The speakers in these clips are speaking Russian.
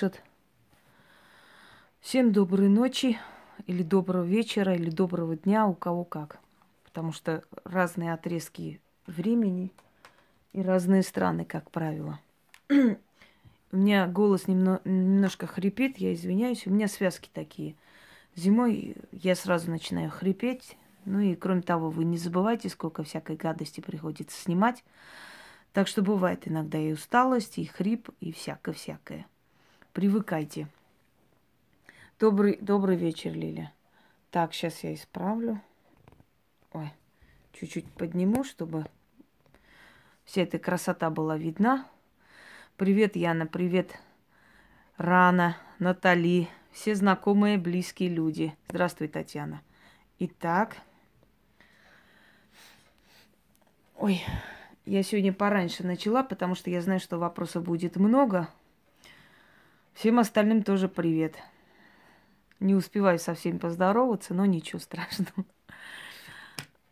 пишет. Всем доброй ночи, или доброго вечера, или доброго дня, у кого как. Потому что разные отрезки времени и разные страны, как правило. У меня голос немно, немножко хрипит, я извиняюсь. У меня связки такие. Зимой я сразу начинаю хрипеть. Ну и кроме того, вы не забывайте, сколько всякой гадости приходится снимать. Так что бывает иногда и усталость, и хрип, и всякое-всякое. Привыкайте. Добрый, добрый вечер, Лиля. Так, сейчас я исправлю. Ой, чуть-чуть подниму, чтобы вся эта красота была видна. Привет, Яна, привет, Рана, Натали, все знакомые, близкие люди. Здравствуй, Татьяна. Итак, ой, я сегодня пораньше начала, потому что я знаю, что вопросов будет много. Всем остальным тоже привет. Не успеваю со всеми поздороваться, но ничего страшного.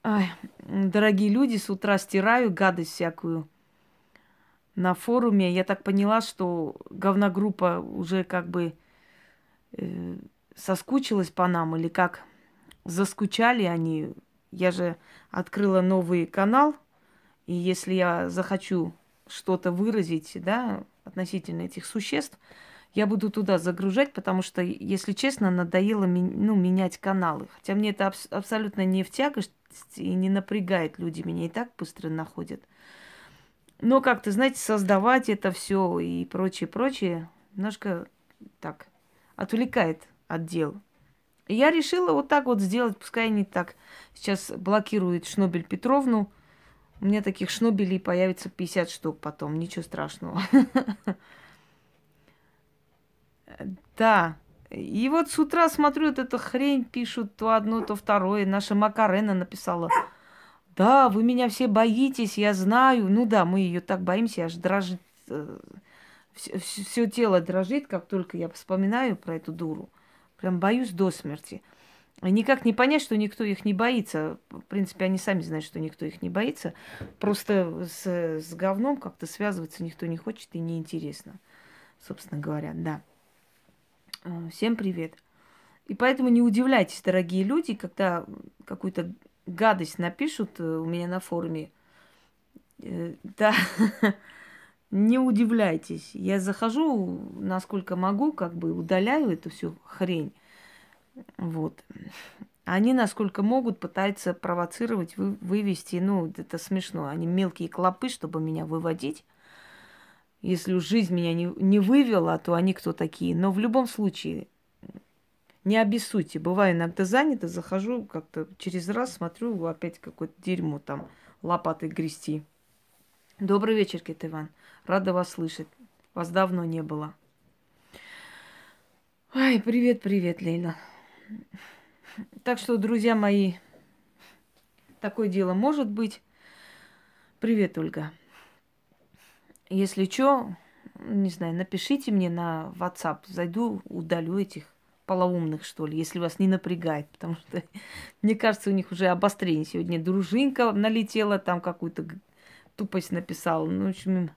Ай, дорогие люди, с утра стираю гадость всякую на форуме. Я так поняла, что говногруппа уже как бы э, соскучилась по нам или как заскучали они. Я же открыла новый канал, и если я захочу что-то выразить, да, относительно этих существ, я буду туда загружать, потому что, если честно, надоело ну, менять каналы. Хотя мне это абс- абсолютно не в тягость и не напрягает. Люди меня и так быстро находят. Но как-то, знаете, создавать это все и прочее, прочее, немножко так отвлекает от дел. И я решила вот так вот сделать, пускай они так сейчас блокируют Шнобель Петровну. У меня таких шнобелей появится 50 штук потом, ничего страшного. Да. И вот с утра смотрю, вот эту хрень пишут, то одно, то второе. Наша Макарена написала, да, вы меня все боитесь, я знаю. Ну да, мы ее так боимся, аж дрожит. Все э, тело дрожит, как только я вспоминаю про эту дуру. Прям боюсь до смерти. Никак не понять, что никто их не боится. В принципе, они сами знают, что никто их не боится. Просто с, с говном как-то связываться никто не хочет и неинтересно, собственно говоря, да. Э, всем привет. И поэтому не удивляйтесь, дорогие люди, когда какую-то гадость напишут э, у меня на форуме, э, да, не удивляйтесь. Я захожу, насколько могу, как бы удаляю эту всю хрень. Вот. Они, насколько могут, пытаются провоцировать, вы, вывести. Ну, это смешно. Они мелкие клопы, чтобы меня выводить. Если уж жизнь меня не, не вывела, то они кто такие. Но в любом случае, не обессудьте. Бываю иногда занята, захожу как-то через раз, смотрю, опять какое-то дерьмо там лопатой грести. Добрый вечер, Кит Иван. Рада вас слышать. Вас давно не было. Ай, привет, привет, Лейла. Так что, друзья мои, такое дело может быть. Привет, Ольга. Если что, не знаю, напишите мне на WhatsApp. Зайду, удалю этих полоумных, что ли, если вас не напрягает, потому что, мне кажется, у них уже обострение. Сегодня дружинка налетела, там какую-то тупость написала. Ну, в общем,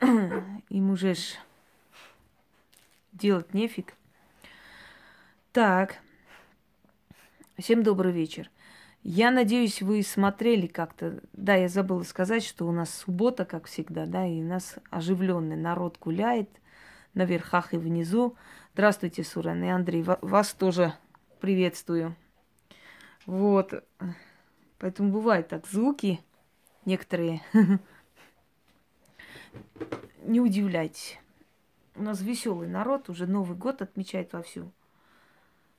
им, им уже ж делать нефиг. Так, всем добрый вечер. Я надеюсь, вы смотрели как-то. Да, я забыла сказать, что у нас суббота, как всегда, да, и у нас оживленный народ гуляет на верхах и внизу. Здравствуйте, Сурен и Андрей. Вас тоже приветствую. Вот. Поэтому бывают так звуки некоторые. Не удивляйтесь. У нас веселый народ, уже Новый год отмечает вовсю.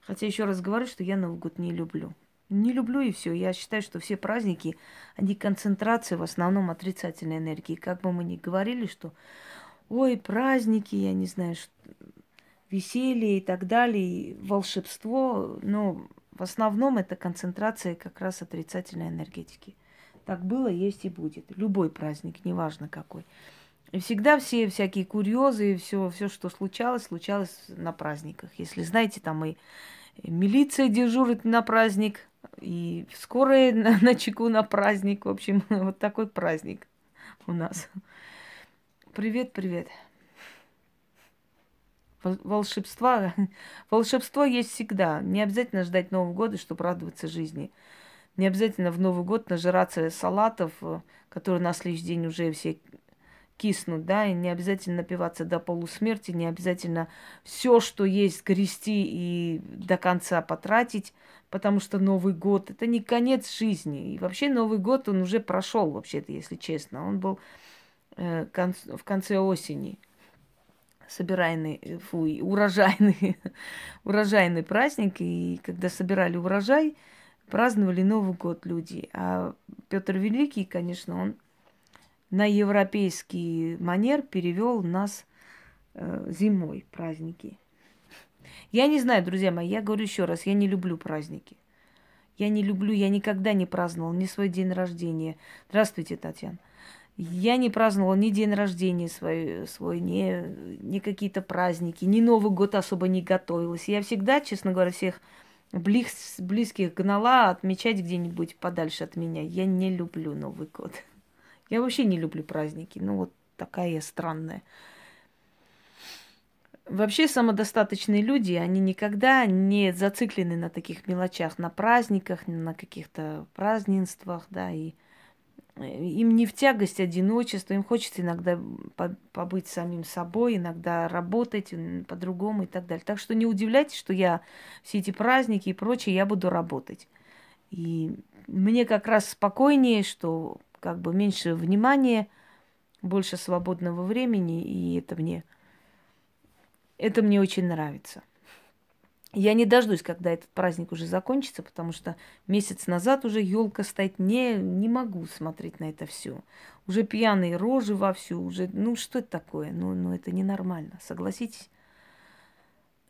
Хотя еще раз говорю, что я Новый год не люблю. Не люблю и все. Я считаю, что все праздники, они концентрация в основном отрицательной энергии. Как бы мы ни говорили, что ой, праздники, я не знаю, веселье и так далее, волшебство, но в основном это концентрация как раз отрицательной энергетики. Так было, есть и будет. Любой праздник, неважно какой. И всегда все всякие курьезы и все, все, что случалось, случалось на праздниках. Если знаете, там и милиция дежурит на праздник, и скорая на, на чеку на праздник. В общем, вот такой праздник у нас. Привет, привет. волшебства, волшебство есть всегда. Не обязательно ждать Нового года, чтобы радоваться жизни. Не обязательно в Новый год нажираться салатов, э, которые на следующий день уже все киснут, да, и не обязательно напиваться до полусмерти, не обязательно все, что есть, грести и до конца потратить, потому что Новый год это не конец жизни. И вообще Новый год он уже прошел, вообще-то, если честно. Он был э, конц, в конце осени собирайный, э, фу, урожайный, урожайный праздник. И когда собирали урожай, праздновали Новый год люди. А Петр Великий, конечно, он на европейский манер перевел нас э, зимой праздники. Я не знаю, друзья мои, я говорю еще раз, я не люблю праздники. Я не люблю, я никогда не праздновал ни свой день рождения. Здравствуйте, Татьяна. Я не праздновала ни день рождения свой, свой ни, ни какие-то праздники, ни Новый год особо не готовилась. Я всегда, честно говоря, всех близ, близких гнала отмечать где-нибудь подальше от меня. Я не люблю Новый год. Я вообще не люблю праздники. Ну, вот такая я странная. Вообще самодостаточные люди, они никогда не зациклены на таких мелочах, на праздниках, на каких-то празднествах, да, и э, им не в тягость одиночество, им хочется иногда побыть самим собой, иногда работать по-другому и так далее. Так что не удивляйтесь, что я все эти праздники и прочее, я буду работать. И мне как раз спокойнее, что как бы меньше внимания, больше свободного времени, и это мне это мне очень нравится. Я не дождусь, когда этот праздник уже закончится, потому что месяц назад уже елка стоит. Не, не могу смотреть на это все. Уже пьяные рожи вовсю, уже, ну что это такое? Ну, ну это ненормально, согласитесь?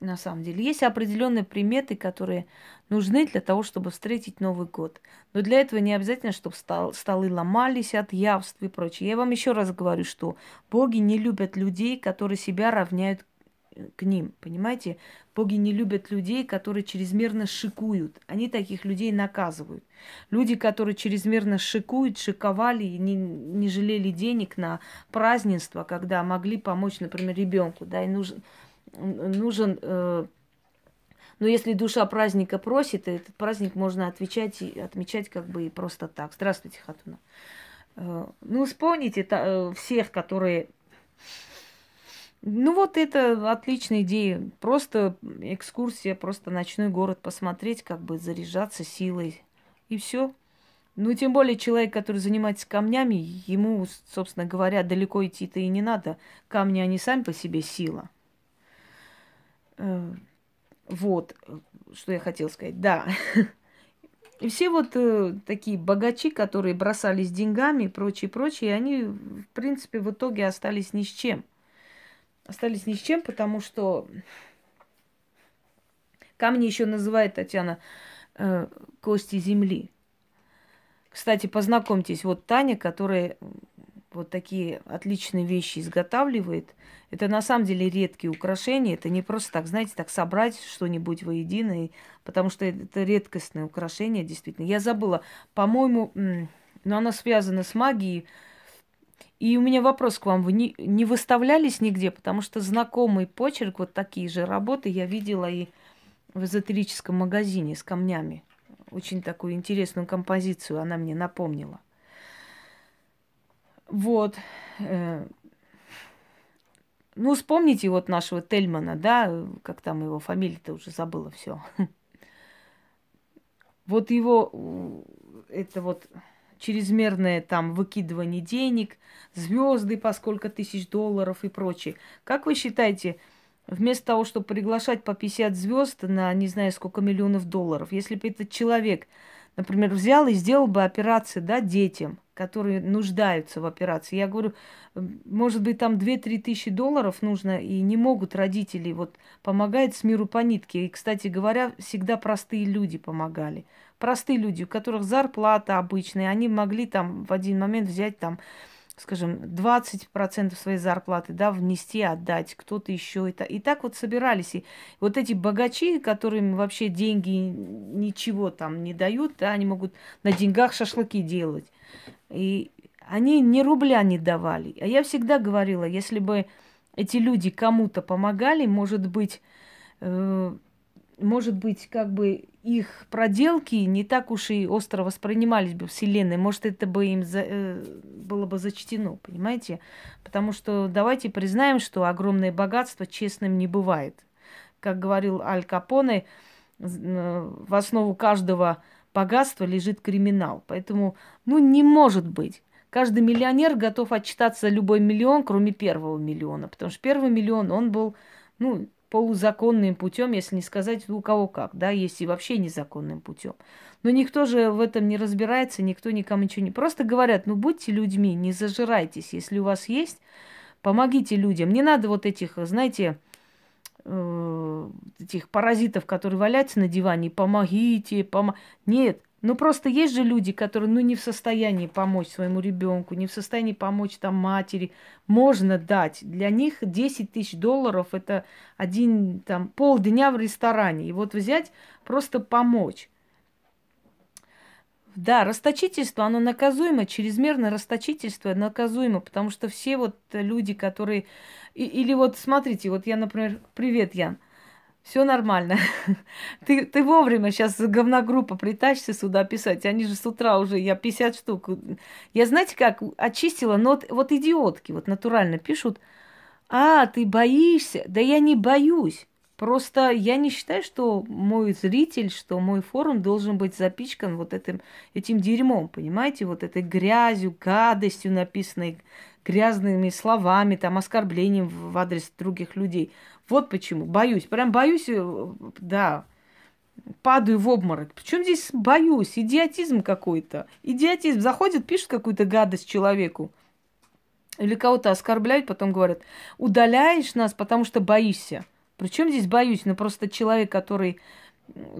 на самом деле. Есть определенные приметы, которые нужны для того, чтобы встретить Новый год. Но для этого не обязательно, чтобы стол, столы ломались от явств и прочее. Я вам еще раз говорю, что боги не любят людей, которые себя равняют к ним. Понимаете? Боги не любят людей, которые чрезмерно шикуют. Они таких людей наказывают. Люди, которые чрезмерно шикуют, шиковали и не, не жалели денег на празднество, когда могли помочь, например, ребенку, да, и нужен, нужен, э, ну, если душа праздника просит, этот праздник можно отвечать и отмечать как бы и просто так. Здравствуйте, Хатуна. Э, ну, вспомните э, всех, которые... Ну, вот это отличная идея. Просто экскурсия, просто ночной город посмотреть, как бы заряжаться силой. И все. Ну, тем более человек, который занимается камнями, ему, собственно говоря, далеко идти-то и не надо. Камни, они сами по себе сила. Э, вот, что я хотела сказать. Да. И все вот э, такие богачи, которые бросались деньгами и прочее, прочее, они, в принципе, в итоге остались ни с чем. Остались ни с чем, потому что камни еще называют Татьяна э, кости земли. Кстати, познакомьтесь, вот Таня, которая вот такие отличные вещи изготавливает. Это на самом деле редкие украшения. Это не просто так, знаете, так собрать что-нибудь воедино, потому что это редкостное украшение, действительно. Я забыла, по-моему, но оно связано с магией. И у меня вопрос к вам. Вы не, не выставлялись нигде? Потому что знакомый почерк, вот такие же работы я видела и в эзотерическом магазине с камнями. Очень такую интересную композицию она мне напомнила. Вот. Э, ну, вспомните вот нашего Тельмана, да, как там его фамилия-то уже забыла все. Вот его, это вот чрезмерное там выкидывание денег, звезды по сколько тысяч долларов и прочее. Как вы считаете, вместо того, чтобы приглашать по 50 звезд на не знаю сколько миллионов долларов, если бы этот человек, например, взял и сделал бы операции, да, детям – которые нуждаются в операции. Я говорю, может быть, там 2-3 тысячи долларов нужно, и не могут родители вот помогать с миру по нитке. И, кстати говоря, всегда простые люди помогали. Простые люди, у которых зарплата обычная, они могли там в один момент взять там скажем, 20% своей зарплаты, да, внести, отдать, кто-то еще. И, и так вот собирались. И вот эти богачи, которым вообще деньги ничего там не дают, да, они могут на деньгах шашлыки делать. И они ни рубля не давали. А я всегда говорила, если бы эти люди кому-то помогали, может быть, э, может быть, как бы их проделки не так уж и остро воспринимались бы Вселенной. Может, это бы им за, э, было бы зачтено, понимаете? Потому что давайте признаем, что огромное богатство честным не бывает. Как говорил Аль Капоне, э, в основу каждого богатства лежит криминал. Поэтому, ну, не может быть. Каждый миллионер готов отчитаться любой миллион, кроме первого миллиона. Потому что первый миллион, он был, ну, полузаконным путем, если не сказать у кого как, да, есть и вообще незаконным путем. Но никто же в этом не разбирается, никто никому ничего не... Просто говорят, ну будьте людьми, не зажирайтесь, если у вас есть, помогите людям. Не надо вот этих, знаете, э, этих паразитов, которые валяются на диване, помогите, пом... Нет, ну просто есть же люди, которые ну, не в состоянии помочь своему ребенку, не в состоянии помочь там матери. Можно дать. Для них 10 тысяч долларов это один там полдня в ресторане. И вот взять, просто помочь. Да, расточительство, оно наказуемо, чрезмерное расточительство наказуемо, потому что все вот люди, которые... или вот смотрите, вот я, например, привет, Ян, все нормально. Ты, ты вовремя сейчас говногруппа притащишься сюда писать. Они же с утра уже, я 50 штук. Я знаете как, очистила, но вот, вот идиотки вот натурально пишут. А, ты боишься? Да я не боюсь. Просто я не считаю, что мой зритель, что мой форум должен быть запичкан вот этим, этим дерьмом, понимаете? Вот этой грязью, гадостью написанной, грязными словами, там, оскорблением в адрес других людей. Вот почему. Боюсь. Прям боюсь, э, да, падаю в обморок. Причем здесь боюсь? Идиотизм какой-то. Идиотизм. Заходит, пишет какую-то гадость человеку. Или кого-то оскорбляют, потом говорят, удаляешь нас, потому что боишься. Причем здесь боюсь? Ну, просто человек, который,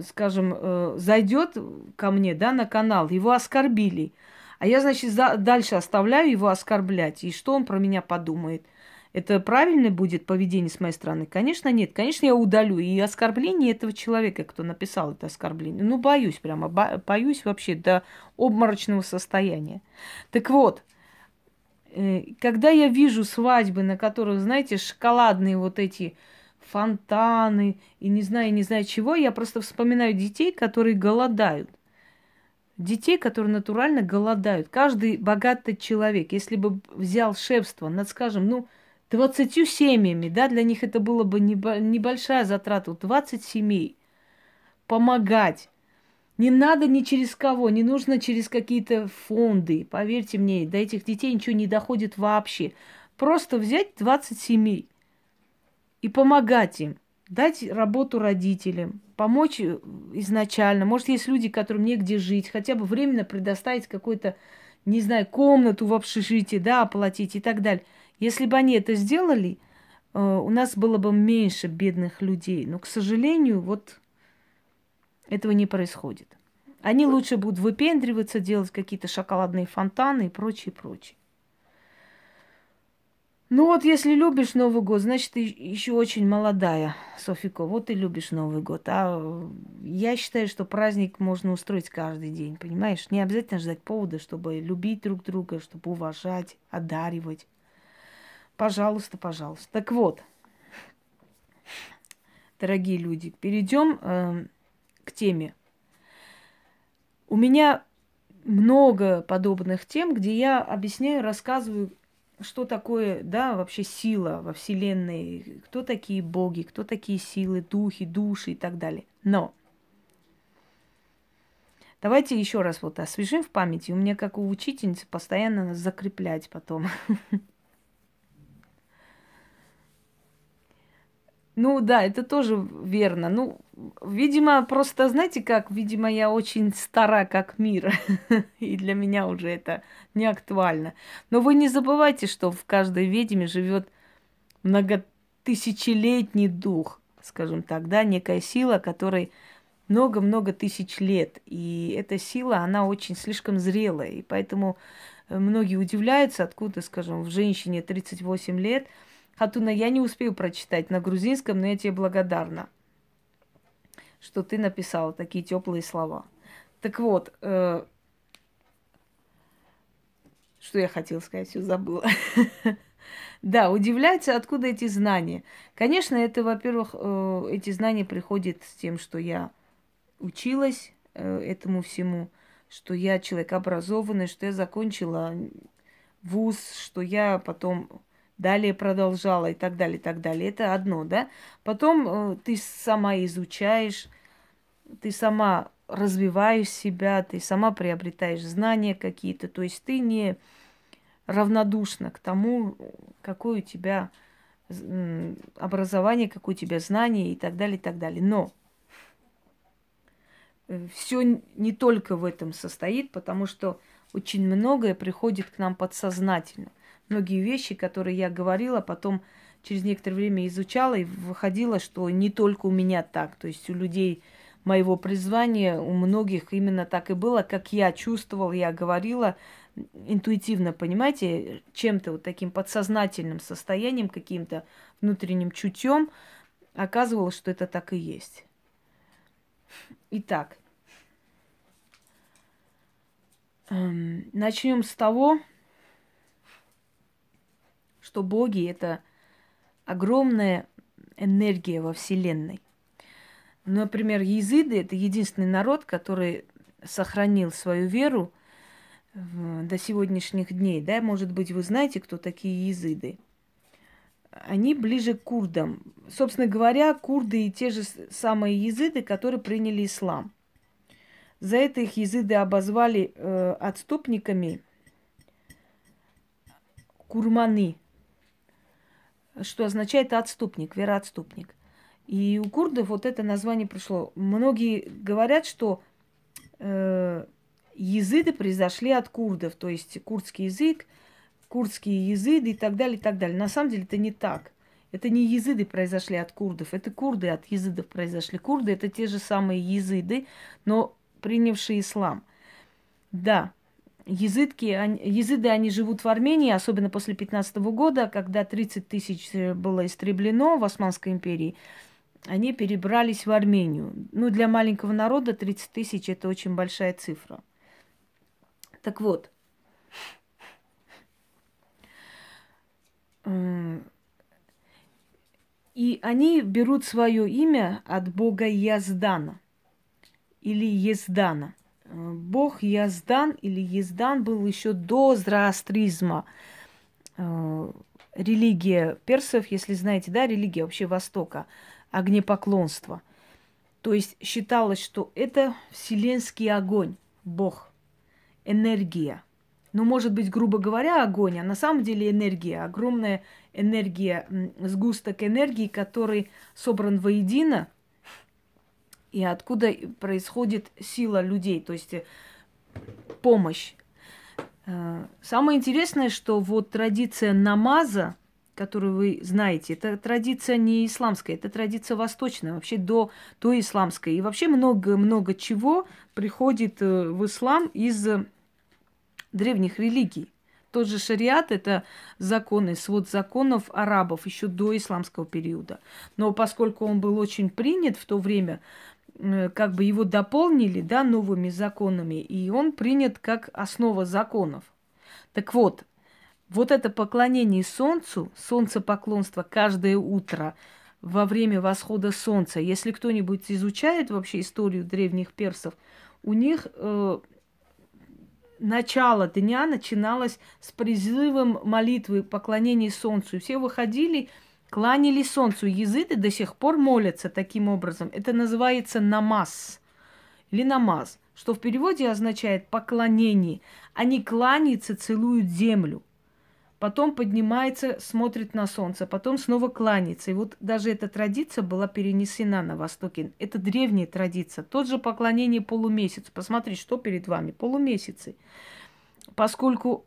скажем, э, зайдет ко мне, да, на канал, его оскорбили. А я, значит, за, дальше оставляю его оскорблять. И что он про меня подумает? Это правильное будет поведение с моей стороны? Конечно, нет. Конечно, я удалю и оскорбление этого человека, кто написал это оскорбление. Ну, боюсь прямо, боюсь вообще до обморочного состояния. Так вот, э, когда я вижу свадьбы, на которых, знаете, шоколадные вот эти фонтаны и не знаю, не знаю чего, я просто вспоминаю детей, которые голодают. Детей, которые натурально голодают. Каждый богатый человек, если бы взял шефство над, скажем, ну, 20 семьями, да, для них это было бы небольшая затрата, 20 семей. Помогать. Не надо ни через кого, не нужно через какие-то фонды. Поверьте мне, до этих детей ничего не доходит вообще. Просто взять 20 семей и помогать им, дать работу родителям, помочь э, изначально. Может, есть люди, которым негде жить, хотя бы временно предоставить какую-то, не знаю, комнату в общежитии, да, оплатить и так далее. Если бы они это сделали, э, у нас было бы меньше бедных людей. Но, к сожалению, вот этого не происходит. Они лучше будут выпендриваться, делать какие-то шоколадные фонтаны и прочее, прочее. Ну вот, если любишь Новый год, значит, ты еще очень молодая, Софико. Вот ты любишь Новый год. А я считаю, что праздник можно устроить каждый день, понимаешь? Не обязательно ждать повода, чтобы любить друг друга, чтобы уважать, одаривать. Пожалуйста, пожалуйста. Так вот, дорогие люди, перейдем э, к теме. У меня много подобных тем, где я объясняю, рассказываю, что такое, да, вообще сила во Вселенной, кто такие боги, кто такие силы, духи, души и так далее. Но давайте еще раз вот освежим в памяти. У меня, как у учительницы, постоянно закреплять потом. Ну да, это тоже верно. Ну, видимо, просто, знаете как, видимо, я очень стара как мир, и для меня уже это не актуально. Но вы не забывайте, что в каждой ведьме живет многотысячелетний дух, скажем так, да, некая сила, которой много-много тысяч лет. И эта сила, она очень слишком зрелая. И поэтому э, многие удивляются, откуда, скажем, в женщине 38 лет – Хатуна, я не успею прочитать на грузинском, но я тебе благодарна, что ты написала такие теплые слова. Так вот, э, что я хотела сказать, все забыла. Да, удивляется, откуда эти знания. Конечно, это, во-первых, э, эти знания приходят с тем, что я училась э, этому всему, что я человек образованный, что я закончила вуз, что я потом далее продолжала и так далее, и так далее. Это одно, да? Потом э, ты сама изучаешь, ты сама развиваешь себя, ты сама приобретаешь знания какие-то. То есть ты не равнодушна к тому, какое у тебя образование, какое у тебя знание и так далее, и так далее. Но э, все не только в этом состоит, потому что очень многое приходит к нам подсознательно. Многие вещи, которые я говорила, потом через некоторое время изучала и выходило, что не только у меня так. То есть у людей моего призвания, у многих именно так и было, как я чувствовала, я говорила интуитивно, понимаете, чем-то вот таким подсознательным состоянием, каким-то внутренним чутьем, оказывалось, что это так и есть. Итак, эм, начнем с того, что боги это огромная энергия во Вселенной. Например, езиды – это единственный народ, который сохранил свою веру до сегодняшних дней. Да? Может быть, вы знаете, кто такие езиды. Они ближе к курдам. Собственно говоря, курды и те же самые езиды, которые приняли ислам. За это их езиды обозвали э, отступниками курманы, что означает отступник, вероотступник. И у курдов вот это название пришло. Многие говорят, что э, языды произошли от курдов, то есть курдский язык, курдские языды и так далее, и так далее. На самом деле это не так. Это не языды произошли от курдов, это курды от языдов произошли. Курды это те же самые языды, но принявшие ислам. Да, языдки, языды, они живут в Армении, особенно после 15 года, когда 30 тысяч было истреблено в Османской империи они перебрались в Армению. Ну, для маленького народа 30 тысяч – это очень большая цифра. Так вот, и они берут свое имя от бога Яздана или Ездана. Бог Яздан или Ездан был еще до зороастризма. Э, религия персов, если знаете, да, религия вообще Востока – огнепоклонства. То есть считалось, что это вселенский огонь, Бог, энергия. Ну, может быть, грубо говоря, огонь, а на самом деле энергия, огромная энергия, сгусток энергии, который собран воедино, и откуда происходит сила людей, то есть э, помощь. Э, самое интересное, что вот традиция намаза, которую вы знаете, это традиция не исламская, это традиция восточная, вообще до, до исламской. И вообще много-много чего приходит э, в ислам из древних религий. Тот же шариат – это законы, свод законов арабов еще до исламского периода. Но поскольку он был очень принят в то время, как бы его дополнили да, новыми законами, и он принят как основа законов. Так вот, вот это поклонение Солнцу, солнцепоклонство каждое утро во время восхода Солнца, если кто-нибудь изучает вообще историю древних персов, у них э, начало дня начиналось с призывом молитвы поклонения Солнцу. Все выходили, кланялись Солнцу. Языды до сих пор молятся таким образом. Это называется намаз или намаз, что в переводе означает поклонение. Они кланяются, целуют землю потом поднимается, смотрит на солнце, потом снова кланяется. И вот даже эта традиция была перенесена на Востоке. Это древняя традиция. Тот же поклонение полумесяцу. Посмотрите, что перед вами. Полумесяцы. Поскольку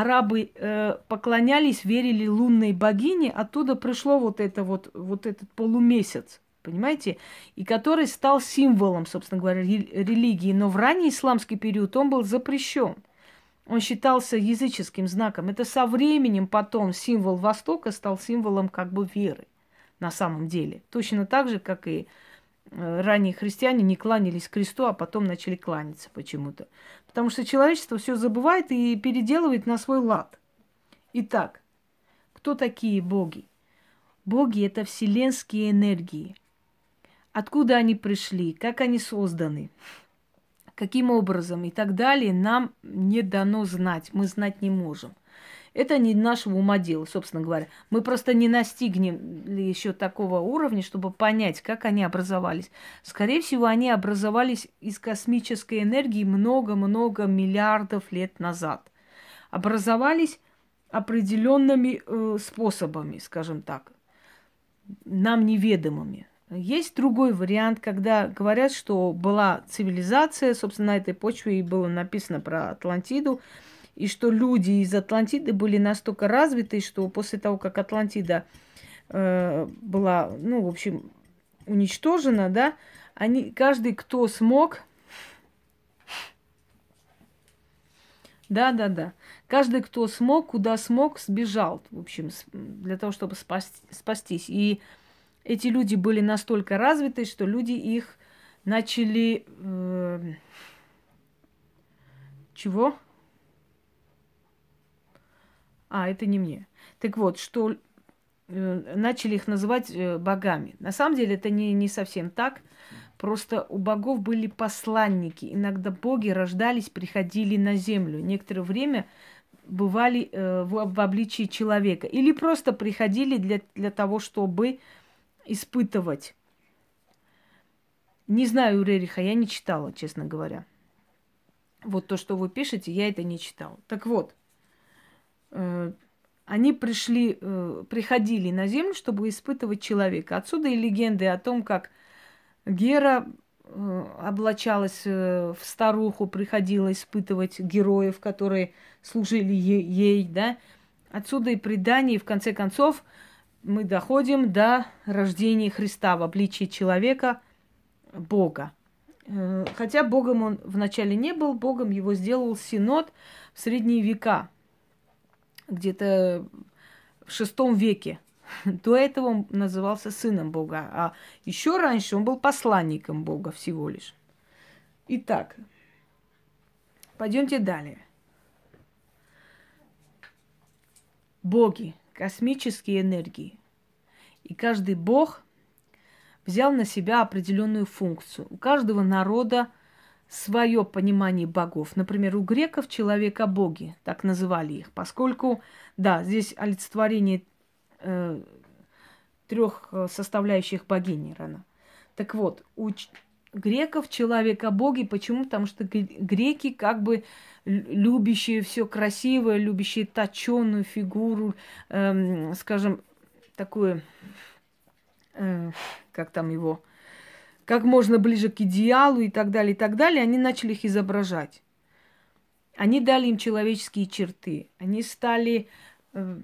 арабы э, поклонялись, верили лунной богине, оттуда пришло вот, это вот, вот этот полумесяц. Понимаете? И который стал символом, собственно говоря, религии. Но в ранний исламский период он был запрещен – он считался языческим знаком. Это со временем потом символ Востока стал символом как бы веры на самом деле. Точно так же, как и э, ранние христиане не кланялись кресту, а потом начали кланяться почему-то. Потому что человечество все забывает и переделывает на свой лад. Итак, кто такие боги? Боги – это вселенские энергии. Откуда они пришли, как они созданы, каким образом и так далее, нам не дано знать, мы знать не можем. Это не нашего ума дело, собственно говоря. Мы просто не настигнем еще такого уровня, чтобы понять, как они образовались. Скорее всего, они образовались из космической энергии много-много миллиардов лет назад. Образовались определенными э, способами, скажем так, нам неведомыми. Есть другой вариант, когда говорят, что была цивилизация, собственно, на этой почве и было написано про Атлантиду, и что люди из Атлантиды были настолько развиты, что после того, как Атлантида э, была, ну, в общем, уничтожена, да, они, каждый, кто смог, да, да, да, каждый, кто смог, куда смог, сбежал, в общем, для того, чтобы спасти, спастись. И эти люди были настолько развиты, что люди их начали... Э, чего? А, это не мне. Так вот, что э, начали их называть э, богами. На самом деле это не, не совсем так. Просто у богов были посланники. Иногда боги рождались, приходили на землю. Некоторое время бывали э, в, в обличии человека. Или просто приходили для, для того, чтобы испытывать. Не знаю Рериха, я не читала, честно говоря. Вот то, что вы пишете, я это не читала. Так вот, они пришли, э, приходили на землю, чтобы испытывать человека. Отсюда и легенды о том, как Гера э, облачалась в старуху, приходила испытывать героев, которые служили ей, да. Отсюда и предание, и в конце концов мы доходим до рождения Христа в обличии человека, Бога. Хотя Богом он вначале не был, Богом его сделал Синод в средние века – где-то в шестом веке. До этого он назывался сыном Бога, а еще раньше он был посланником Бога всего лишь. Итак, пойдемте далее. Боги, космические энергии. И каждый бог взял на себя определенную функцию. У каждого народа свое понимание богов. Например, у греков человека боги, так называли их, поскольку, да, здесь олицетворение э, трех э, составляющих богини рано. Так вот, у греков человека боги, почему? Потому что греки как бы любящие все красивое, любящие точеную фигуру, э, скажем, такую, э, как там его, как можно ближе к идеалу и так далее, и так далее, они начали их изображать. Они дали им человеческие черты. Они стали э,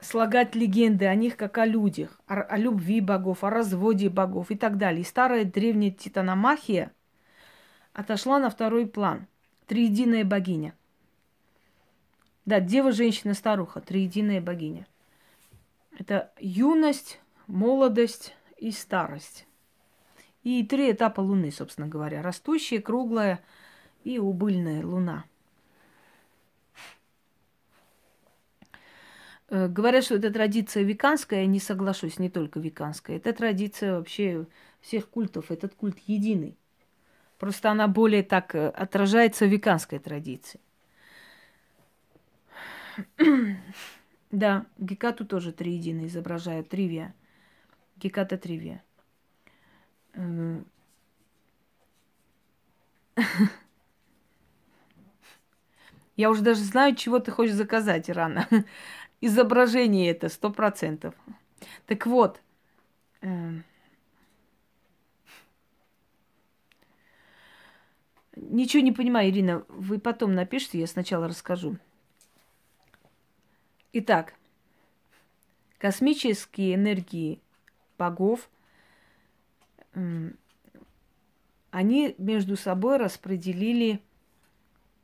слагать легенды о них как о людях, о, о любви богов, о разводе богов и так далее. И старая древняя титаномахия отошла на второй план. Триединая богиня. Да, дева, женщина, старуха, триединая богиня. Это юность, молодость и старость. И три этапа Луны, собственно говоря. Растущая, круглая и убыльная Луна. Э, говорят, что это традиция веканская, я не соглашусь, не только веканская. Это традиция вообще всех культов, этот культ единый. Просто она более так э, отражается в веканской традиции. да, Гекату тоже триедино изображают, тривия. Геката тривия. Я уже даже знаю, чего ты хочешь заказать, Ирана. Изображение это, сто процентов. Так вот, эм, Ничего не понимаю, Ирина. Вы потом напишите, я сначала расскажу. Итак, космические энергии богов они между собой распределили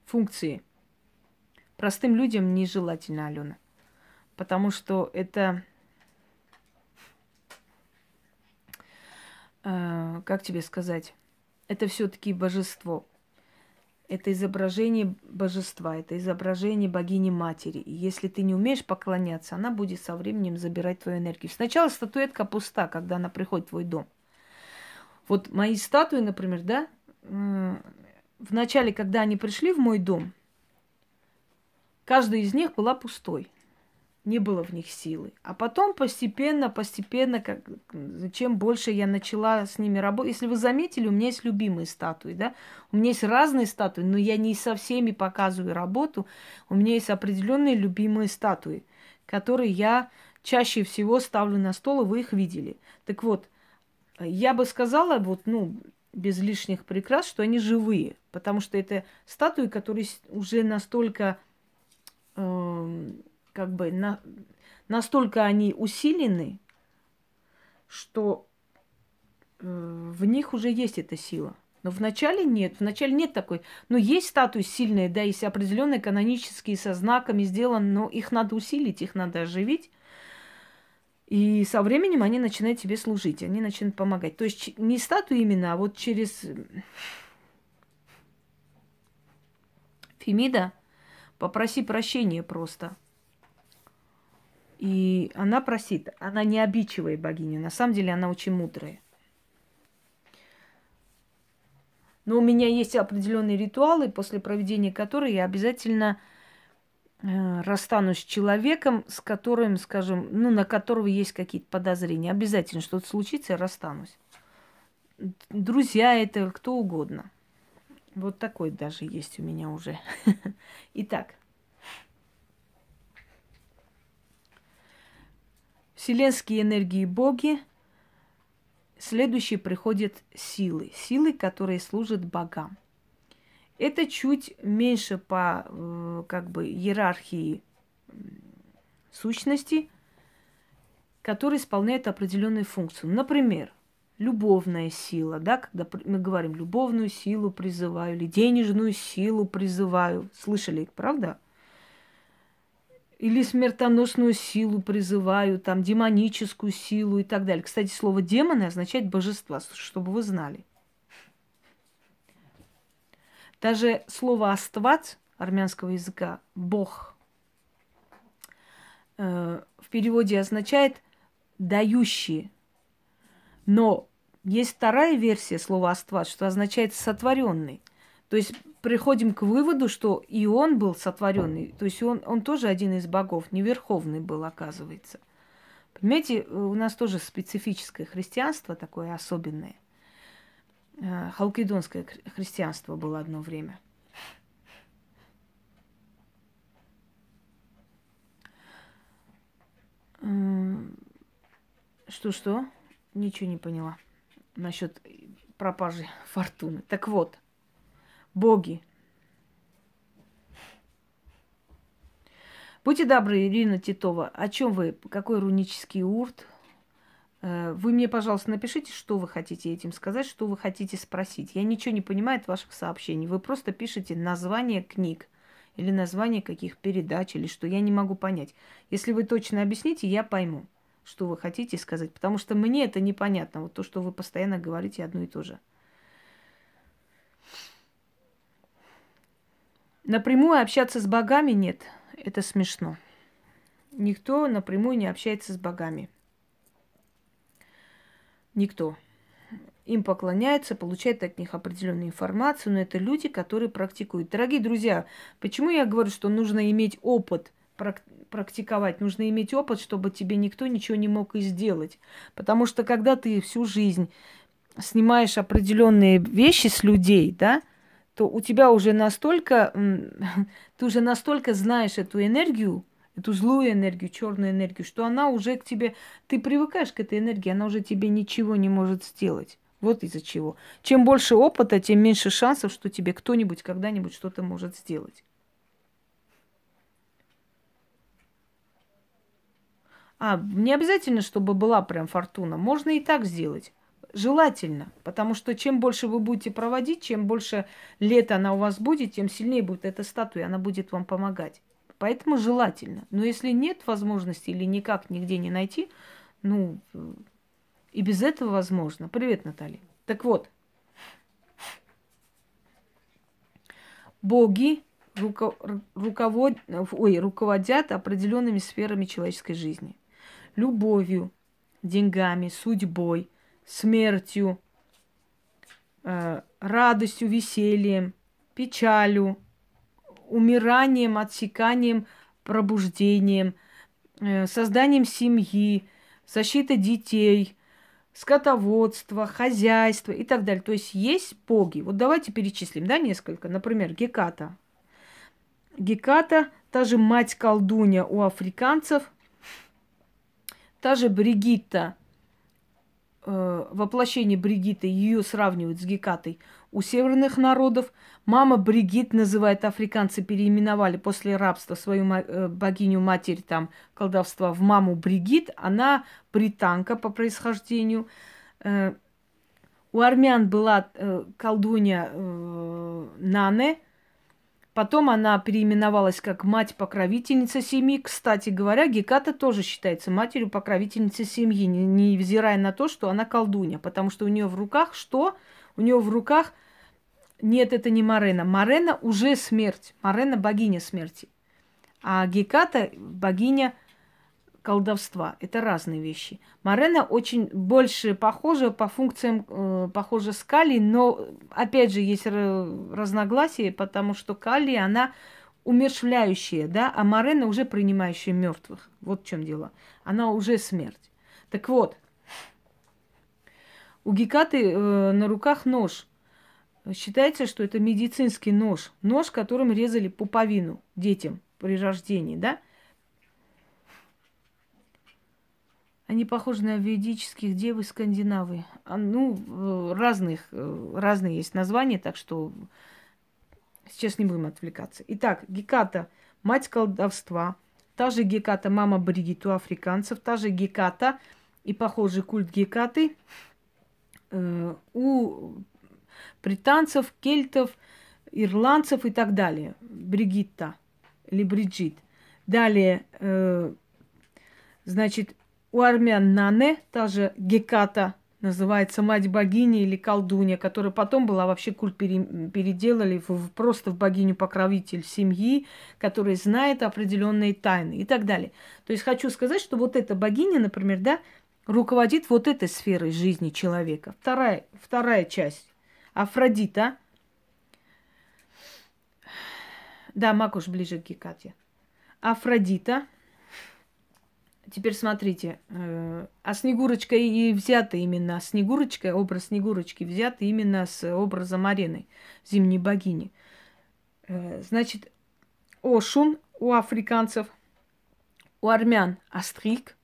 функции. Простым людям нежелательно, Алена. Потому что это, э, как тебе сказать, это все-таки божество. это изображение божества, это изображение богини матери. И если ты не умеешь поклоняться, она будет со временем забирать твою энергию. Сначала статуэтка пуста, когда она приходит в твой дом. Вот мои статуи, например, да, в начале, когда они пришли в мой дом, каждая из них была пустой не было в них силы. А потом постепенно, постепенно, как, чем больше я начала с ними работать. Если вы заметили, у меня есть любимые статуи, да? У меня есть разные статуи, но я не со всеми показываю работу. У меня есть определенные любимые статуи, которые я чаще всего ставлю на стол, и вы их видели. Так вот, я бы сказала, вот, ну, без лишних прикрас, что они живые, потому что это статуи, которые уже настолько э, как бы на, настолько они усилены, что э, в них уже есть эта сила. Но вначале нет. Вначале нет такой. Но есть статуи сильные, да, есть определенные канонические со знаками сделаны, но их надо усилить, их надо оживить. И со временем они начинают тебе служить, они начинают помогать. То есть не статуи именно, а вот через Фемида, попроси прощения просто. И она просит, она не обидчивая богиня, на самом деле она очень мудрая. Но у меня есть определенные ритуалы, после проведения которых я обязательно э, расстанусь с человеком, с которым, скажем, ну, на которого есть какие-то подозрения. Обязательно что-то случится, я расстанусь. Друзья это кто угодно. Вот такой даже есть у меня уже. Итак, вселенские энергии боги, следующие приходят силы, силы, которые служат богам. Это чуть меньше по э, как бы иерархии сущности, которые исполняют определенную функцию. Например, любовная сила, да, когда мы говорим любовную силу призываю или денежную силу призываю. Слышали, правда? или смертоносную силу призываю, там, демоническую силу и так далее. Кстати, слово демоны означает божество, чтобы вы знали. Даже слово «астват» армянского языка, «бог», э, в переводе означает «дающий». Но есть вторая версия слова «астват», что означает «сотворенный». То есть приходим к выводу, что и он был сотворенный, то есть он, он тоже один из богов, не верховный был, оказывается. Понимаете, у нас тоже специфическое христианство такое особенное. Э, халкидонское христианство было одно время. Что-что? Ничего не поняла насчет пропажи фортуны. Так вот, боги. Будьте добры, Ирина Титова, о чем вы, какой рунический урт? Э, вы мне, пожалуйста, напишите, что вы хотите этим сказать, что вы хотите спросить. Я ничего не понимаю от ваших сообщений. Вы просто пишете название книг или название каких передач, или что. Я не могу понять. Если вы точно объясните, я пойму, что вы хотите сказать. Потому что мне это непонятно. Вот то, что вы постоянно говорите одно и то же. Напрямую общаться с богами нет. Это смешно. Никто напрямую не общается с богами. Никто. Им поклоняются, получают от них определенную информацию, но это люди, которые практикуют. Дорогие друзья, почему я говорю, что нужно иметь опыт практиковать, нужно иметь опыт, чтобы тебе никто ничего не мог и сделать. Потому что когда ты всю жизнь снимаешь определенные вещи с людей, да, то у тебя уже настолько, ты уже настолько знаешь эту энергию, эту злую энергию, черную энергию, что она уже к тебе, ты привыкаешь к этой энергии, она уже тебе ничего не может сделать. Вот из-за чего. Чем больше опыта, тем меньше шансов, что тебе кто-нибудь когда-нибудь что-то может сделать. А, не обязательно, чтобы была прям фортуна. Можно и так сделать желательно, потому что чем больше вы будете проводить, чем больше лет она у вас будет, тем сильнее будет эта статуя, она будет вам помогать. Поэтому желательно. Но если нет возможности или никак нигде не найти, ну, и без этого возможно. Привет, Наталья. Так вот, боги руко- руковод... Ой, руководят определенными сферами человеческой жизни. Любовью, деньгами, судьбой, смертью, э, радостью, весельем, печалью, умиранием, отсеканием, пробуждением, э, созданием семьи, защитой детей, скотоводство, хозяйство и так далее. То есть есть боги. Вот давайте перечислим, да, несколько. Например, Геката. Геката, та же мать-колдунья у африканцев, та же Бригитта, э, воплощение Бригиты, ее сравнивают с Гекатой у северных народов. Мама Бригит называет африканцы, переименовали после рабства свою э, богиню-матерь там колдовства в маму Бригит. Она британка по происхождению. Э, у армян была э, колдунья Нане – Потом она переименовалась как мать-покровительница семьи. Кстати говоря, Геката тоже считается матерью-покровительницей семьи, невзирая на то, что она колдунья. Потому что у нее в руках что? У нее в руках... Нет, это не Марена. Марена уже смерть. Марена богиня смерти. А Геката богиня колдовства. Это разные вещи. Марена очень больше похожа по функциям, э, похожа с Кали, но опять же есть разногласия, потому что Кали, она умершвляющая, да, а Марена уже принимающая мертвых. Вот в чем дело. Она уже смерть. Так вот, у Гекаты э, на руках нож. Считается, что это медицинский нож. Нож, которым резали пуповину детям при рождении, да? Они похожи на ведических дев из Скандинавы. А, ну, э, разных, э, разные есть названия, так что сейчас не будем отвлекаться. Итак, Геката – мать колдовства. Та же Геката – мама Бригит у африканцев. Та же Геката и похожий культ Гекаты у британцев, кельтов, ирландцев и так далее. Бригитта или Бриджит. Далее, э, значит, у армян Нане, та же Геката, называется мать богини или колдунья, которая потом была вообще культ пере, переделали в, просто в богиню-покровитель семьи, которая знает определенные тайны и так далее. То есть хочу сказать, что вот эта богиня, например, да, руководит вот этой сферой жизни человека. Вторая, вторая часть. Афродита. Да, Макуш ближе к Гекате. Афродита – Теперь смотрите, э, а Снегурочка и взята именно, Снегурочка, образ Снегурочки взят именно с образа Марены, зимней богини. Э, значит, Ошун у африканцев, у армян Астрик,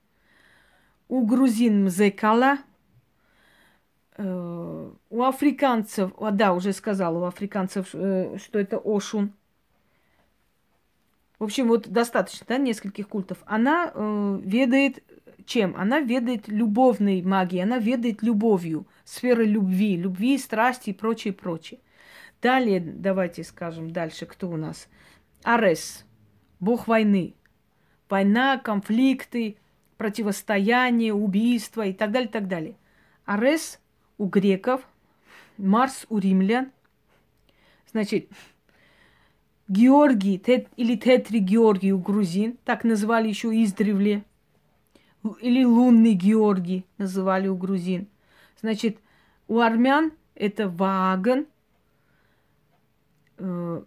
у грузин Мзекала, э, у африканцев, а, да, уже сказала, у африканцев, что это Ошун, в общем, вот достаточно, да, нескольких культов. Она э, ведает чем? Она ведает любовной магией, она ведает любовью, сферой любви, любви, страсти и прочее, прочее. Далее, давайте скажем дальше, кто у нас? Арес, бог войны. Война, конфликты, противостояние, убийства и так далее, так далее. Арес у греков, Марс у римлян. Значит, Георгий тет, или Тетри Георгий у грузин, так называли еще издревле. Или лунный Георгий называли у грузин. Значит, у армян это Ваган. Э,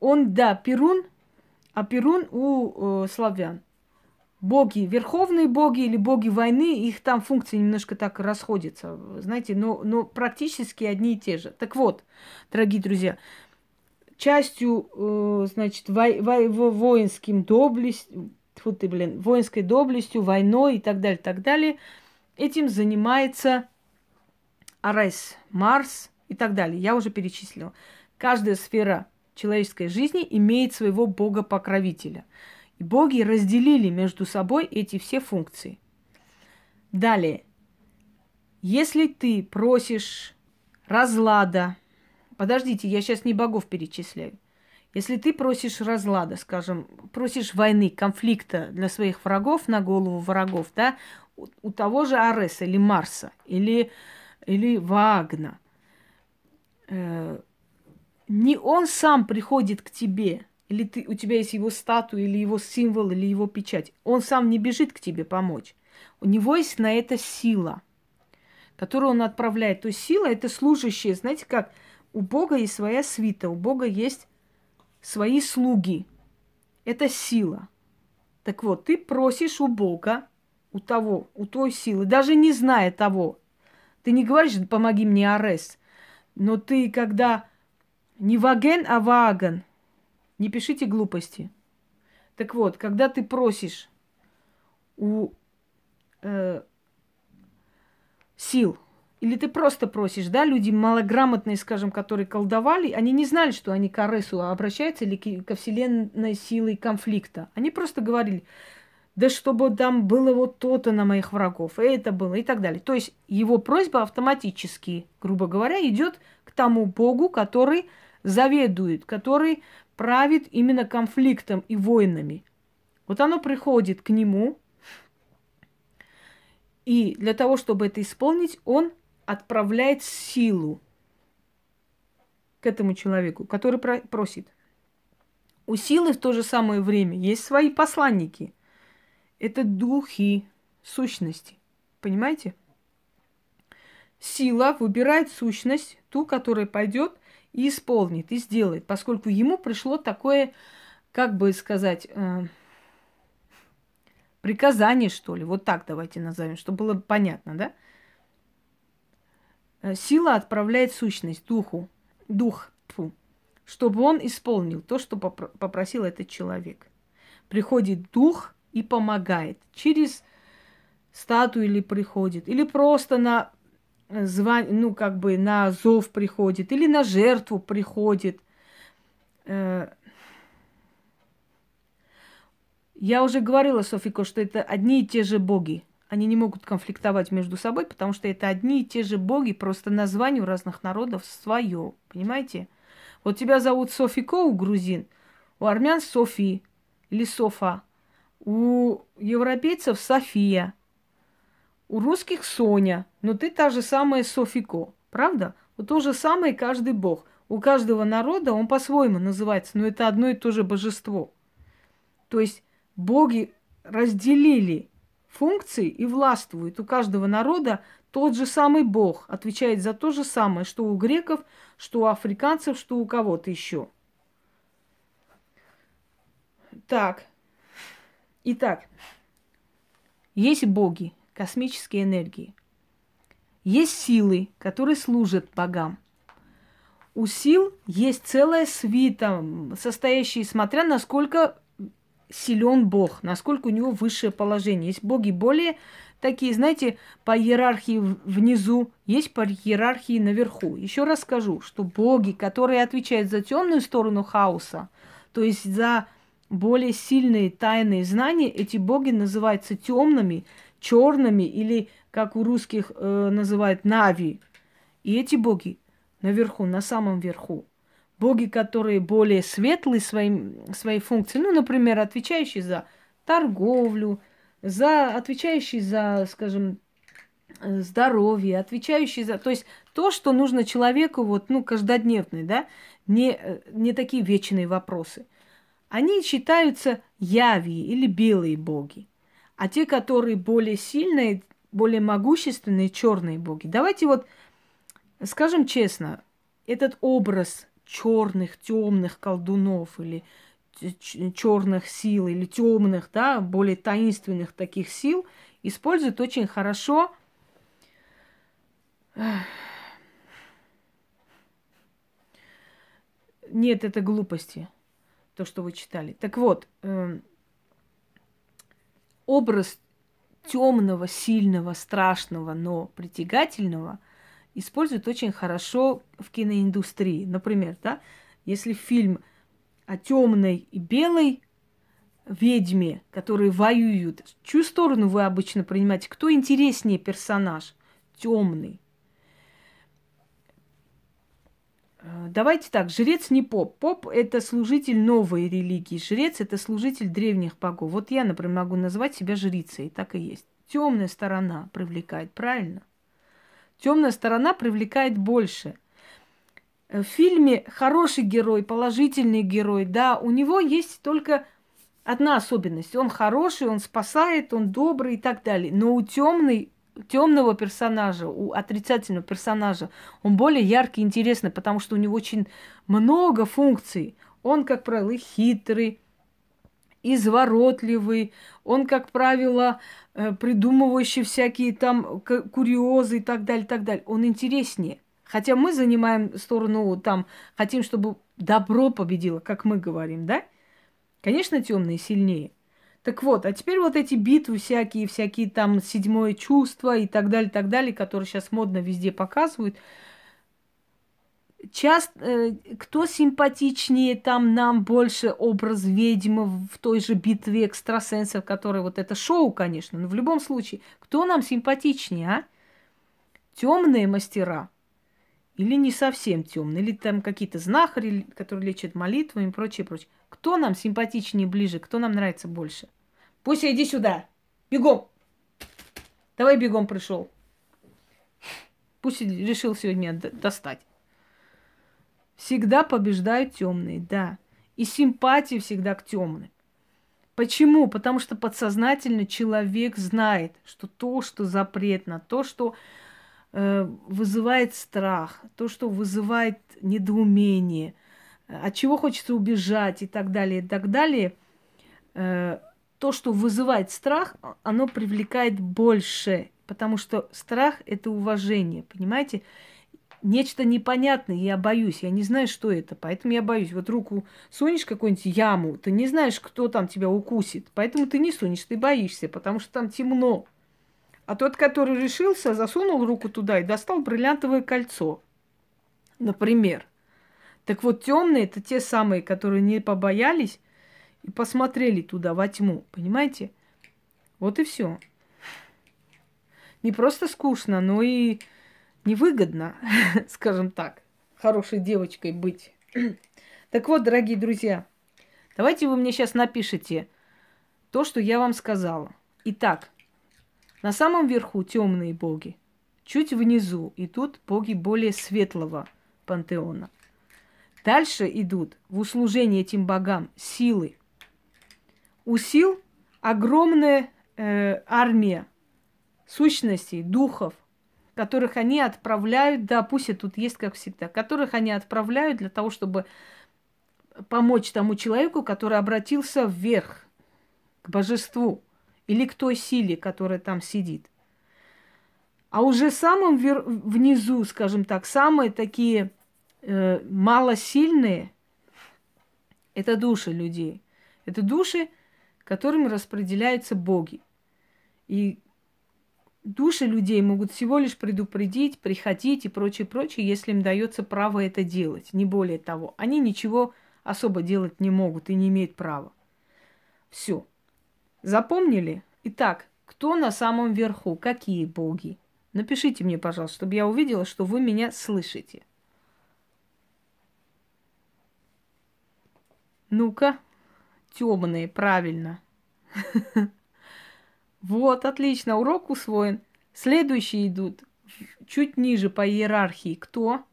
он, да, Перун, а Перун у э, славян. Боги, верховные боги или боги войны, их там функции немножко так расходятся, знаете, но, но практически одни и те же. Так вот, дорогие друзья, частью, э, значит, во, во, воинским доблестью, фу ты, блин, воинской доблестью, войной и так далее, так далее. Этим занимается Арес, Марс и так далее. Я уже перечислила. Каждая сфера человеческой жизни имеет своего бога-покровителя. Боги разделили между собой эти все функции. Далее. Если ты просишь разлада, Подождите, я сейчас не богов перечисляю. Если ты просишь разлада, скажем, просишь войны, конфликта для своих врагов на голову врагов, да, у, у того же Ареса или Марса, или, или Вагна, э, не он сам приходит к тебе, или ты, у тебя есть его статуя, или его символ, или его печать. Он сам не бежит к тебе помочь. У него есть на это сила, которую он отправляет. То есть сила – это служащие. Знаете, как у Бога есть своя свита, у Бога есть свои слуги. Это сила. Так вот, ты просишь у Бога, у того, у той силы, даже не зная того. Ты не говоришь, помоги мне, Арес. Но ты, когда не ваген, а ваган, не пишите глупости. Так вот, когда ты просишь у э, сил, или ты просто просишь, да, люди малограмотные, скажем, которые колдовали, они не знали, что они к Аресу обращаются или ко вселенной силой конфликта. Они просто говорили, да чтобы там было вот то-то на моих врагов, это было и так далее. То есть его просьба автоматически, грубо говоря, идет к тому Богу, который заведует, который правит именно конфликтом и войнами. Вот оно приходит к нему, и для того, чтобы это исполнить, он отправляет силу к этому человеку, который просит. У силы в то же самое время есть свои посланники. Это духи сущности. Понимаете? Сила выбирает сущность, ту, которая пойдет и исполнит, и сделает, поскольку ему пришло такое, как бы сказать, э, приказание, что ли, вот так давайте назовем, чтобы было понятно, да? Э, сила отправляет сущность духу, дух, тьфу, чтобы он исполнил то, что попросил этот человек. Приходит дух и помогает через статую или приходит, или просто на звание, ну, как бы на зов приходит, или на жертву приходит. Э, я уже говорила, Софико, что это одни и те же боги. Они не могут конфликтовать между собой, потому что это одни и те же боги, просто название у разных народов свое. Понимаете? Вот тебя зовут Софико у грузин, у армян Софи или Софа, у европейцев София – у русских Соня, но ты та же самая Софико, правда? Вот то же самое каждый бог. У каждого народа он по-своему называется, но это одно и то же божество. То есть боги разделили функции и властвуют. У каждого народа тот же самый бог отвечает за то же самое, что у греков, что у африканцев, что у кого-то еще. Так. Итак, есть боги, космические энергии. Есть силы, которые служат богам. У сил есть целая свита, состоящая, смотря насколько силен Бог, насколько у него высшее положение. Есть боги более такие, знаете, по иерархии внизу, есть по иерархии наверху. Еще раз скажу, что боги, которые отвечают за темную сторону хаоса, то есть за более сильные тайные знания, эти боги называются темными, черными или, как у русских э, называют, нави. И эти боги наверху, на самом верху. Боги, которые более светлые своим, своей функции, ну, например, отвечающие за торговлю, за, отвечающие за, скажем, здоровье, отвечающие за... То есть то, что нужно человеку, вот, ну, каждодневный, да, не, э, не такие вечные вопросы. Они считаются яви или белые боги а те, которые более сильные, более могущественные, черные боги. Давайте вот скажем честно, этот образ черных, темных колдунов или черных сил или темных, да, более таинственных таких сил используют очень хорошо Нет, это глупости, то, что вы читали. Так вот, эм, образ темного, сильного, страшного, но притягательного используют очень хорошо в киноиндустрии. Например, да, если фильм о темной и белой ведьме, которые воюют, чью сторону вы обычно принимаете? Кто интереснее персонаж? Темный Э, давайте так, жрец не поп. Поп – это служитель новой религии. Жрец – это служитель древних богов. Вот я, например, могу назвать себя жрицей, так и есть. Темная сторона привлекает, правильно? Темная сторона привлекает больше. в фильме хороший герой, положительный герой, да, у него есть только одна особенность. Он хороший, он спасает, он добрый и так далее. Но у темной темного персонажа, у отрицательного персонажа, он более яркий, интересный, потому что у него очень много функций. Он, как правило, хитрый, изворотливый, он, как правило, э, придумывающий всякие там курьезы и так далее, и так далее. Он интереснее. Хотя мы занимаем сторону там, хотим, чтобы добро победило, как мы говорим, да? Конечно, темные сильнее. Так вот, а теперь вот эти битвы всякие, всякие там седьмое чувство и так далее, так далее, которые сейчас модно везде показывают. Часто, э, кто симпатичнее там нам больше образ ведьмы в той же битве экстрасенсов, которые вот это шоу, конечно, но в любом случае, кто нам симпатичнее, а? Темные мастера или не совсем темные, или там какие-то знахари, которые лечат молитвами и прочее, прочее. Кто нам симпатичнее ближе, кто нам нравится больше? Пусть иди сюда. Бегом. Давай бегом пришел. Пусть решил сегодня достать. Всегда побеждают темные, да. И симпатии всегда к темным. Почему? Потому что подсознательно человек знает, что то, что запретно, то, что э, вызывает страх, то, что вызывает недоумение, от чего хочется убежать и так далее, и так далее, э, то, что вызывает страх, оно привлекает больше, потому что страх – это уважение, понимаете? Нечто непонятное, я боюсь, я не знаю, что это, поэтому я боюсь. Вот руку сунешь какую-нибудь яму, ты не знаешь, кто там тебя укусит, поэтому ты не сунешь, ты боишься, потому что там темно. А тот, который решился, засунул руку туда и достал бриллиантовое кольцо, например. Так вот, темные это те самые, которые не побоялись и посмотрели туда, во тьму, понимаете? Вот и все. Не просто скучно, но и невыгодно, скажем так, хорошей девочкой быть. так вот, дорогие друзья, давайте вы мне сейчас напишите то, что я вам сказала. Итак, на самом верху темные боги, чуть внизу идут боги более светлого пантеона. Дальше идут в услужение этим богам силы, у сил огромная э, армия сущностей, духов, которых они отправляют, да, пусть тут есть, как всегда, которых они отправляют для того, чтобы помочь тому человеку, который обратился вверх, к божеству или к той силе, которая там сидит. А уже самым вер... внизу, скажем так, самые такие э, малосильные, это души людей. Это души, которым распределяются боги. И души людей могут всего лишь предупредить, приходить и прочее, прочее, если им дается право это делать, не более того. Они ничего особо делать не могут и не имеют права. Все. Запомнили? Итак, кто на самом верху? Какие боги? Напишите мне, пожалуйста, чтобы я увидела, что вы меня слышите. Ну-ка темные, правильно. Вот, отлично, урок усвоен. Следующие идут чуть ниже по иерархии. Кто?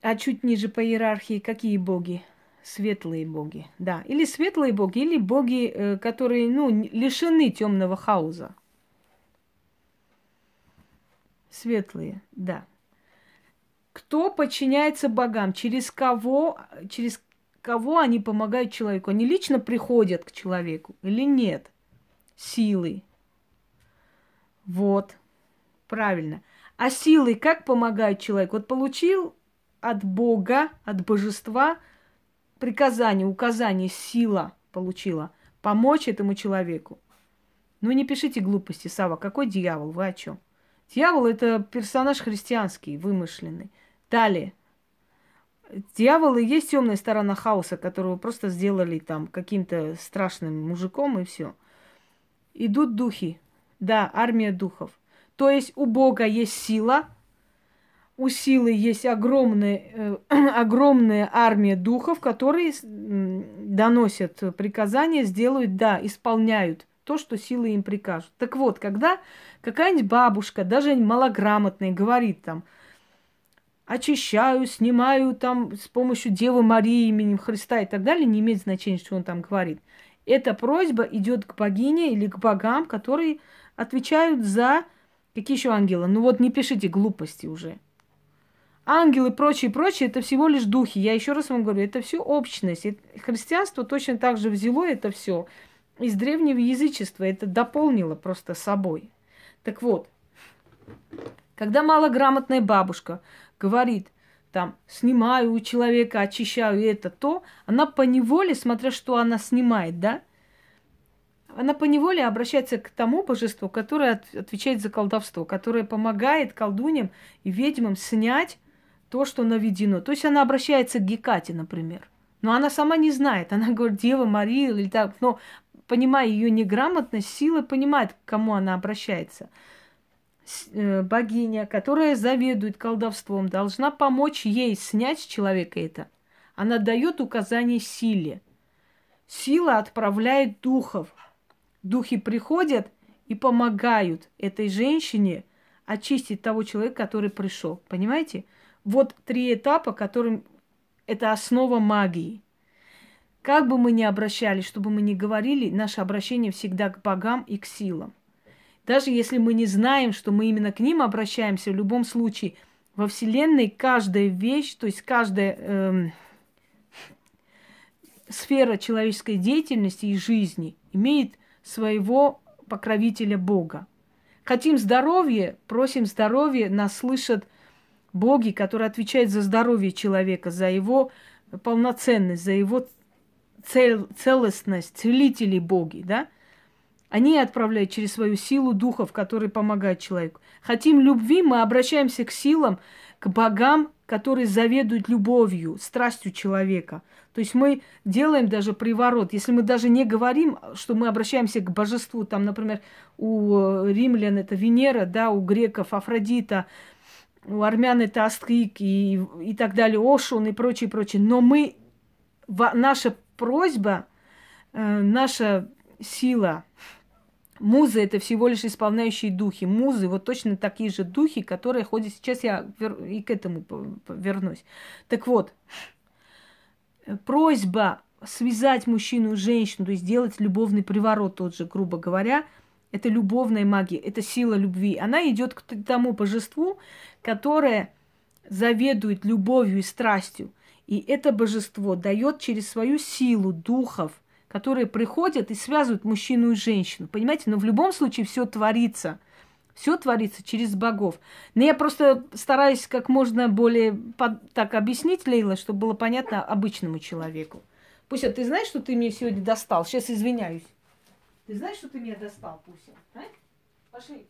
А чуть ниже по иерархии какие боги? Светлые боги, да. Или светлые боги, или боги, э, которые, ну, лишены темного хауза. Светлые, да. Кто подчиняется богам? Через кого, через кого они помогают человеку? Они лично приходят к человеку или нет? Силой. Вот. Правильно. А силой как помогают человеку? Вот получил от Бога, от божества приказание, указание, сила получила помочь этому человеку. Ну не пишите глупости, Сава, какой дьявол, вы о чем? Дьявол это персонаж христианский, вымышленный. Далее. Дьявол и есть темная сторона хаоса, которого просто сделали там каким-то страшным мужиком и все. Идут духи. Да, армия духов. То есть у Бога есть сила, у силы есть огромная, э, огромная армия духов, которые доносят приказания, сделают, да, исполняют то, что силы им прикажут. Так вот, когда какая-нибудь бабушка, даже малограмотная, говорит там, очищаю, снимаю там с помощью Девы Марии именем Христа и так далее, не имеет значения, что он там говорит. Эта просьба идет к богине или к богам, которые отвечают за какие еще ангелы. Ну вот не пишите глупости уже. Ангелы, прочее, прочее, это всего лишь духи. Я еще раз вам говорю, это все общность. Христианство точно так же взяло это все из древнего язычества. Это дополнило просто собой. Так вот, когда малограмотная бабушка говорит, там, снимаю у человека, очищаю это, то, она по неволе, смотря что она снимает, да, она по неволе обращается к тому божеству, которое отвечает за колдовство, которое помогает колдуням и ведьмам снять то, что наведено. То есть она обращается к Гекате, например. Но она сама не знает. Она говорит, Дева Мария или так. Но, понимая ее неграмотность, сила понимает, к кому она обращается. Э, богиня, которая заведует колдовством, должна помочь ей снять с человека это. Она дает указание силе. Сила отправляет духов. Духи приходят и помогают этой женщине очистить того человека, который пришел. Понимаете? Вот три этапа, которым это основа магии. Как бы мы ни обращались, чтобы мы ни говорили, наше обращение всегда к богам и к силам. Даже если мы не знаем, что мы именно к ним обращаемся, в любом случае во Вселенной каждая вещь, то есть каждая эм, сфера человеческой деятельности и жизни имеет своего покровителя Бога. Хотим здоровья, просим здоровья, нас слышат боги, которые отвечают за здоровье человека, за его полноценность, за его цел, целостность, целители боги, да? Они отправляют через свою силу духов, которые помогают человеку. Хотим любви, мы обращаемся к силам, к богам, которые заведуют любовью, страстью человека. То есть мы делаем даже приворот. Если мы даже не говорим, что мы обращаемся к божеству, там, например, у римлян это Венера, да, у греков Афродита, у армян это Астрик и, и так далее, Ошун и прочее, прочее. Но мы, наша просьба, э, наша сила, Музы – это всего лишь исполняющие духи. Музы – вот точно такие же духи, которые ходят… Сейчас я и к этому вернусь. Так вот, просьба связать мужчину и женщину, то есть сделать любовный приворот тот же, грубо говоря, это любовная магия, это сила любви. Она идет к тому божеству, которое заведует любовью и страстью. И это божество дает через свою силу духов – которые приходят и связывают мужчину и женщину. Понимаете? Но в любом случае все творится. Все творится через богов. Но я просто стараюсь как можно более под, так объяснить, Лейла, чтобы было понятно обычному человеку. Пуся, ты знаешь, что ты мне сегодня достал? Сейчас извиняюсь. Ты знаешь, что ты меня достал, Пуся? А? Пошли.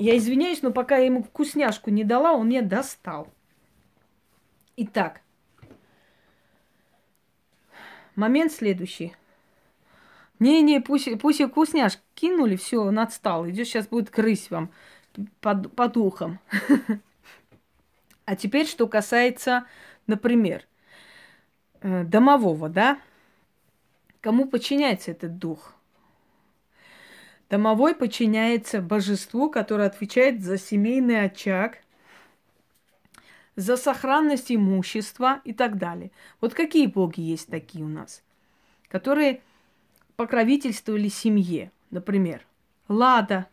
Я извиняюсь, но пока я ему вкусняшку не дала, он меня достал. Итак, момент следующий. Не-не, пусть, пусть и вкусняшки кинули, все, он отстал. Идет сейчас будет крысь вам под, под ухом. А теперь, что касается, например, э, домового, да? Кому подчиняется этот дух? Домовой подчиняется божеству, которое отвечает за семейный очаг, за сохранность имущества и так далее. Вот какие боги есть такие у нас, которые покровительствовали семье, например, Лада,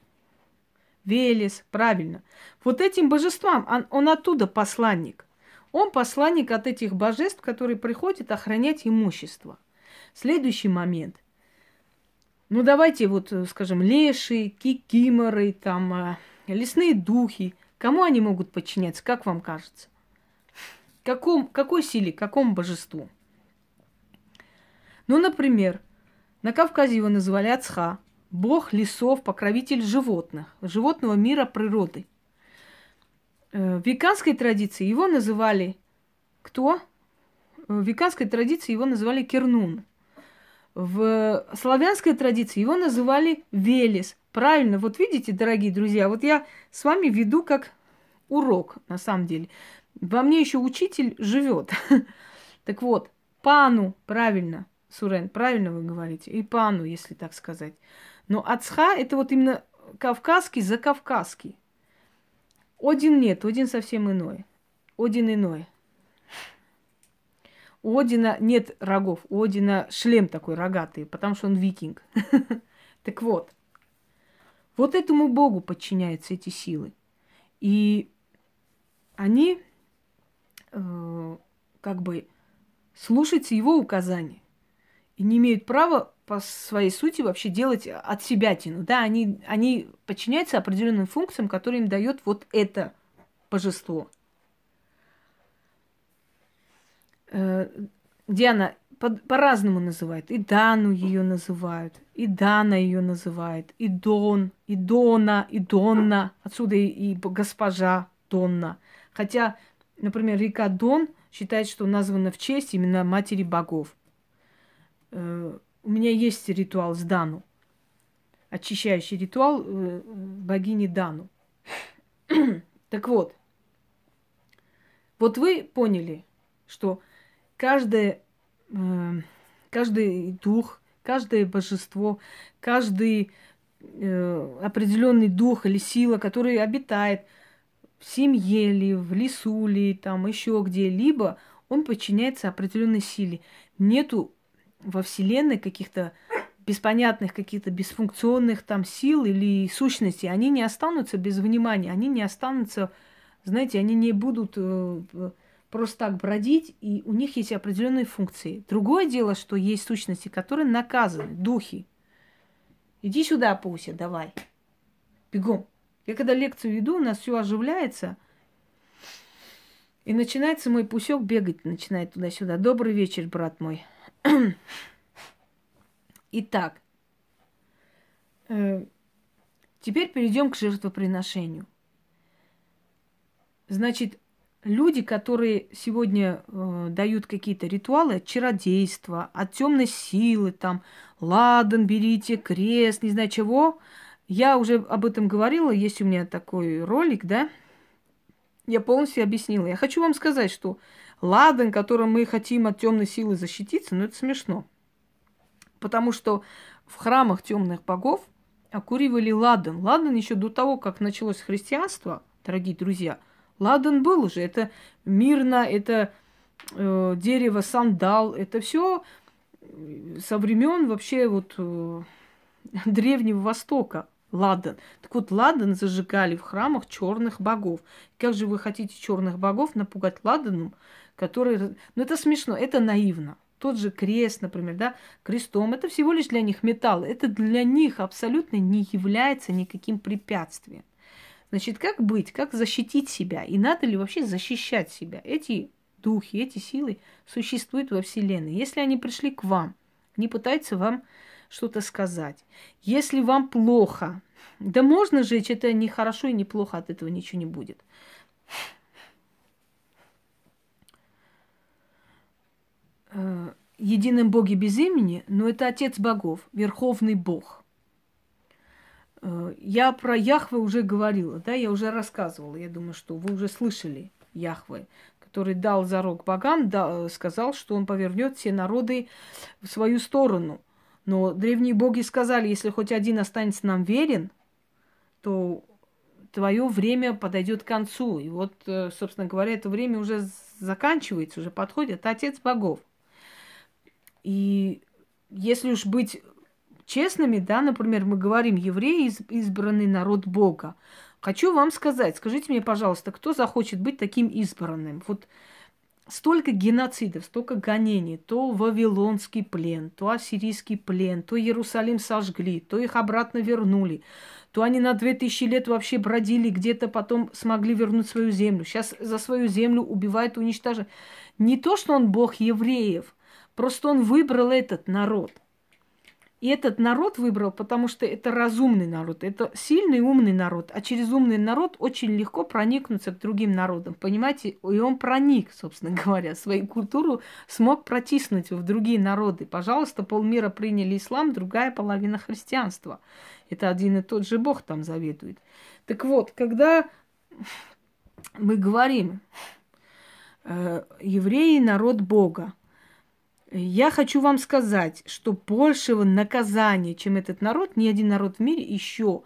Велес, правильно. Вот этим божествам он, он оттуда посланник. Он посланник от этих божеств, которые приходят охранять имущество. Следующий момент – ну, давайте вот, э, скажем, леши, кикиморы, там, э, лесные духи. Кому они могут подчиняться, как вам кажется? Каком, какой силе, какому божеству? Ну, например, на Кавказе его называли Ацха, бог лесов, покровитель животных, животного мира природы. Э, в веканской традиции его называли кто? в веканской традиции его называли Кернун. В славянской традиции его называли Велес. Правильно, вот видите, дорогие друзья, вот я с вами веду как урок, на самом деле. Во мне еще учитель живет. Так вот, пану, правильно, Сурен, правильно вы говорите, и пану, если так сказать. Но ацха это вот именно кавказский за кавказский. Один нет, один совсем иной. Один иной. У Одина нет рогов, у Одина шлем такой рогатый, потому что он викинг. Так вот, вот этому богу подчиняются эти силы. И они э, как бы слушаются его указания и не имеют права по своей сути вообще делать от себя тяну. Да, они, они подчиняются определенным функциям, которые им дает вот это божество. Э, Диана по- по-разному называют. И Дану ее называют, и Дана ее называет, и Дон, и Дона, и Донна. Отсюда и, и госпожа Донна. Хотя, например, река Дон считает, что названа в честь именно матери богов. Э, у меня есть ритуал с Дану. Очищающий ритуал э, богини Дану. так вот, вот вы поняли, что каждое, э, каждый дух, каждое божество, каждый э, определенный дух или сила, который обитает в семье ли, в лесу ли, там еще где-либо, он подчиняется определенной силе. Нету во Вселенной каких-то беспонятных, каких-то бесфункционных там сил или сущностей. Они не останутся без внимания, они не останутся, знаете, они не будут э, просто так бродить, и у них есть определенные функции. Другое дело, что есть сущности, которые наказаны, духи. Иди сюда, Пуся, давай. Бегом. Я когда лекцию веду, у нас все оживляется. И начинается мой пусек бегать, начинает туда-сюда. Добрый вечер, брат мой. Итак, э, теперь перейдем к жертвоприношению. Значит, люди, которые сегодня э, дают какие-то ритуалы от чародейства, от темной силы, там, ладан, берите, крест, не знаю чего. Я уже об этом говорила, есть у меня такой ролик, да, я полностью объяснила. Я хочу вам сказать, что ладан, которым мы хотим от темной силы защититься, ну это смешно. Потому что в храмах темных богов окуривали ладан. Ладан еще до того, как началось христианство, дорогие друзья – Ладан был уже. Это мирно, это э, дерево сандал. Это все со времен вообще вот э, Древнего Востока. Ладан. Так вот, ладан зажигали в храмах черных богов. Как же вы хотите черных богов напугать ладаном, который... Ну, это смешно, это наивно. Тот же крест, например, да, крестом, это всего лишь для них металл. Это для них абсолютно не является никаким препятствием. Значит, как быть, как защитить себя? И надо ли вообще защищать себя? Эти духи, эти силы существуют во Вселенной. Если они пришли к вам, не пытаются вам что-то сказать. Если вам плохо, да можно жечь, это не хорошо и не плохо, от этого ничего не будет. Э, единым Боге без имени, но это Отец богов, Верховный Бог – я про Яхве уже говорила, да, я уже рассказывала. Я думаю, что вы уже слышали Яхве, который дал зарок богам, да, сказал, что он повернет все народы в свою сторону. Но древние боги сказали, если хоть один останется нам верен, то твое время подойдет к концу. И вот, э, собственно говоря, это время уже заканчивается, уже подходит Отец богов. И если уж быть честными, да, например, мы говорим, евреи избранный народ Бога. Хочу вам сказать, скажите мне, пожалуйста, кто захочет быть таким избранным? Вот столько геноцидов, столько гонений, то Вавилонский плен, то Ассирийский плен, то Иерусалим сожгли, то их обратно вернули, то они на две тысячи лет вообще бродили, где-то потом смогли вернуть свою землю. Сейчас за свою землю убивают, уничтожают. Не то, что он бог евреев, просто он выбрал этот народ – И этот народ выбрал, потому что это разумный народ, это сильный умный народ. А через умный народ очень легко проникнуться к другим народам. Понимаете? И он проник, собственно говоря, свою культуру смог протиснуть в другие народы. Пожалуйста, полмира приняли ислам, другая половина христианства. Это один и тот же Бог там заведует. Так вот, когда мы говорим, э, евреи народ Бога, я хочу вам сказать, что большего наказания, чем этот народ, ни один народ в мире еще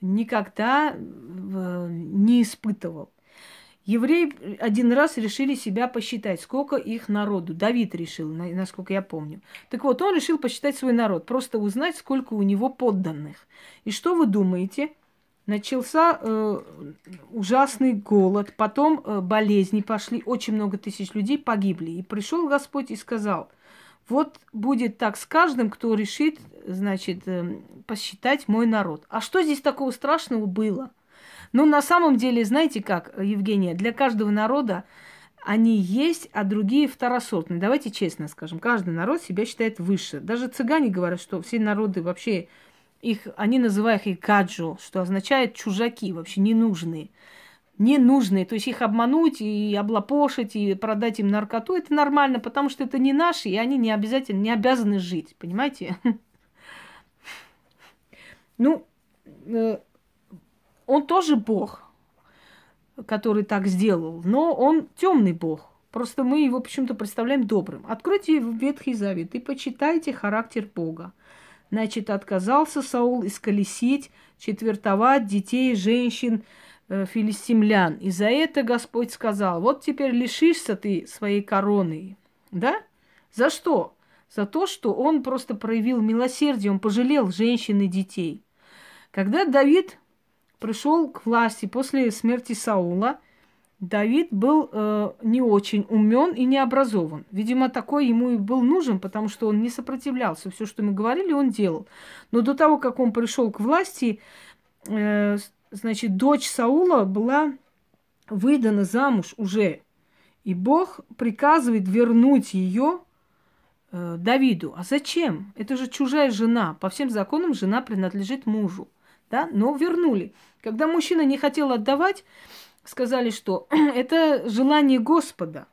никогда э, не испытывал. Евреи один раз решили себя посчитать, сколько их народу. Давид решил, насколько я помню. Так вот, он решил посчитать свой народ, просто узнать, сколько у него подданных. И что вы думаете? Начался э, ужасный голод, потом э, болезни пошли, очень много тысяч людей погибли. И пришел Господь и сказал – вот будет так с каждым, кто решит, значит, эм, посчитать мой народ. А что здесь такого страшного было? Ну, на самом деле, знаете как, Евгения, для каждого народа они есть, а другие второсортные. Давайте честно скажем, каждый народ себя считает выше. Даже цыгане говорят, что все народы вообще их, они называют их гаджо, что означает чужаки, вообще ненужные ненужные. То есть их обмануть и облапошить, и продать им наркоту, это нормально, потому что это не наши, и они не обязательно, не обязаны жить, понимаете? Ну, э, он тоже бог, который так сделал, но он темный бог. Просто мы его почему-то представляем добрым. Откройте Ветхий Завет и почитайте характер Бога. Значит, отказался Саул исколесить, четвертовать детей, женщин, филистимлян. И за это Господь сказал, вот теперь лишишься ты своей короны. Да? За что? За то, что он просто проявил милосердие, он пожалел женщин и детей. Когда Давид пришел к власти после смерти Саула, Давид был э, не очень умен и не образован. Видимо, такой ему и был нужен, потому что он не сопротивлялся. Все, что мы говорили, он делал. Но до того, как он пришел к власти, э, значит, дочь Саула была выдана замуж уже. И Бог приказывает вернуть ее э, Давиду. А зачем? Это же чужая жена. По всем законам жена принадлежит мужу. Да? Но вернули. Когда мужчина не хотел отдавать, сказали, что это желание Господа.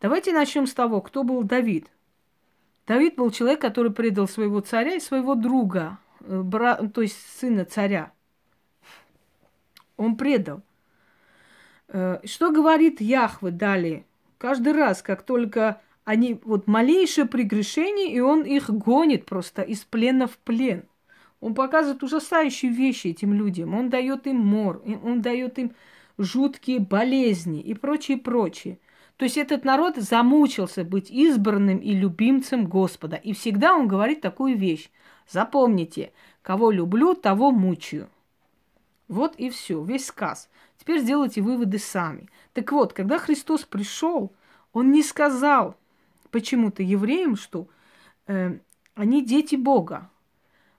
Давайте начнем с того, кто был Давид. Давид был человек, который предал своего царя и своего друга, э, бра... то есть сына царя. Он предал. Э, что говорит Яхве далее? Каждый раз, как только они, вот малейшее прегрешение, и он их гонит просто из плена в плен. Он показывает ужасающие вещи этим людям. Он дает им мор, он дает им жуткие болезни и прочее, прочее. То есть этот народ замучился быть избранным и любимцем Господа. И всегда он говорит такую вещь. Запомните, кого люблю, того мучаю. Вот и все, весь сказ. Теперь сделайте выводы сами. Так вот, когда Христос пришел, он не сказал почему-то евреям, что э, они дети Бога.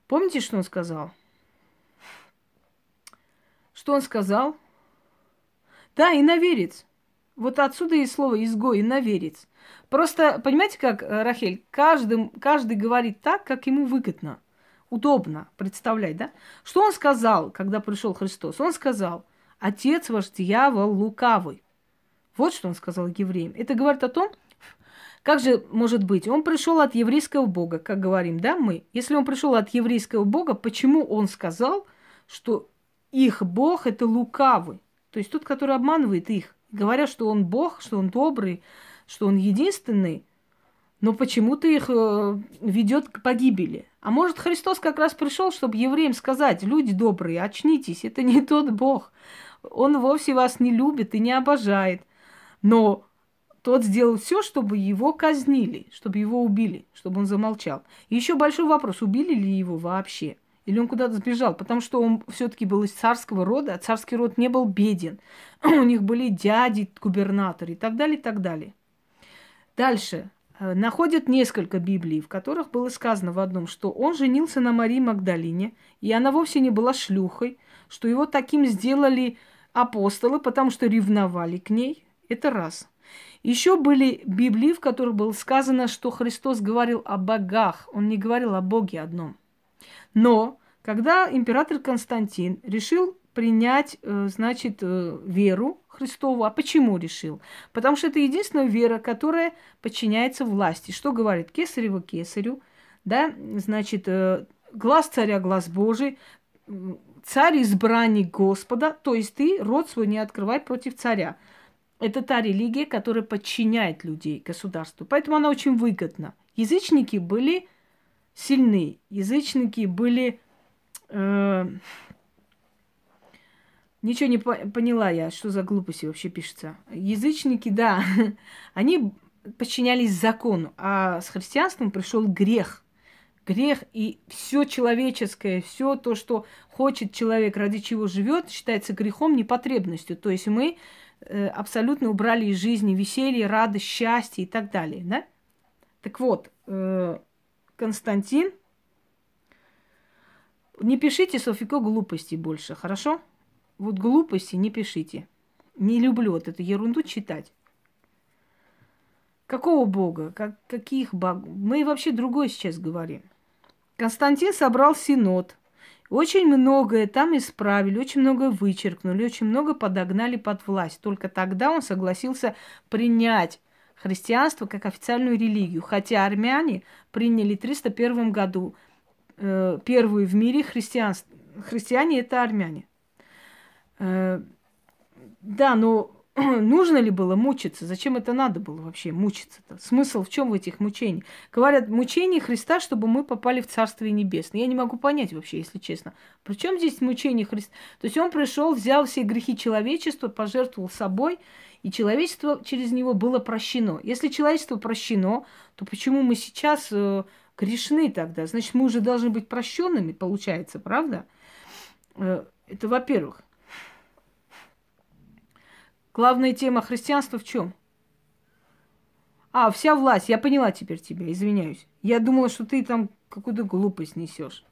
Помните, что он сказал? Что он сказал? Да, иноверец. Вот отсюда и слово изгой, иноверец. Просто, понимаете, как, э, Рахель, каждый, каждый говорит так, как ему выгодно удобно представлять, да? Что он сказал, когда пришел Христос? Он сказал, отец ваш дьявол лукавый. Вот что он сказал евреям. Это говорит о том, как же может быть? Он пришел от еврейского бога, как говорим, да, мы. Если он пришел от еврейского бога, почему он сказал, что их бог это лукавый? То есть тот, который обманывает их, говоря, что он бог, что он добрый, что он единственный, но почему-то их э, ведет к погибели. А может, Христос как раз пришел, чтобы евреям сказать, люди добрые, очнитесь, это не тот Бог. Он вовсе вас не любит и не обожает. Но тот сделал все, чтобы его казнили, чтобы его убили, чтобы он замолчал. Еще большой вопрос, убили ли его вообще? Или он куда-то сбежал? Потому что он все-таки был из царского рода, а царский род не был беден. У них были дяди, губернаторы и так далее, и так далее. Дальше. Э, находят несколько Библий, в которых было сказано в одном, что он женился на Марии Магдалине, и она вовсе не была шлюхой, что его таким сделали апостолы, потому что ревновали к ней. Это раз. Еще были Библии, в которых было сказано, что Христос говорил о богах, он не говорил о Боге одном. Но когда император Константин решил принять, э, значит, э, веру Христову. А почему решил? Потому что это единственная вера, которая подчиняется власти. Что говорит Кесарева Кесарю? Да, значит, э, глаз царя, глаз Божий, царь избранник Господа, то есть ты род свой не открывай против царя. Это та религия, которая подчиняет людей государству. Поэтому она очень выгодна. Язычники были сильны, язычники были э, Ничего не по- поняла я, что за глупости вообще пишется. Язычники, да, они подчинялись закону, а с христианством пришел грех. Грех и все человеческое, все то, что хочет человек, ради чего живет, считается грехом, непотребностью. То есть мы э, абсолютно убрали из жизни веселье, радость, счастье и так далее. Да? Так вот, э, Константин, не пишите Софико глупости больше, хорошо? Вот глупости не пишите. Не люблю вот эту ерунду читать. Какого бога? Как, каких богов? Мы вообще другое сейчас говорим. Константин собрал синод. Очень многое там исправили, очень многое вычеркнули, очень много подогнали под власть. Только тогда он согласился принять христианство как официальную религию. Хотя армяне приняли в 301 году э, первую в мире христианство. Христиане это армяне. Э, да, но нужно ли было мучиться? Зачем это надо было вообще мучиться-то? Смысл в чем в этих мучениях? Говорят, мучение Христа, чтобы мы попали в Царствие Небесное. Я не могу понять вообще, если честно. Причем здесь мучение Христа? То есть он пришел, взял все грехи человечества, пожертвовал собой, и человечество через него было прощено. Если человечество прощено, то почему мы сейчас э, грешны тогда? Значит, мы уже должны быть прощенными, получается, правда? Э, это во-первых. Главная тема христианства в чем? А, вся власть. Я поняла теперь тебя, извиняюсь. Я думала, что ты там какую-то глупость несешь.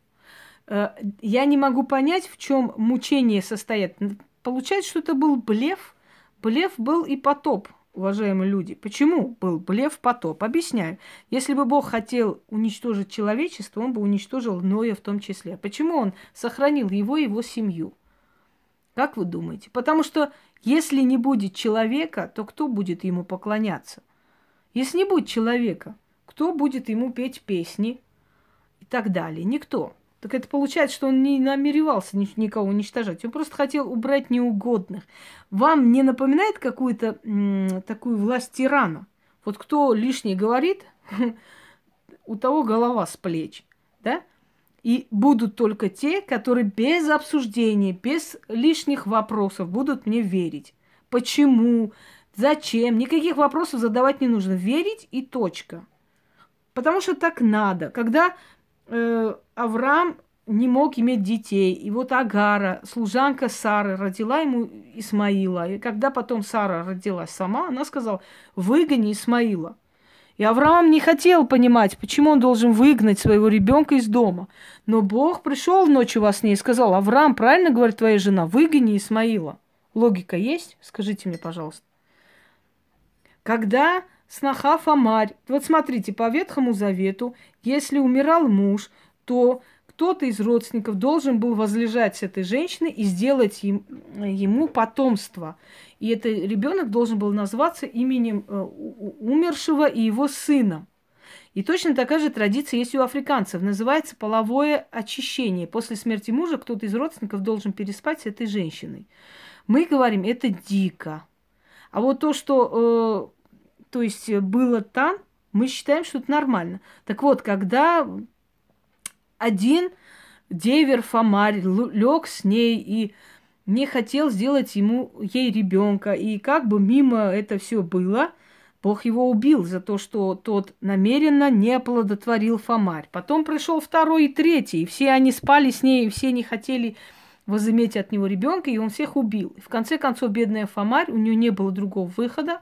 Э, я не могу понять, в чем мучение состоит. Получается, что это был блеф. Блеф был и потоп, уважаемые люди. Почему был блеф потоп? Объясняю. Если бы Бог хотел уничтожить человечество, он бы уничтожил Ноя в том числе. Почему он сохранил его и его семью? Как вы думаете? Потому что если не будет человека, то кто будет ему поклоняться? Если не будет человека, кто будет ему петь песни и так далее? Никто. Так это получается, что он не намеревался никого уничтожать. Он просто хотел убрать неугодных. Вам не напоминает какую-то м- такую власть тирана? Вот кто лишнее говорит, у того голова с плеч. Да? И будут только те, которые без обсуждения, без лишних вопросов будут мне верить. Почему? Зачем? Никаких вопросов задавать не нужно. Верить и точка. Потому что так надо. Когда э, Авраам не мог иметь детей, и вот Агара, служанка Сары, родила ему Исмаила. И когда потом Сара родилась сама, она сказала, выгони Исмаила. И Авраам не хотел понимать, почему он должен выгнать своего ребенка из дома. Но Бог пришел ночью во сне и сказал, Авраам, правильно говорит твоя жена, выгони Исмаила. Логика есть? Скажите мне, пожалуйста. Когда сноха Фомарь, вот смотрите, по Ветхому Завету, если умирал муж, то кто-то из родственников должен был возлежать с этой женщиной и сделать им, ему потомство. И этот ребенок должен был назваться именем э, умершего и его сына. И точно такая же традиция есть у африканцев. Называется половое очищение. После смерти мужа кто-то из родственников должен переспать с этой женщиной. Мы говорим, это дико. А вот то, что э, то есть было там, мы считаем, что это нормально. Так вот, когда один девер Фомарь лег с ней и не хотел сделать ему, ей ребенка. И как бы мимо это все было, Бог его убил за то, что тот намеренно не оплодотворил Фомарь. Потом пришел второй и третий, и все они спали с ней, и все не хотели возыметь от него ребенка, и он всех убил. И в конце концов, бедная Фомарь, у нее не было другого выхода.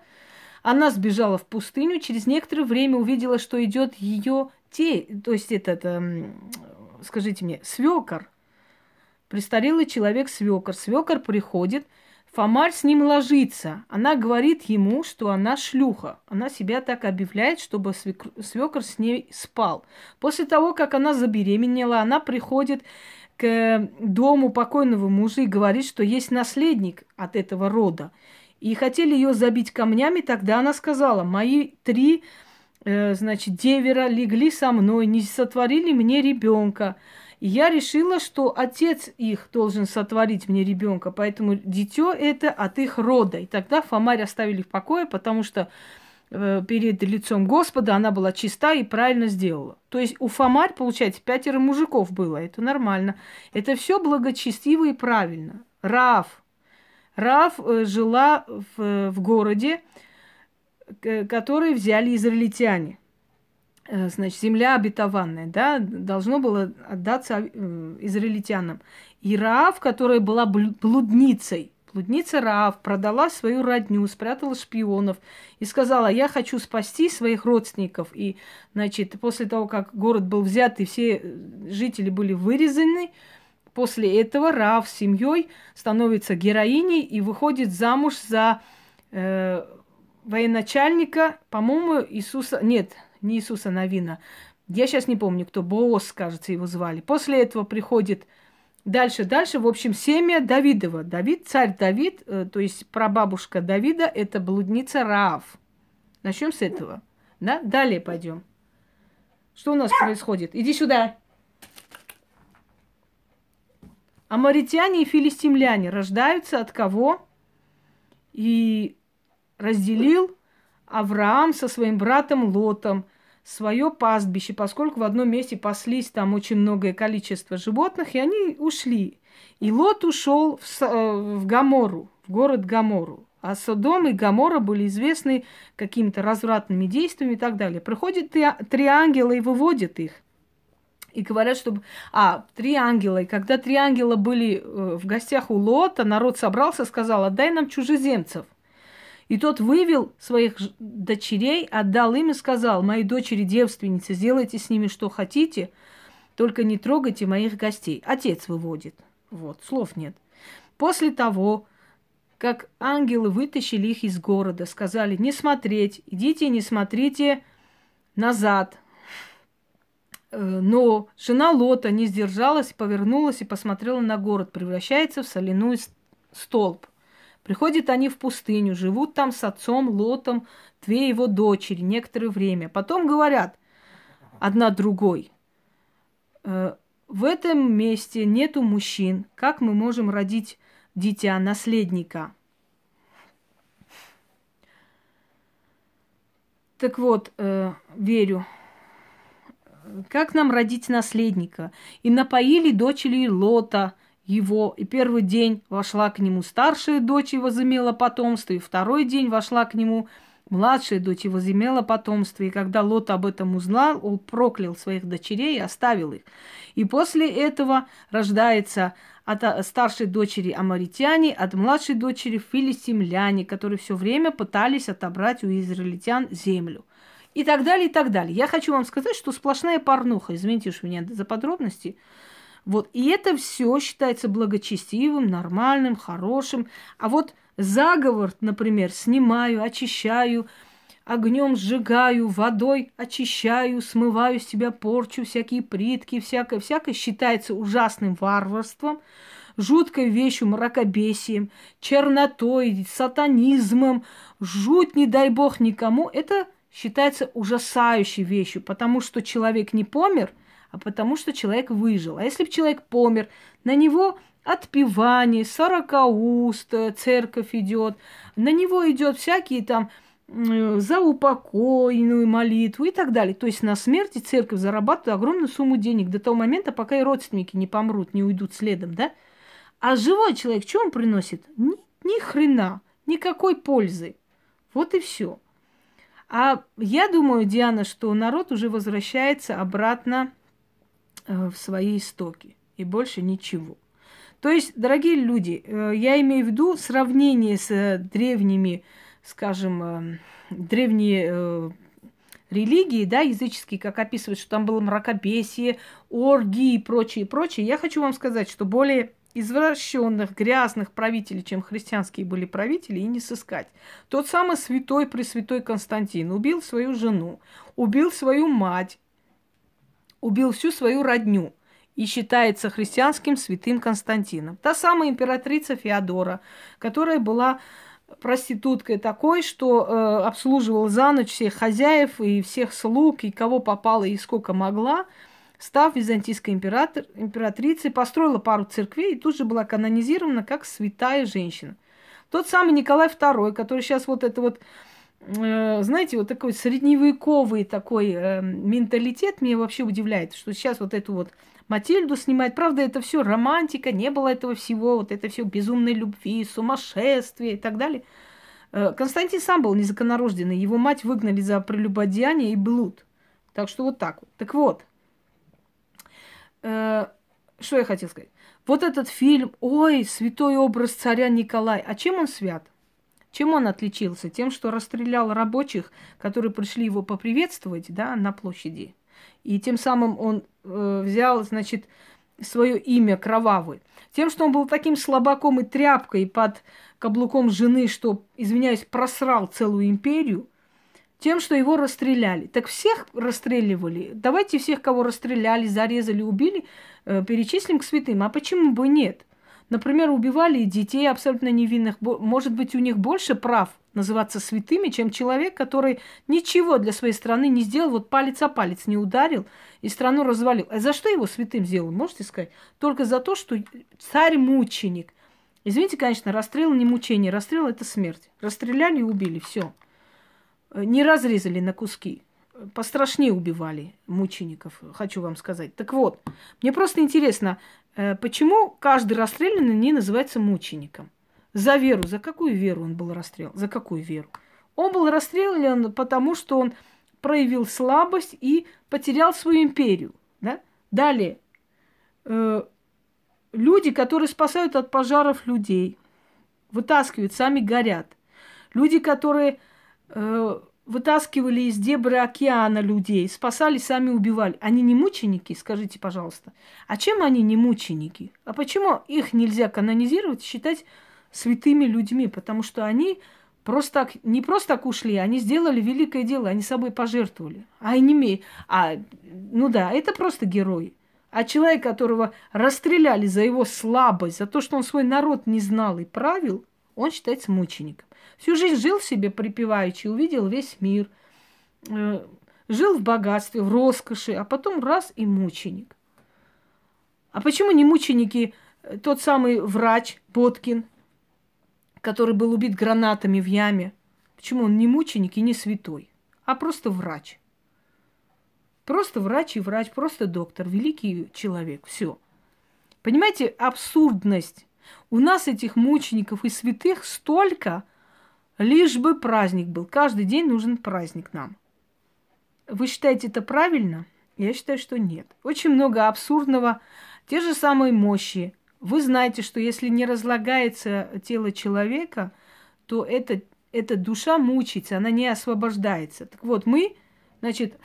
Она сбежала в пустыню, через некоторое время увидела, что идет ее те, то есть этот, эм, скажите мне, свекор, престарелый человек свекор. Свекор приходит, Фомарь с ним ложится. Она говорит ему, что она шлюха. Она себя так объявляет, чтобы свекр с ней спал. После того, как она забеременела, она приходит к дому покойного мужа и говорит, что есть наследник от этого рода. И хотели ее забить камнями, тогда она сказала, мои три, э, значит, девера легли со мной, не сотворили мне ребенка. И я решила, что отец их должен сотворить мне ребенка, поэтому дитё это от их рода. И тогда Фомарь оставили в покое, потому что э, перед лицом Господа она была чиста и правильно сделала. То есть у Фомарь, получается, пятеро мужиков было. Это нормально. Это все благочестиво и правильно. Рав. Рав э, жила в, в городе, который взяли израильтяне. Э, значит, земля обетованная, да, должно было отдаться э, израильтянам. И Раав, которая была блудницей, блудница Раав, продала свою родню, спрятала шпионов и сказала, я хочу спасти своих родственников. И, значит, после того, как город был взят и все э, жители были вырезаны, после этого Раав с семьей становится героиней и выходит замуж за военачальника, по-моему, Иисуса, нет, не Иисуса Новина. Я сейчас не помню, кто, Боос, кажется, его звали. После этого приходит дальше, дальше, в общем, семя Давидова. Давид, царь Давид, э, то есть прабабушка Давида, это блудница Раав. Начнем с этого. Да? Далее пойдем. Что у нас происходит? Иди сюда. Амаритяне и филистимляне рождаются от кого? И разделил Авраам со своим братом Лотом свое пастбище, поскольку в одном месте паслись там очень многое количество животных, и они ушли. И Лот ушел в, э, в Гамору, в город Гамору. А Содом и Гамора были известны какими-то развратными действиями и так далее. Приходят три ангела и выводят их. И говорят, чтобы... А, три ангела. И когда три ангела были э, в гостях у Лота, народ собрался, сказал, отдай нам чужеземцев – и тот вывел своих дочерей, отдал им и сказал, мои дочери девственницы, сделайте с ними что хотите, только не трогайте моих гостей. Отец выводит. Вот, слов нет. После того, как ангелы вытащили их из города, сказали, не смотреть, идите, не смотрите назад. Э, но жена Лота не сдержалась, повернулась и посмотрела на город, превращается в соляной столб – Приходят они в пустыню, живут там с отцом Лотом, две его дочери некоторое время. Потом говорят одна другой, «Э, в этом месте нету мужчин. Как мы можем родить дитя, наследника? Так вот, э, верю, как нам родить наследника? И напоили дочери Лота – его, и первый день вошла к нему старшая дочь и возымела потомство, и второй день вошла к нему младшая дочь и возымела потомство. И когда Лот об этом узнал, он проклял своих дочерей и оставил их. И после этого рождается от а, старшей дочери амаритяне, от младшей дочери филистимляне, которые все время пытались отобрать у израильтян землю. И так далее, и так далее. Я хочу вам сказать, что сплошная порнуха, извините уж меня за подробности, вот, и это все считается благочестивым, нормальным, хорошим. А вот заговор, например, снимаю, очищаю, огнем сжигаю, водой очищаю, смываю с себя порчу, всякие притки, всякое-всякое, считается ужасным варварством, жуткой вещью, мракобесием, чернотой, сатанизмом, жуть, не дай бог никому, это считается ужасающей вещью, потому что человек не помер – а потому что человек выжил. А если бы человек помер, на него отпевание, сорокауст, церковь идет, на него идет всякие там за упокойную молитву и так далее. То есть на смерти церковь зарабатывает огромную сумму денег до того момента, пока и родственники не помрут, не уйдут следом, да? А живой человек, что он приносит? Ни, ни хрена, никакой пользы. Вот и все. А я думаю, Диана, что народ уже возвращается обратно Э, в свои истоки. И больше ничего. То есть, дорогие люди, э, я имею в виду сравнение с э, древними, скажем, древние религии, да, языческие, как описывают, что там было мракобесие, оргии и прочее, прочее. Я хочу вам сказать, что более извращенных, грязных правителей, чем христианские были правители, и не сыскать. Тот самый святой Пресвятой Константин убил свою жену, убил свою мать, убил всю свою родню и считается христианским святым Константином. Та самая императрица Феодора, которая была проституткой такой, что э, обслуживала за ночь всех хозяев и всех слуг, и кого попало, и сколько могла, став византийской император, императрицей, построила пару церквей и тут же была канонизирована как святая женщина. Тот самый Николай II, который сейчас вот это вот, знаете, вот такой средневековый такой э, менталитет меня вообще удивляет, что сейчас вот эту вот Матильду снимает. Правда, это все романтика, не было этого всего, вот это все безумной любви, сумасшествия и так далее. Э, Константин сам был незаконнорожденный, его мать выгнали за прелюбодеяние и блуд. Так что вот так вот. Так вот, э, что я хотел сказать? Вот этот фильм, ой, святой образ царя Николая. А чем он свят? Чем он отличился? Тем, что расстрелял рабочих, которые пришли его поприветствовать, да, на площади. И тем самым он э, взял, значит, свое имя кровавый. Тем, что он был таким слабаком и тряпкой под каблуком жены, что, извиняюсь, просрал целую империю, тем, что его расстреляли. Так всех расстреливали. Давайте всех, кого расстреляли, зарезали, убили, э, перечислим к святым. А почему бы нет? Например, убивали детей абсолютно невинных. Может быть, у них больше прав называться святыми, чем человек, который ничего для своей страны не сделал, вот палец о палец не ударил и страну развалил. А за что его святым сделал, можете сказать? Только за то, что царь-мученик. Извините, конечно, расстрел не мучение, расстрел это смерть. Расстреляли и убили, все. Не разрезали на куски. Пострашнее убивали мучеников, хочу вам сказать. Так вот, мне просто интересно, э, почему каждый расстрелянный не называется мучеником? За веру. За какую веру он был расстрелян? За какую веру? Он был расстрелян потому, что он проявил слабость и потерял свою империю. Да? Далее. Э, люди, которые спасают от пожаров людей, вытаскивают, сами горят. Люди, которые э, вытаскивали из дебры океана людей, спасали, сами убивали. Они не мученики, скажите, пожалуйста. А чем они не мученики? А почему их нельзя канонизировать, считать святыми людьми, потому что они просто так, не просто так ушли, они сделали великое дело, они собой пожертвовали. А не а, ну да, это просто герой. А человек, которого расстреляли за его слабость, за то, что он свой народ не знал и правил, он считается мучеником. Всю жизнь жил себе припеваючи, увидел весь мир, э, жил в богатстве, в роскоши, а потом раз и мученик. А почему не мученики э, тот самый врач Боткин, который был убит гранатами в яме. Почему он не мученик и не святой, а просто врач? Просто врач и врач, просто доктор, великий человек, все. Понимаете, абсурдность. У нас этих мучеников и святых столько, лишь бы праздник был. Каждый день нужен праздник нам. Вы считаете это правильно? Я считаю, что нет. Очень много абсурдного. Те же самые мощи, вы знаете, что если не разлагается тело человека, то эта, эта душа мучается, она не освобождается. Так вот, мы, значит,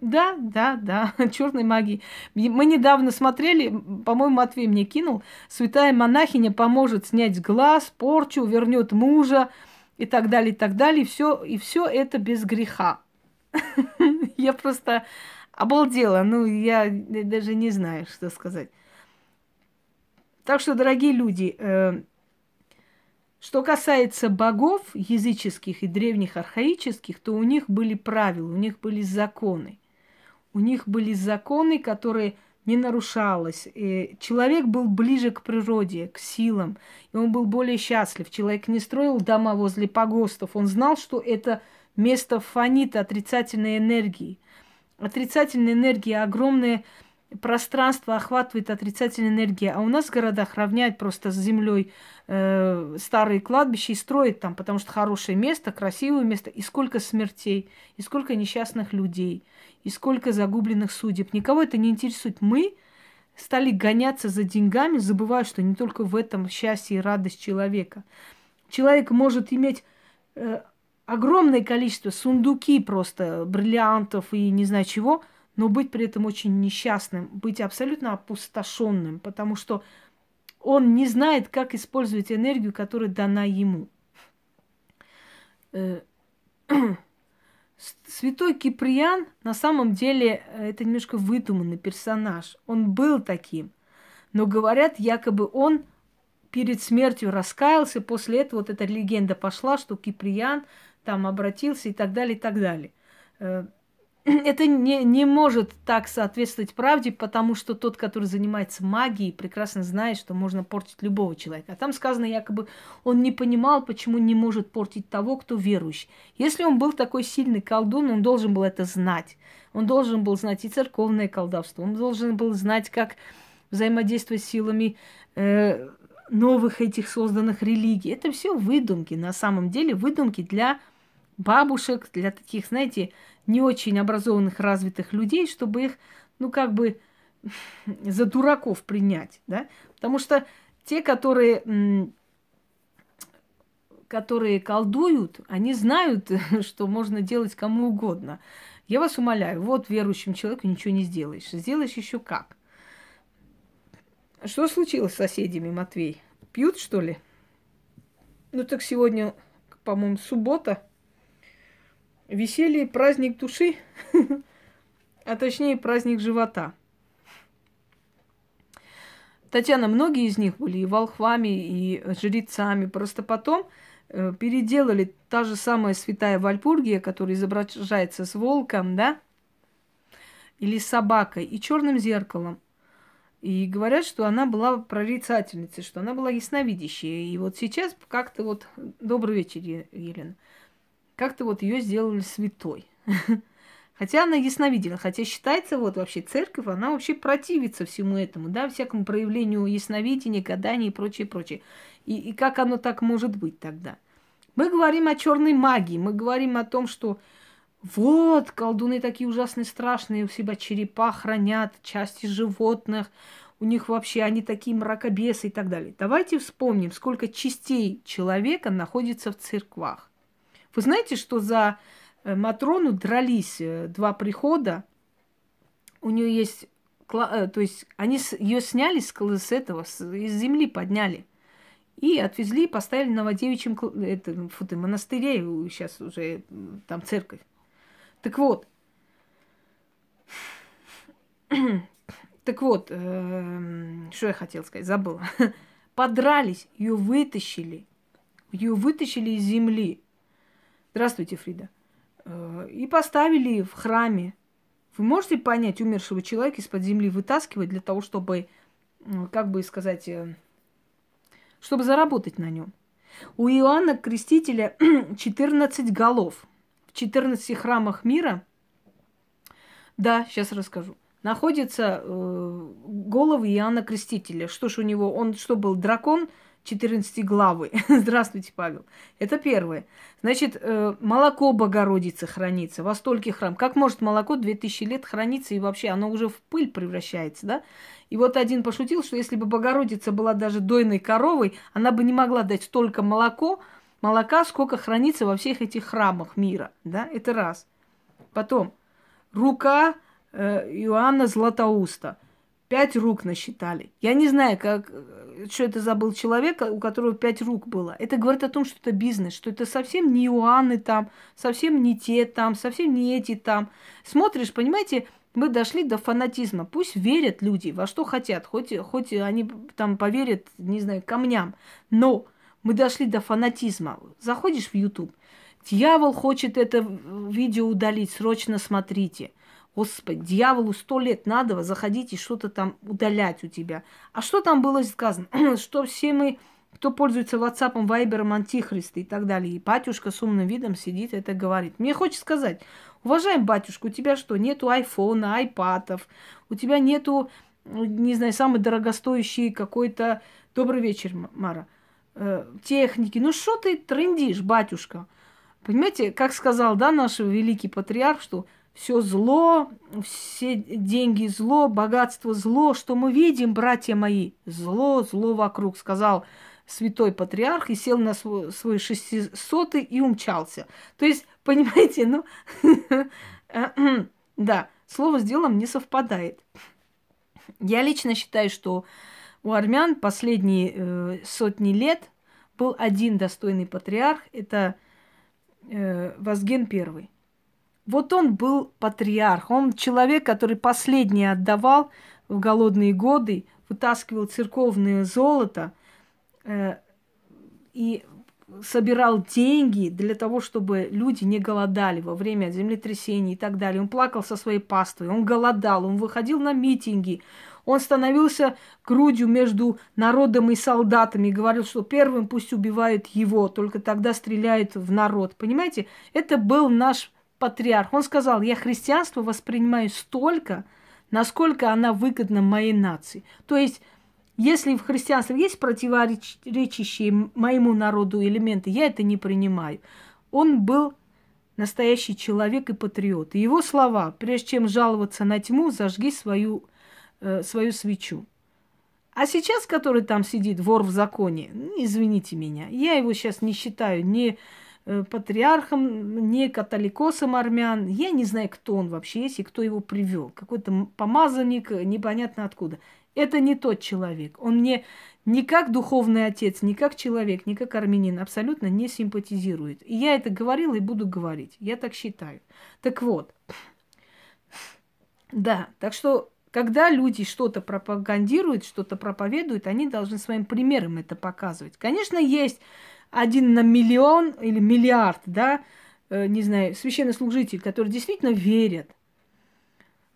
да, да, да, черной магии. Мы недавно смотрели, по-моему, Матвей мне кинул, святая монахиня поможет снять глаз, порчу, вернет мужа и так далее, и так далее. И все, и все это без греха. Я просто обалдела. Ну, я даже не знаю, что сказать. Так что, дорогие люди, э, что касается богов языческих и древних архаических, то у них были правила, у них были законы. У них были законы, которые не нарушалось. И человек был ближе к природе, к силам, и он был более счастлив. Человек не строил дома возле погостов, он знал, что это место фонит отрицательной энергии. Отрицательная энергия огромная пространство охватывает отрицательная энергия, а у нас в городах равняют просто с землей э, старые кладбища и строят там, потому что хорошее место, красивое место, и сколько смертей, и сколько несчастных людей, и сколько загубленных судеб. Никого это не интересует. Мы стали гоняться за деньгами, забывая, что не только в этом счастье и радость человека. Человек может иметь э, огромное количество сундуки просто бриллиантов и не знаю чего – но быть при этом очень несчастным, быть абсолютно опустошенным, потому что он не знает, как использовать энергию, которая дана ему. Э, святой Киприан на самом деле э, это немножко выдуманный персонаж. Он был таким. Но говорят, якобы он перед смертью раскаялся, после этого вот эта легенда пошла, что Киприан там обратился и так далее, и так далее. Это не, не может так соответствовать правде, потому что тот, который занимается магией, прекрасно знает, что можно портить любого человека. А там сказано, якобы он не понимал, почему не может портить того, кто верующий. Если он был такой сильный колдун, он должен был это знать. Он должен был знать и церковное колдовство, он должен был знать, как взаимодействовать с силами э, новых этих созданных религий. Это все выдумки, на самом деле выдумки для бабушек, для таких, знаете, не очень образованных, развитых людей, чтобы их, ну, как бы за дураков принять, да? Потому что те, которые, которые колдуют, они знают, что можно делать кому угодно. Я вас умоляю, вот верующим человеку ничего не сделаешь. Сделаешь еще как. Что случилось с соседями, Матвей? Пьют, что ли? Ну так сегодня, по-моему, суббота. Веселье, праздник души, а точнее праздник живота. Татьяна, многие из них были и волхвами, и жрецами. Просто потом э, переделали та же самая святая Вальпургия, которая изображается с волком, да, или с собакой, и черным зеркалом. И говорят, что она была прорицательницей, что она была ясновидящей. И вот сейчас как-то вот... Добрый вечер, Елена как-то вот ее сделали святой. Хотя она ясновидела, хотя считается вот вообще церковь, она вообще противится всему этому, да, всякому проявлению ясновидения, гадания и прочее, прочее. И, и как оно так может быть тогда? Мы говорим о черной магии, мы говорим о том, что вот, колдуны такие ужасные, страшные, у себя черепа хранят, части животных, у них вообще они такие мракобесы и так далее. Давайте вспомним, сколько частей человека находится в церквах. Вы знаете, что за э, Матрону дрались э, два прихода? У нее есть, э, то есть они ее сняли с, этого, из земли подняли и отвезли поставили на Новодевичьем это, фу ты, монастыре, сейчас уже там церковь. Так вот, так вот, э, что я хотел сказать, забыла. Подрались, ее вытащили, ее вытащили из земли. Здравствуйте, Фрида. Э, и поставили в храме. Вы можете понять умершего человека из-под земли вытаскивать для того, чтобы, как бы сказать, э, чтобы заработать на нем. У Иоанна Крестителя 14 голов. В 14 храмах мира, да, сейчас расскажу, находятся э, головы Иоанна Крестителя. Что ж у него, он что был, дракон – 14 главы. Здравствуйте, Павел. Это первое. Значит, э, молоко Богородицы хранится во стольких храм. Как может молоко 2000 лет храниться и вообще оно уже в пыль превращается, да? И вот один пошутил, что если бы Богородица была даже дойной коровой, она бы не могла дать столько молоко, молока, сколько хранится во всех этих храмах мира, да? Это раз. Потом, рука э, Иоанна Златоуста. Пять рук насчитали. Я не знаю, как, что это за был человек, у которого пять рук было. Это говорит о том, что это бизнес, что это совсем не Иоанны там, совсем не те там, совсем не эти там. Смотришь, понимаете, мы дошли до фанатизма. Пусть верят люди во что хотят, хоть, хоть они там поверят, не знаю, камням. Но мы дошли до фанатизма. Заходишь в YouTube, дьявол хочет это видео удалить, срочно смотрите. Господи, дьяволу сто лет надо заходить и что-то там удалять у тебя. А что там было сказано? что все мы, кто пользуется WhatsApp, Вайбером, Антихрист и так далее. И батюшка с умным видом сидит и это говорит. Мне хочется сказать, уважаемый батюшка, у тебя что, нету айфона, айпатов, у тебя нету, не знаю, самый дорогостоящий какой-то... Добрый вечер, Мара. Э, техники. Ну что ты трендишь, батюшка? Понимаете, как сказал, да, наш великий патриарх, что все зло, все деньги зло, богатство зло, что мы видим, братья мои, зло, зло вокруг, сказал святой патриарх и сел на свой, свой шестисотый и умчался. То есть, понимаете, ну, да, слово с делом не совпадает. Я лично считаю, что У армян последние э, сотни лет был один достойный патриарх, это э, Вазген I. Вот он был патриарх, он человек, который последний отдавал в голодные годы, вытаскивал церковное золото э, и собирал деньги для того, чтобы люди не голодали во время землетрясений и так далее. Он плакал со своей паствой, он голодал, он выходил на митинги, он становился грудью между народом и солдатами и говорил, что первым пусть убивают его, только тогда стреляют в народ. Понимаете, это был наш патриарх. Он сказал, я христианство воспринимаю столько, насколько она выгодна моей нации. То есть если в христианстве есть противоречащие моему народу элементы, я это не принимаю. Он был настоящий человек и патриот. И его слова, прежде чем жаловаться на тьму, зажги свою, э, свою свечу. А сейчас, который там сидит, вор в законе, извините меня, я его сейчас не считаю ни э, патриархом, ни католикосом армян. Я не знаю, кто он вообще есть и кто его привел. Какой-то помазанник, непонятно откуда. Это не тот человек. Он мне ни как духовный отец, ни как человек, ни как армянин абсолютно не симпатизирует. И я это говорила и буду говорить. Я так считаю. Так вот. Да, так что, когда люди что-то пропагандируют, что-то проповедуют, они должны своим примером это показывать. Конечно, есть один на миллион или миллиард, да, э, не знаю, священнослужитель, который действительно верят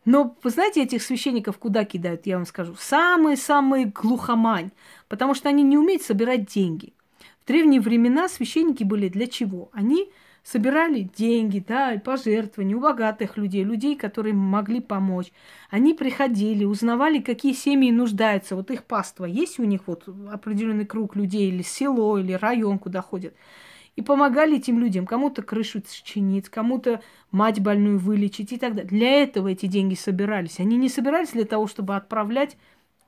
но вы знаете, этих священников куда кидают, я вам скажу? Самые-самые глухомань, потому что они не умеют собирать деньги. В древние времена священники были для чего? Они собирали деньги, да, пожертвования у богатых людей, людей, которые могли помочь. Они приходили, узнавали, какие семьи нуждаются. Вот их паства есть у них вот определенный круг людей, или село, или район, куда ходят и помогали этим людям. Кому-то крышу чинить, кому-то мать больную вылечить и так далее. Для этого эти деньги собирались. Они не собирались для того, чтобы отправлять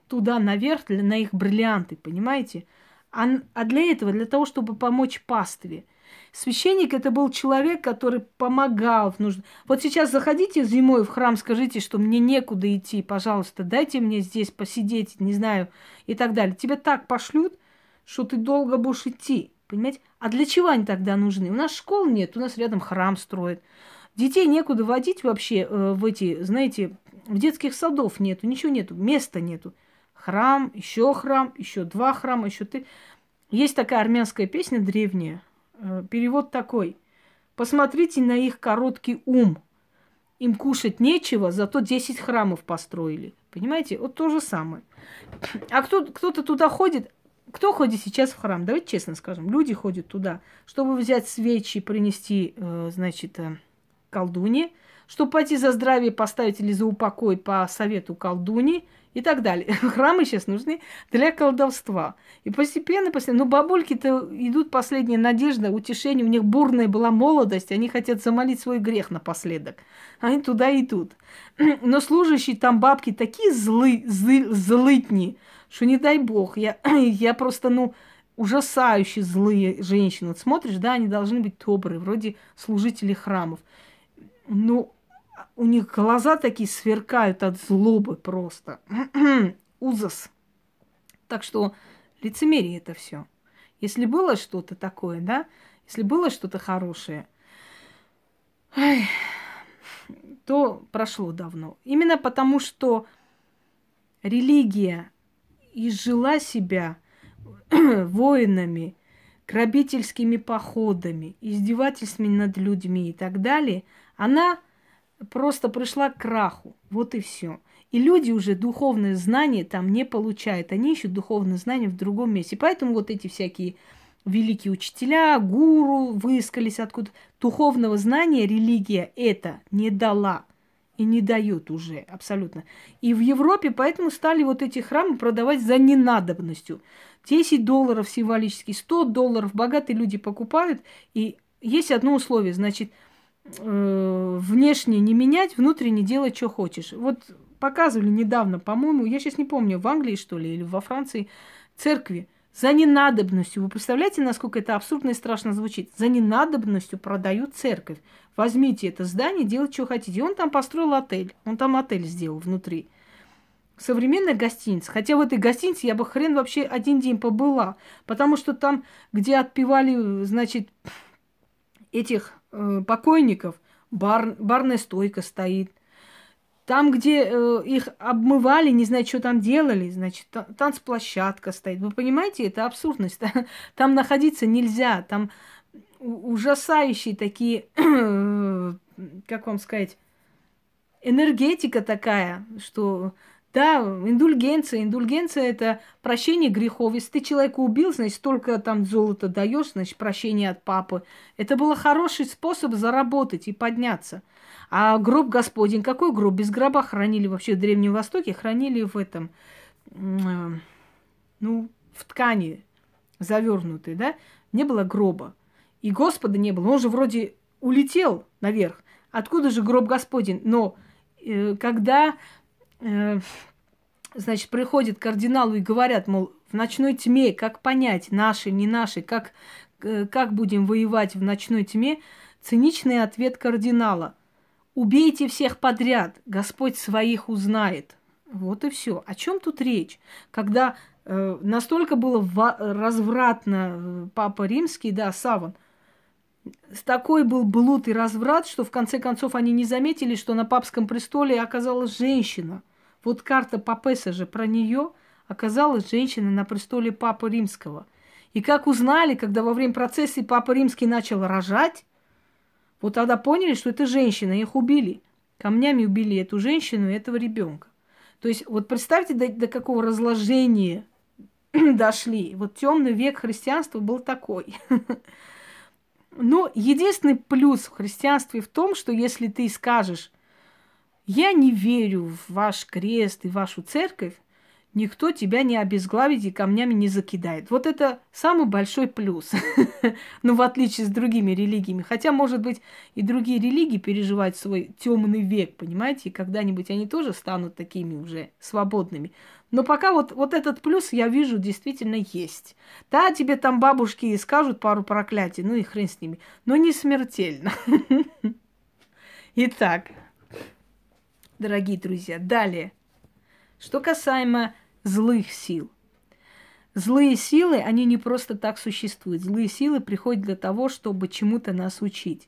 туда наверх на их бриллианты, понимаете? А, а для этого, для того, чтобы помочь пастве. Священник это был человек, который помогал нужд... Вот сейчас заходите зимой в храм, скажите, что мне некуда идти, пожалуйста, дайте мне здесь посидеть, не знаю, и так далее. Тебя так пошлют, что ты долго будешь идти. Понимаете? А для чего они тогда нужны? У нас школ нет, у нас рядом храм строят. Детей некуда водить вообще э, в эти, знаете, в детских садов нету, ничего нету, места нету. Храм, еще храм, еще два храма, еще ты. Есть такая армянская песня древняя. Э, перевод такой. Посмотрите на их короткий ум. Им кушать нечего, зато 10 храмов построили. Понимаете? Вот то же самое. А кто, кто-то туда ходит, кто ходит сейчас в храм? Давайте честно скажем. Люди ходят туда, чтобы взять свечи, принести, э, значит, э, колдуне, чтобы пойти за здравие поставить или за упокой по совету колдуни и так далее. Храмы сейчас нужны для колдовства. И постепенно, постепенно, ну, бабульки-то идут последняя надежда, утешение, у них бурная была молодость, они хотят замолить свой грех напоследок. Они туда идут. Но служащие там бабки такие злы, злы, злытни, что не дай бог, я, я просто, ну, ужасающе злые женщины. Вот смотришь, да, они должны быть добрые, вроде служители храмов. Ну, у них глаза такие сверкают от злобы просто. Ужас. Так что лицемерие это все. Если было что-то такое, да, если было что-то хорошее, то прошло давно. Именно потому, что религия изжила себя воинами, грабительскими походами, издевательствами над людьми и так далее, она просто пришла к краху. Вот и все. И люди уже духовные знания там не получают. Они ищут духовные знания в другом месте. Поэтому вот эти всякие великие учителя, гуру выискались откуда. Духовного знания религия это не дала и не дает уже абсолютно. И в Европе поэтому стали вот эти храмы продавать за ненадобностью. 10 долларов символически, 100 долларов богатые люди покупают. И есть одно условие, значит, э, внешне не менять, внутренне делать, что хочешь. Вот показывали недавно, по-моему, я сейчас не помню, в Англии, что ли, или во Франции, церкви за ненадобностью. Вы представляете, насколько это абсурдно и страшно звучит? За ненадобностью продают церковь. Возьмите это здание, делайте, что хотите. И он там построил отель. Он там отель сделал внутри. современная гостиница. Хотя в этой гостинице я бы хрен вообще один день побыла. Потому что там, где отпевали, значит, этих э, покойников, бар, барная стойка стоит. Там, где э, их обмывали, не знаю, что там делали, значит, танцплощадка стоит. Вы понимаете, это абсурдность. Там находиться нельзя. Там ужасающие такие, как вам сказать, энергетика такая, что да, индульгенция. Индульгенция – это прощение грехов. Если ты человека убил, значит, столько там золота даешь, значит, прощение от папы. Это был хороший способ заработать и подняться. А гроб Господень, какой гроб? Без гроба хранили вообще в Древнем Востоке, хранили в этом, ну, в ткани завернутый, да? Не было гроба. И Господа не было. Он же вроде улетел наверх. Откуда же гроб Господень? Но э, когда Э, значит, приходят к кардиналу и говорят, мол, в ночной тьме, как понять, наши, не наши, как, э, как будем воевать в ночной тьме, циничный ответ кардинала. Убейте всех подряд, Господь своих узнает. Вот и все. О чем тут речь? Когда э, настолько было развратно э, Папа Римский, да, Саван, такой был блуд и разврат, что в конце концов они не заметили, что на папском престоле оказалась женщина – вот карта Папеса же про нее оказалась женщина на престоле Папы Римского. И как узнали, когда во время процессии Папа Римский начал рожать, вот тогда поняли, что это женщина, их убили. Камнями убили эту женщину и этого ребенка. То есть вот представьте, до, до какого разложения дошли. Вот темный век христианства был такой. Но единственный плюс в христианстве в том, что если ты скажешь, я не верю в ваш крест и вашу церковь, никто тебя не обезглавит и камнями не закидает. Вот это самый большой плюс. ну, в отличие с другими религиями. Хотя, может быть, и другие религии переживают свой темный век, понимаете, и когда-нибудь они тоже станут такими уже свободными. Но пока вот, вот этот плюс, я вижу, действительно есть. Да, тебе там бабушки скажут пару проклятий, ну и хрен с ними, но не смертельно. Итак, дорогие друзья. Далее. Что касаемо злых сил. Злые силы, они не просто так существуют. Злые силы приходят для того, чтобы чему-то нас учить.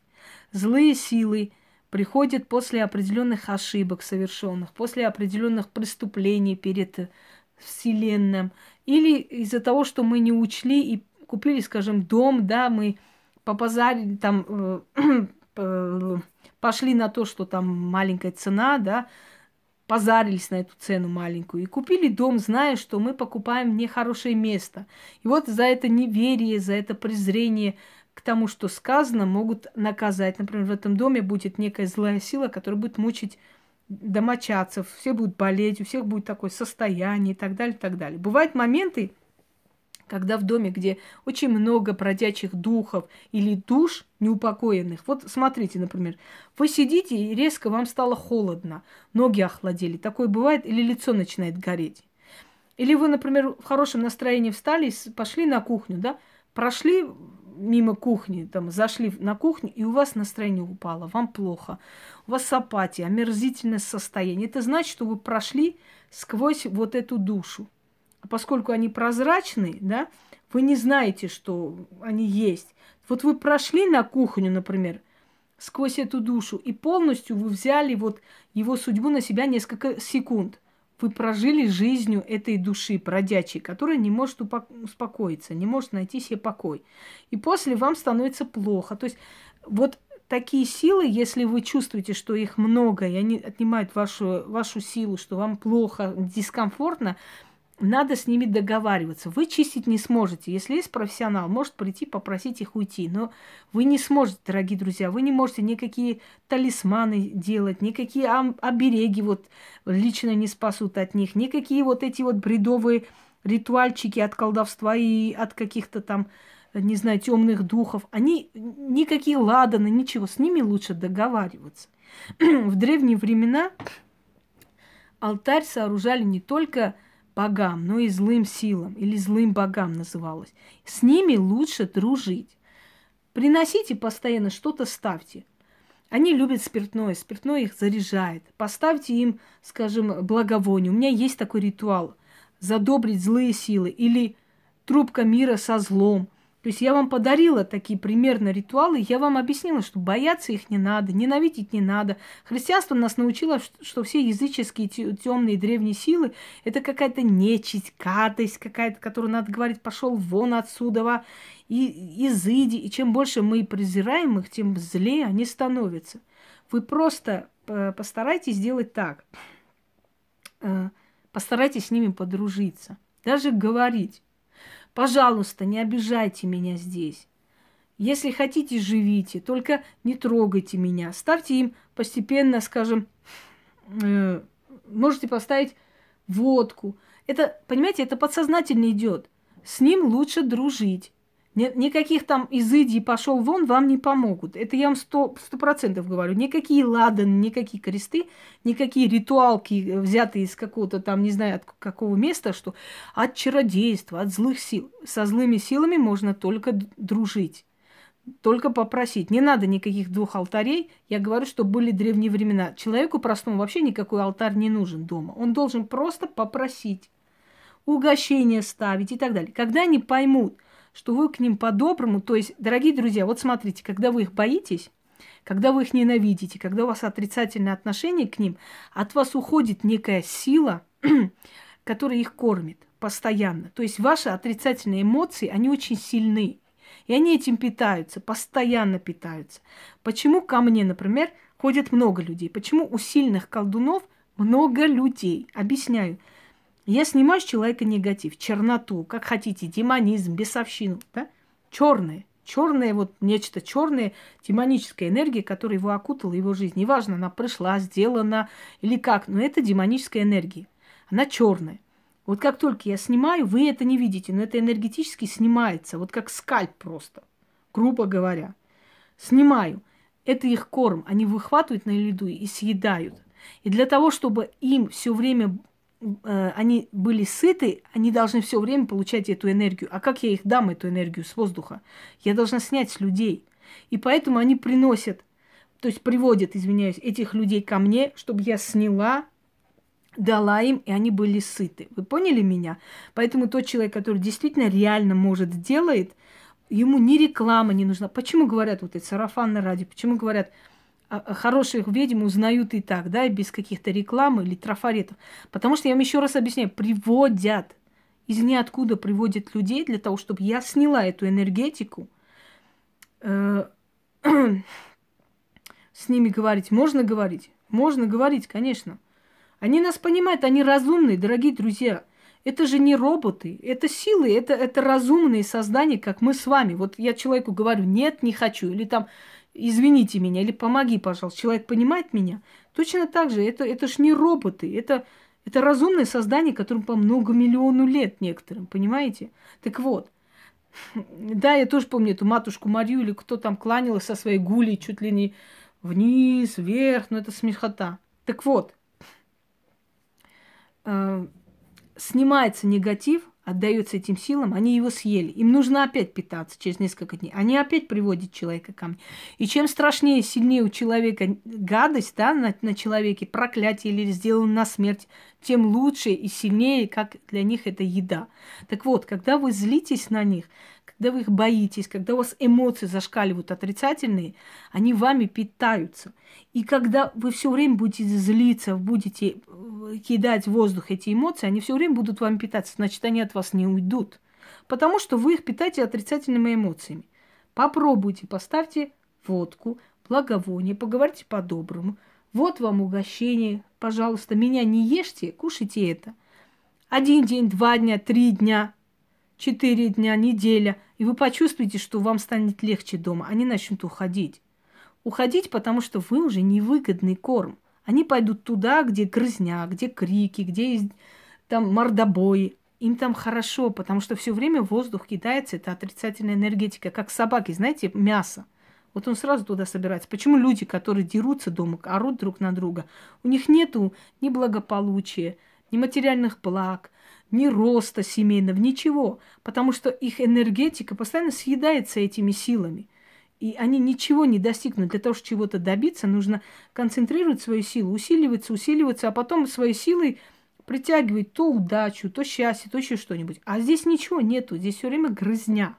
Злые силы приходят после определенных ошибок совершенных, после определенных преступлений перед Вселенным, или из-за того, что мы не учли и купили, скажем, дом, да, мы попозарили там э, э, пошли на то, что там маленькая цена, да, позарились на эту цену маленькую и купили дом, зная, что мы покупаем нехорошее место. И вот за это неверие, за это презрение к тому, что сказано, могут наказать. Например, в этом доме будет некая злая сила, которая будет мучить домочадцев, все будут болеть, у всех будет такое состояние и так далее, и так далее. Бывают моменты, когда в доме, где очень много бродячих духов или душ неупокоенных. Вот смотрите, например, вы сидите и резко вам стало холодно, ноги охладели. Такое бывает, или лицо начинает гореть. Или вы, например, в хорошем настроении встали, пошли на кухню, да, прошли мимо кухни, там, зашли на кухню, и у вас настроение упало, вам плохо, у вас апатия, омерзительное состояние. Это значит, что вы прошли сквозь вот эту душу. Поскольку они прозрачные, да, вы не знаете, что они есть. Вот вы прошли на кухню, например, сквозь эту душу, и полностью вы взяли вот его судьбу на себя несколько секунд. Вы прожили жизнью этой души бродячей, которая не может успокоиться, не может найти себе покой. И после вам становится плохо. То есть вот такие силы, если вы чувствуете, что их много, и они отнимают вашу, вашу силу, что вам плохо, дискомфортно, надо с ними договариваться. Вы чистить не сможете. Если есть профессионал, может прийти, попросить их уйти. Но вы не сможете, дорогие друзья, вы не можете никакие талисманы делать, никакие обереги вот лично не спасут от них, никакие вот эти вот бредовые ритуальчики от колдовства и от каких-то там, не знаю, темных духов. Они никакие ладаны, ничего. С ними лучше договариваться. В древние времена алтарь сооружали не только богам, но и злым силам, или злым богам называлось. С ними лучше дружить. Приносите постоянно что-то, ставьте. Они любят спиртное, спиртное их заряжает. Поставьте им, скажем, благовоние. У меня есть такой ритуал. Задобрить злые силы или трубка мира со злом. То есть я вам подарила такие примерно ритуалы, я вам объяснила, что бояться их не надо, ненавидеть не надо. Христианство нас научило, что все языческие темные древние силы – это какая-то нечисть, гадость какая-то, которую надо говорить, пошел вон отсюда, и изыди. И чем больше мы презираем их, тем злее они становятся. Вы просто э, постарайтесь сделать так. Э, постарайтесь с ними подружиться. Даже говорить. Пожалуйста, не обижайте меня здесь. Если хотите, живите, только не трогайте меня. Ставьте им постепенно, скажем, э, можете поставить водку. Это, понимаете, это подсознательно идет. С ним лучше дружить. Никаких там изыди пошел вон вам не помогут. Это я вам сто процентов говорю. Никакие ладаны, никакие кресты, никакие ритуалки, взятые из какого-то там, не знаю, от какого места, что от чародейства, от злых сил. Со злыми силами можно только дружить. Только попросить. Не надо никаких двух алтарей. Я говорю, что были древние времена. Человеку простому вообще никакой алтарь не нужен дома. Он должен просто попросить. Угощение ставить и так далее. Когда они поймут, что вы к ним по-доброму, то есть, дорогие друзья, вот смотрите, когда вы их боитесь, когда вы их ненавидите, когда у вас отрицательное отношение к ним, от вас уходит некая сила, которая их кормит постоянно. То есть ваши отрицательные эмоции, они очень сильны. И они этим питаются, постоянно питаются. Почему ко мне, например, ходит много людей? Почему у сильных колдунов много людей? Объясняю. Я снимаю с человека негатив, черноту, как хотите, демонизм, бесовщину, да? Черное, черное, вот нечто черное, демоническая энергия, которая его окутала, его жизнь. Неважно, она пришла, сделана или как, но это демоническая энергия. Она черная. Вот как только я снимаю, вы это не видите, но это энергетически снимается, вот как скальп просто, грубо говоря. Снимаю. Это их корм. Они выхватывают на льду и съедают. И для того, чтобы им все время они были сыты, они должны все время получать эту энергию. А как я их дам, эту энергию с воздуха? Я должна снять с людей. И поэтому они приносят, то есть приводят, извиняюсь, этих людей ко мне, чтобы я сняла, дала им, и они были сыты. Вы поняли меня? Поэтому тот человек, который действительно реально может сделать, ему ни реклама не нужна. Почему говорят вот эти сарафанные ради? Почему говорят, хороших ведьм узнают и так, да, и без каких-то рекламы или трафаретов. Потому что я вам еще раз объясняю, приводят, из ниоткуда приводят людей для того, чтобы я сняла эту энергетику, э, с ними говорить. Можно говорить? Можно говорить, конечно. Они нас понимают, они разумные, дорогие друзья. Это же не роботы, это силы, это, это разумные создания, как мы с вами. Вот я человеку говорю, нет, не хочу, или там извините меня, или помоги, пожалуйста. Человек понимает меня. Точно так же, это, это ж не роботы, это, это разумное создание, которым по много миллиону лет некоторым, понимаете? Так вот, да, я тоже помню эту матушку Марию, или кто там кланялась со своей гулей чуть ли не вниз, вверх, ну это смехота. Так вот, э, снимается негатив, отдается этим силам, они его съели. Им нужно опять питаться через несколько дней. Они опять приводят человека ко мне. И чем страшнее, сильнее у человека гадость да, на, на человеке, проклятие или сделано на смерть, тем лучше и сильнее, как для них это еда. Так вот, когда вы злитесь на них, когда вы их боитесь, когда у вас эмоции зашкаливают отрицательные, они вами питаются. И когда вы все время будете злиться, будете э, кидать в воздух эти эмоции, они все время будут вами питаться, значит, они от вас не уйдут. Потому что вы их питаете отрицательными эмоциями. Попробуйте, поставьте водку, благовоние, поговорите по-доброму. Вот вам угощение, пожалуйста, меня не ешьте, кушайте это. Один день, два дня, три дня, четыре дня, неделя, и вы почувствуете, что вам станет легче дома. Они начнут уходить. Уходить, потому что вы уже невыгодный корм. Они пойдут туда, где грызня, где крики, где там мордобои. Им там хорошо, потому что все время воздух кидается, это отрицательная энергетика, как собаки, знаете, мясо. Вот он сразу туда собирается. Почему люди, которые дерутся дома, орут друг на друга, у них нету ни благополучия, ни материальных благ, ни роста семейного, ничего, потому что их энергетика постоянно съедается этими силами. И они ничего не достигнут. Для того, чтобы чего-то добиться, нужно концентрировать свою силу, усиливаться, усиливаться, а потом своей силой притягивать то удачу, то счастье, то еще что-нибудь. А здесь ничего нету, здесь все время грызня.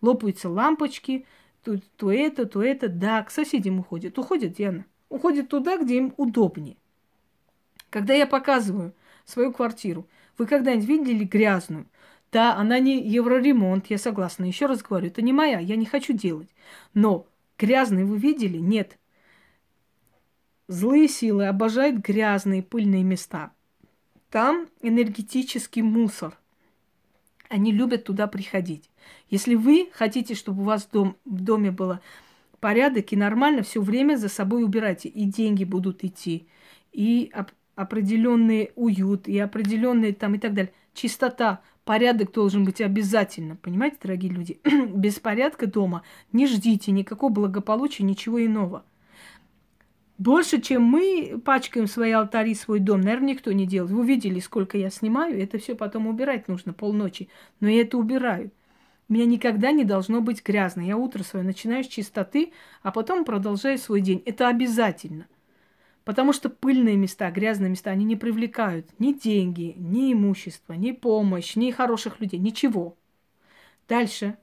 Лопаются лампочки, то, то это, то это. Да, к соседям уходят. Уходят, Диана. Уходят туда, где им удобнее. Когда я показываю свою квартиру, вы когда-нибудь видели грязную? Да, она не евроремонт, я согласна. Еще раз говорю, это не моя, я не хочу делать. Но грязные вы видели? Нет. Злые силы обожают грязные пыльные места. Там энергетический мусор. Они любят туда приходить. Если вы хотите, чтобы у вас дом, в доме было порядок и нормально, все время за собой убирайте. И деньги будут идти, и определенный уют, и определенные там и так далее. Чистота, порядок должен быть обязательно. Понимаете, дорогие люди? Без порядка дома не ждите никакого благополучия, ничего иного. Больше, чем мы пачкаем свои алтари, свой дом, наверное, никто не делает. Вы видели, сколько я снимаю, это все потом убирать нужно полночи. Но я это убираю. У меня никогда не должно быть грязно. Я утро свое начинаю с чистоты, а потом продолжаю свой день. Это обязательно. Потому что пыльные места, грязные места, они не привлекают ни деньги, ни имущество, ни помощь, ни хороших людей, ничего. Дальше.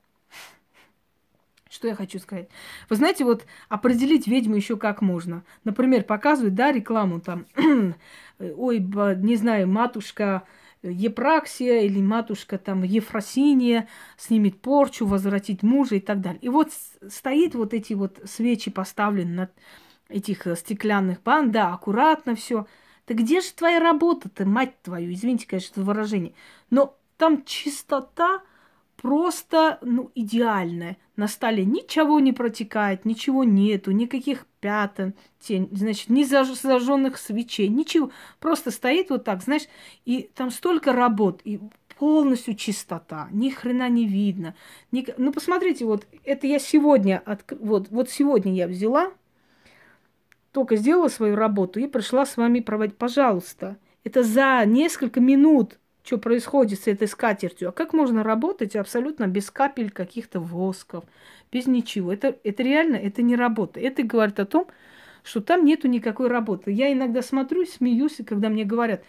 Что я хочу сказать? Вы знаете, вот определить ведьму еще как можно. Например, показывают, да, рекламу там, ой, не знаю, матушка Епраксия или матушка там Ефросиния снимет порчу, возвратить мужа и так далее. И вот стоит вот эти вот свечи поставлены над этих э, стеклянных бан, да, аккуратно все. Да где же твоя работа-то, мать твою? Извините, конечно, выражение. Но там чистота просто, ну, идеальная. На столе ничего не протекает, ничего нету, никаких пятен, тень, значит, ни зажженных свечей, ничего. Просто стоит вот так, знаешь, и там столько работ, и полностью чистота, ни хрена не видно. Ни... Ну, посмотрите, вот это я сегодня, от... вот, вот сегодня я взяла, только сделала свою работу и пришла с вами проводить. Пожалуйста, это за несколько минут, что происходит с этой скатертью. А как можно работать абсолютно без капель каких-то восков, без ничего? Это, это реально, это не работа. Это говорит о том, что там нету никакой работы. Я иногда смотрю, смеюсь, когда мне говорят,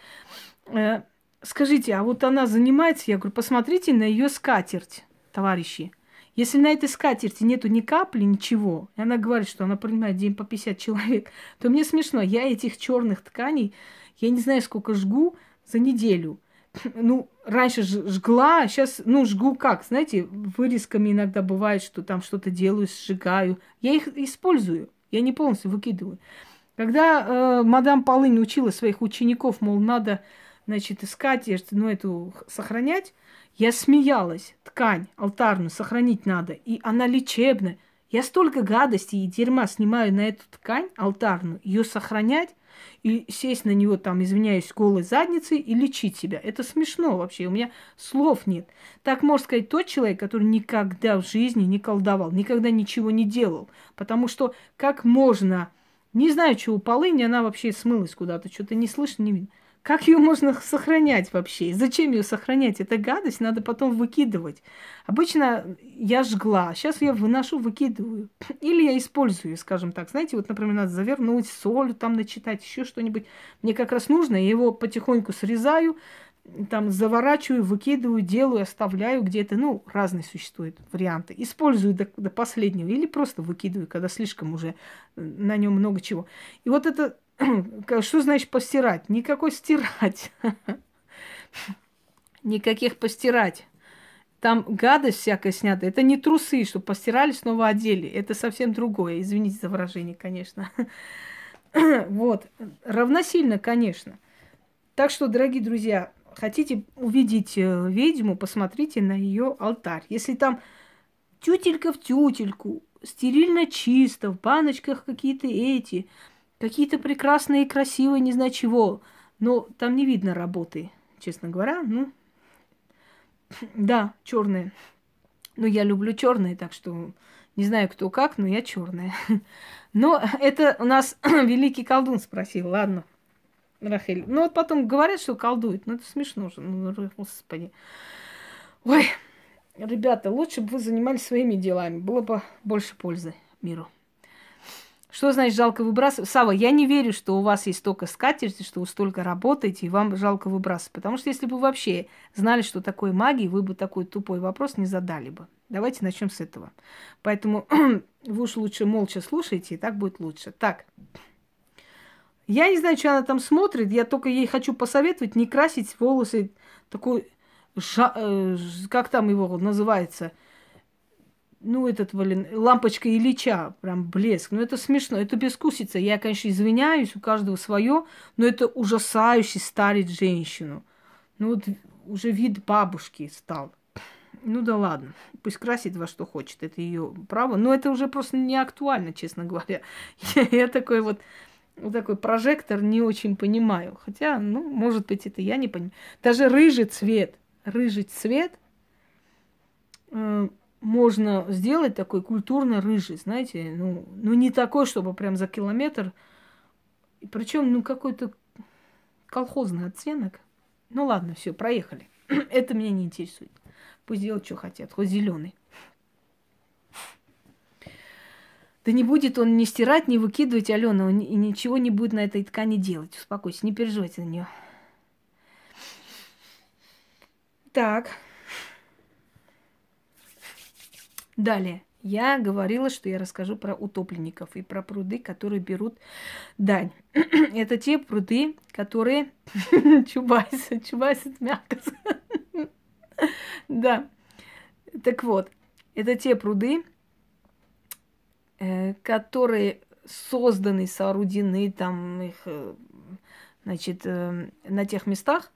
э, скажите, а вот она занимается, я говорю, посмотрите на ее скатерть, товарищи. Если на этой скатерти нету ни капли, ничего, и она говорит, что она принимает день по 50 человек, то мне смешно. Я этих черных тканей, я не знаю, сколько жгу за неделю. Ну, раньше жгла, сейчас, ну, жгу как, знаете, вырезками иногда бывает, что там что-то делаю, сжигаю. Я их использую, я не полностью выкидываю. Когда э, мадам Полынь учила своих учеников, мол, надо, значит, искать, ну, эту сохранять, я смеялась. Ткань алтарную сохранить надо. И она лечебная. Я столько гадостей и дерьма снимаю на эту ткань алтарную. Ее сохранять и сесть на него там, извиняюсь, голой задницей и лечить себя. Это смешно вообще. У меня слов нет. Так может сказать тот человек, который никогда в жизни не колдовал, никогда ничего не делал. Потому что как можно... Не знаю, что у полыни, она вообще смылась куда-то, что-то не слышно, не видно. Как ее можно сохранять вообще? Зачем ее сохранять? Это гадость, надо потом выкидывать. Обычно я жгла, сейчас я выношу, выкидываю. Или я использую, скажем так. Знаете, вот, например, надо завернуть соль, там начитать, еще что-нибудь. Мне как раз нужно, я его потихоньку срезаю, там заворачиваю, выкидываю, делаю, оставляю где-то. Ну, разные существуют варианты. Использую до, до последнего или просто выкидываю, когда слишком уже на нем много чего. И вот это Что значит постирать? Никакой стирать. Никаких постирать. Там гадость всякая снята. Это не трусы, что постирали, снова одели. Это совсем другое. Извините за выражение, конечно. Вот. Равносильно, конечно. Так что, дорогие друзья, хотите увидеть э, ведьму, посмотрите на ее алтарь. Если там тютелька в тютельку, стерильно чисто, в баночках какие-то эти, какие-то прекрасные, красивые, не знаю чего. Но там не видно работы, честно говоря. Ну, да, черные. Но я люблю черные, так что не знаю, кто как, но я черная. Но это у нас великий колдун спросил, ладно, Рахель. Ну вот потом говорят, что колдует. Ну это смешно же, ну господи. Ой, ребята, лучше бы вы занимались своими делами. Было бы больше пользы миру. Что значит жалко выбрасывать? Сава, я не верю, что у вас есть столько скатерти, что вы столько работаете, и вам жалко выбрасывать. Потому что если бы вы вообще знали, что такое магия, вы бы такой тупой вопрос не задали бы. Давайте начнем с этого. Поэтому вы уж лучше молча слушайте, и так будет лучше. Так. Я не знаю, что она там смотрит, я только ей хочу посоветовать не красить волосы такой, жа, э, как там его называется, ну, этот, блин, лампочка Ильича, прям блеск. Ну, это смешно, это бескусица. Я, конечно, извиняюсь, у каждого свое, но это ужасающе старит женщину. Ну, вот уже вид бабушки стал. Ну да ладно, пусть красит во что хочет, это ее право. Но это уже просто не актуально, честно говоря. Я, я такой вот, вот такой прожектор не очень понимаю. Хотя, ну, может быть, это я не понимаю. Даже рыжий цвет, рыжий цвет э, можно сделать такой культурно рыжий, знаете, ну, ну не такой, чтобы прям за километр. Причем, ну, какой-то колхозный оттенок. Ну ладно, все, проехали. Это меня не интересует. Пусть делают, что хотят, хоть зеленый. Да не будет он не стирать, не выкидывать, Алена, и ничего не будет на этой ткани делать. Успокойся, не переживайте на нее. Так. Далее. Я говорила, что я расскажу про утопленников и про пруды, которые берут дань. это те пруды, которые... Чубайс, Чубайс, это мягко Да. Так вот, это те пруды, э, которые созданы, соорудены там их, э, значит, э, на тех местах,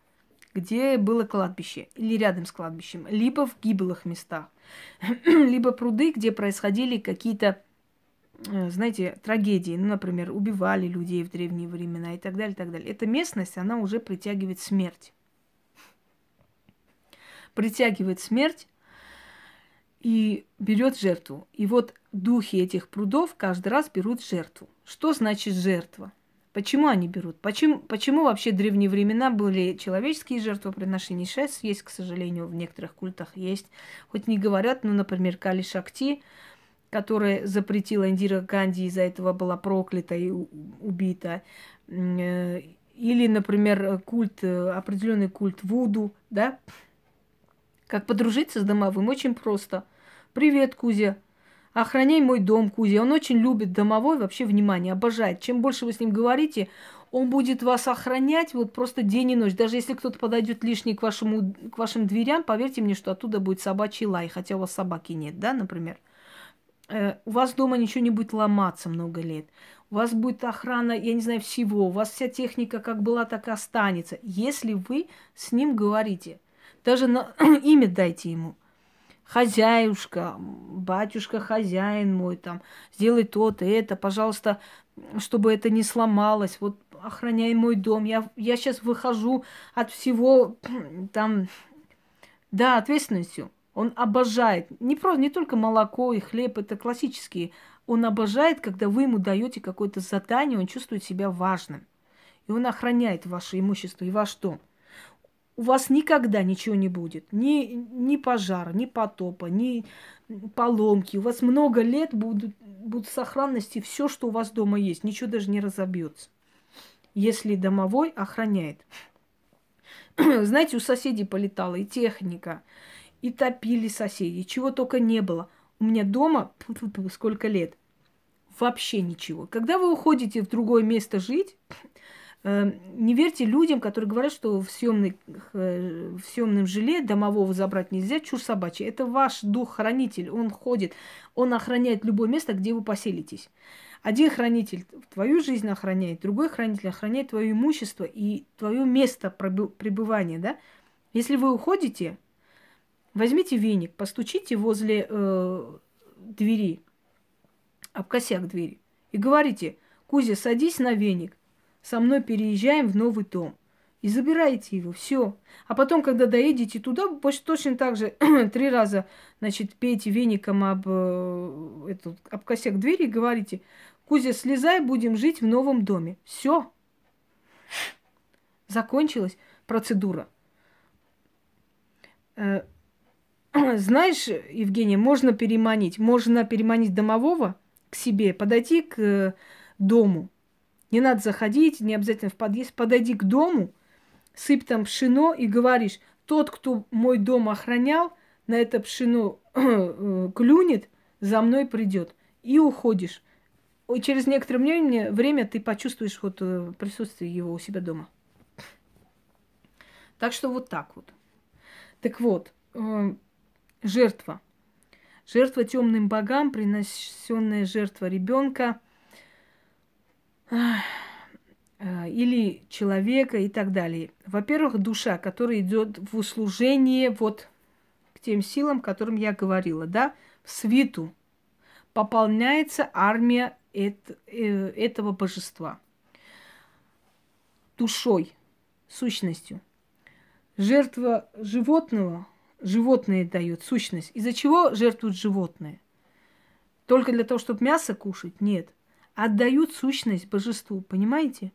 где было кладбище, или рядом с кладбищем, либо в гиблых местах, либо пруды, где происходили какие-то, э, знаете, трагедии, ну, например, убивали людей в древние времена и так далее, и так далее. Эта местность, она уже притягивает смерть. Притягивает смерть и берет жертву. И вот духи этих прудов каждый раз берут жертву. Что значит жертва? Почему они берут? Почему, почему вообще древние времена были человеческие жертвоприношения? Сейчас есть, к сожалению, в некоторых культах есть. Хоть не говорят, ну, например, Кали Шакти, которая запретила Индира Ганди, из-за этого была проклята и убита. Э, или, например, культ, э, определенный культ Вуду, да? Как подружиться с домовым? Очень просто. Привет, Кузя. Охраняй мой дом, Кузя. Он очень любит домовой, вообще внимание, обожает. Чем больше вы с ним говорите, он будет вас охранять вот просто день и ночь. Даже если кто-то подойдет лишний к, вашему, к вашим дверям, поверьте мне, что оттуда будет собачий лай, хотя у вас собаки нет, да, например. Э, у вас дома ничего не будет ломаться много лет. У вас будет охрана, я не знаю, всего. У вас вся техника как была, так и останется. Если вы с ним говорите. Даже на... имя дайте ему – хозяюшка, батюшка хозяин мой, там, сделай то-то, это, пожалуйста, чтобы это не сломалось, вот охраняй мой дом, я, я сейчас выхожу от всего, там, да, ответственностью. Он обожает, не, просто, не только молоко и хлеб, это классические, он обожает, когда вы ему даете какое-то задание, он чувствует себя важным. И он охраняет ваше имущество и ваш дом у вас никогда ничего не будет. Ни, ни пожара, ни потопа, ни поломки. У вас много лет будут, будут сохранности все, что у вас дома есть. Ничего даже не разобьется. Если домовой охраняет. Знаете, у соседей полетала и техника, и топили соседи, чего только не было. У меня дома, сколько лет, вообще ничего. Когда вы уходите в другое место жить, не верьте людям, которые говорят, что в, съемный, э, в съемном жиле домового забрать нельзя, чушь собачья. Это ваш дух-хранитель, он ходит, он охраняет любое место, где вы поселитесь. Один хранитель твою жизнь охраняет, другой хранитель охраняет твое имущество и твое место пребывания, да? Если вы уходите, возьмите веник, постучите возле э, двери, об косяк двери, и говорите, Кузя, садись на веник – со мной переезжаем в новый дом. И забирайте его, все. А потом, когда доедете туда, точно так же три раза, значит, пейте веником об, э, эту, об косяк двери и говорите, Кузя, слезай, будем жить в новом доме. Все. Закончилась процедура. Э, знаешь, Евгения, можно переманить. Можно переманить домового к себе, подойти к э, дому. Не надо заходить, не обязательно в подъезд. Подойди к дому, сыпь там пшено и говоришь, тот, кто мой дом охранял, на это пшено э, клюнет, за мной придет. И уходишь. И через некоторое время, время ты почувствуешь вот э, присутствие его у себя дома. Так что вот так вот. Так вот, жертва. Жертва темным богам, принесенная жертва ребенка или человека и так далее. Во-первых, душа, которая идет в услужение вот к тем силам, которым я говорила, да, в свиту пополняется армия э, этого божества душой, сущностью. Жертва животного животное дает сущность. Из-за чего жертвуют животные? Только для того, чтобы мясо кушать? Нет. Отдают сущность божеству, понимаете?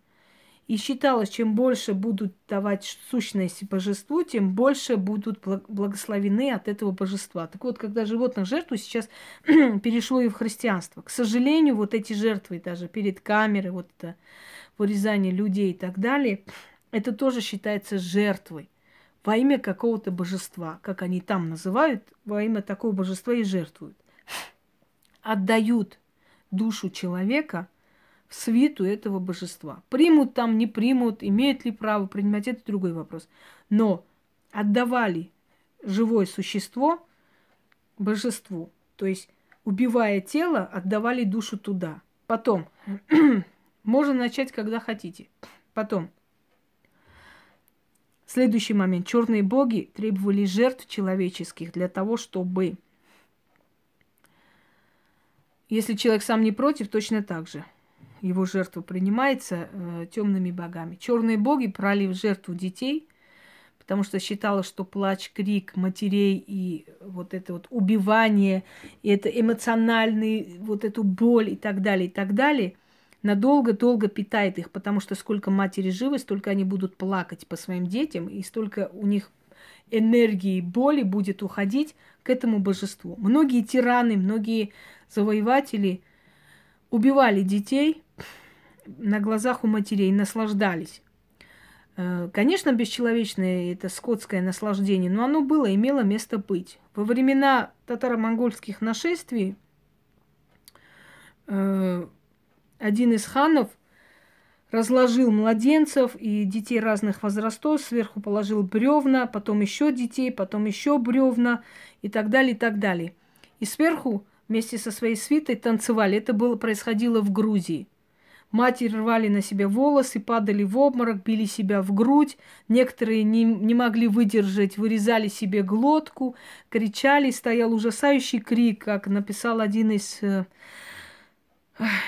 И считалось, чем больше будут давать сущность божеству, тем больше будут благословены от этого божества. Так вот, когда животных жертвуют, сейчас перешло и в христианство. К сожалению, вот эти жертвы даже перед камерой, вот это вырезание людей и так далее, это тоже считается жертвой во имя какого-то божества, как они там называют, во имя такого божества и жертвуют. Отдают душу человека в свиту этого божества. Примут там, не примут, имеют ли право принимать, это другой вопрос. Но отдавали живое существо божеству. То есть, убивая тело, отдавали душу туда. Потом, можно начать, когда хотите. Потом, Следующий момент. Черные боги требовали жертв человеческих для того, чтобы... Если человек сам не против, точно так же его жертва принимается э, темными богами. Черные боги брали в жертву детей, потому что считалось, что плач, крик матерей и вот это вот убивание, и это эмоциональный, вот эту боль и так далее, и так далее – надолго-долго питает их, потому что сколько матери живы, столько они будут плакать по своим детям, и столько у них энергии боли будет уходить к этому божеству. Многие тираны, многие завоеватели убивали детей на глазах у матерей, наслаждались. Э, конечно, бесчеловечное это скотское наслаждение, но оно было, имело место быть. Во времена татаро-монгольских нашествий э, один из ханов разложил младенцев и детей разных возрастов, сверху положил бревна, потом еще детей, потом еще бревна и так далее, и так далее. И сверху вместе со своей свитой танцевали. Это было, происходило в Грузии. Матери рвали на себя волосы, падали в обморок, били себя в грудь. Некоторые не, не могли выдержать, вырезали себе глотку, кричали. Стоял ужасающий крик, как написал один из э,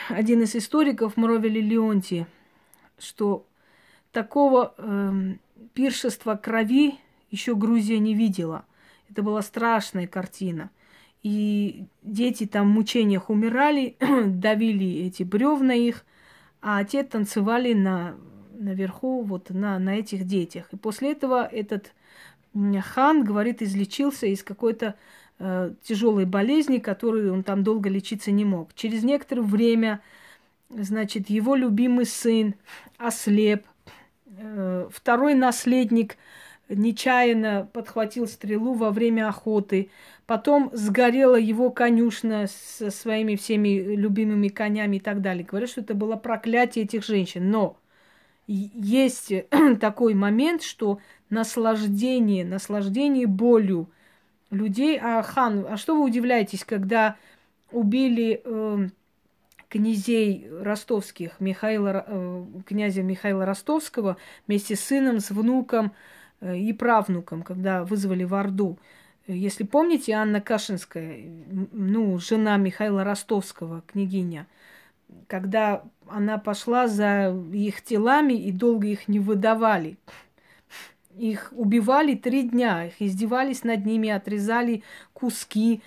один из историков Муровели Леонти, что такого э, пиршества крови еще Грузия не видела. Это была страшная картина. И дети там в мучениях умирали, давили эти бревна их, а те танцевали на, наверху вот на, на этих детях. И после этого этот хан, говорит, излечился из какой-то э, тяжелой болезни, которую он там долго лечиться не мог. Через некоторое время, значит, его любимый сын ослеп, э, второй наследник нечаянно подхватил стрелу во время охоты, потом сгорела его конюшна со своими всеми любимыми конями и так далее. Говорят, что это было проклятие этих женщин. Но есть такой момент, что наслаждение, наслаждение болью – людей. А хан, а что вы удивляетесь, когда убили э, князей ростовских, Михаила, э, князя Михаила Ростовского вместе с сыном, с внуком э, и правнуком, когда вызвали в Орду. Если помните, Анна Кашинская, ну, жена Михаила Ростовского, княгиня, когда она пошла за их телами и долго их не выдавали. Их убивали три дня, их издевались над ними, отрезали куски,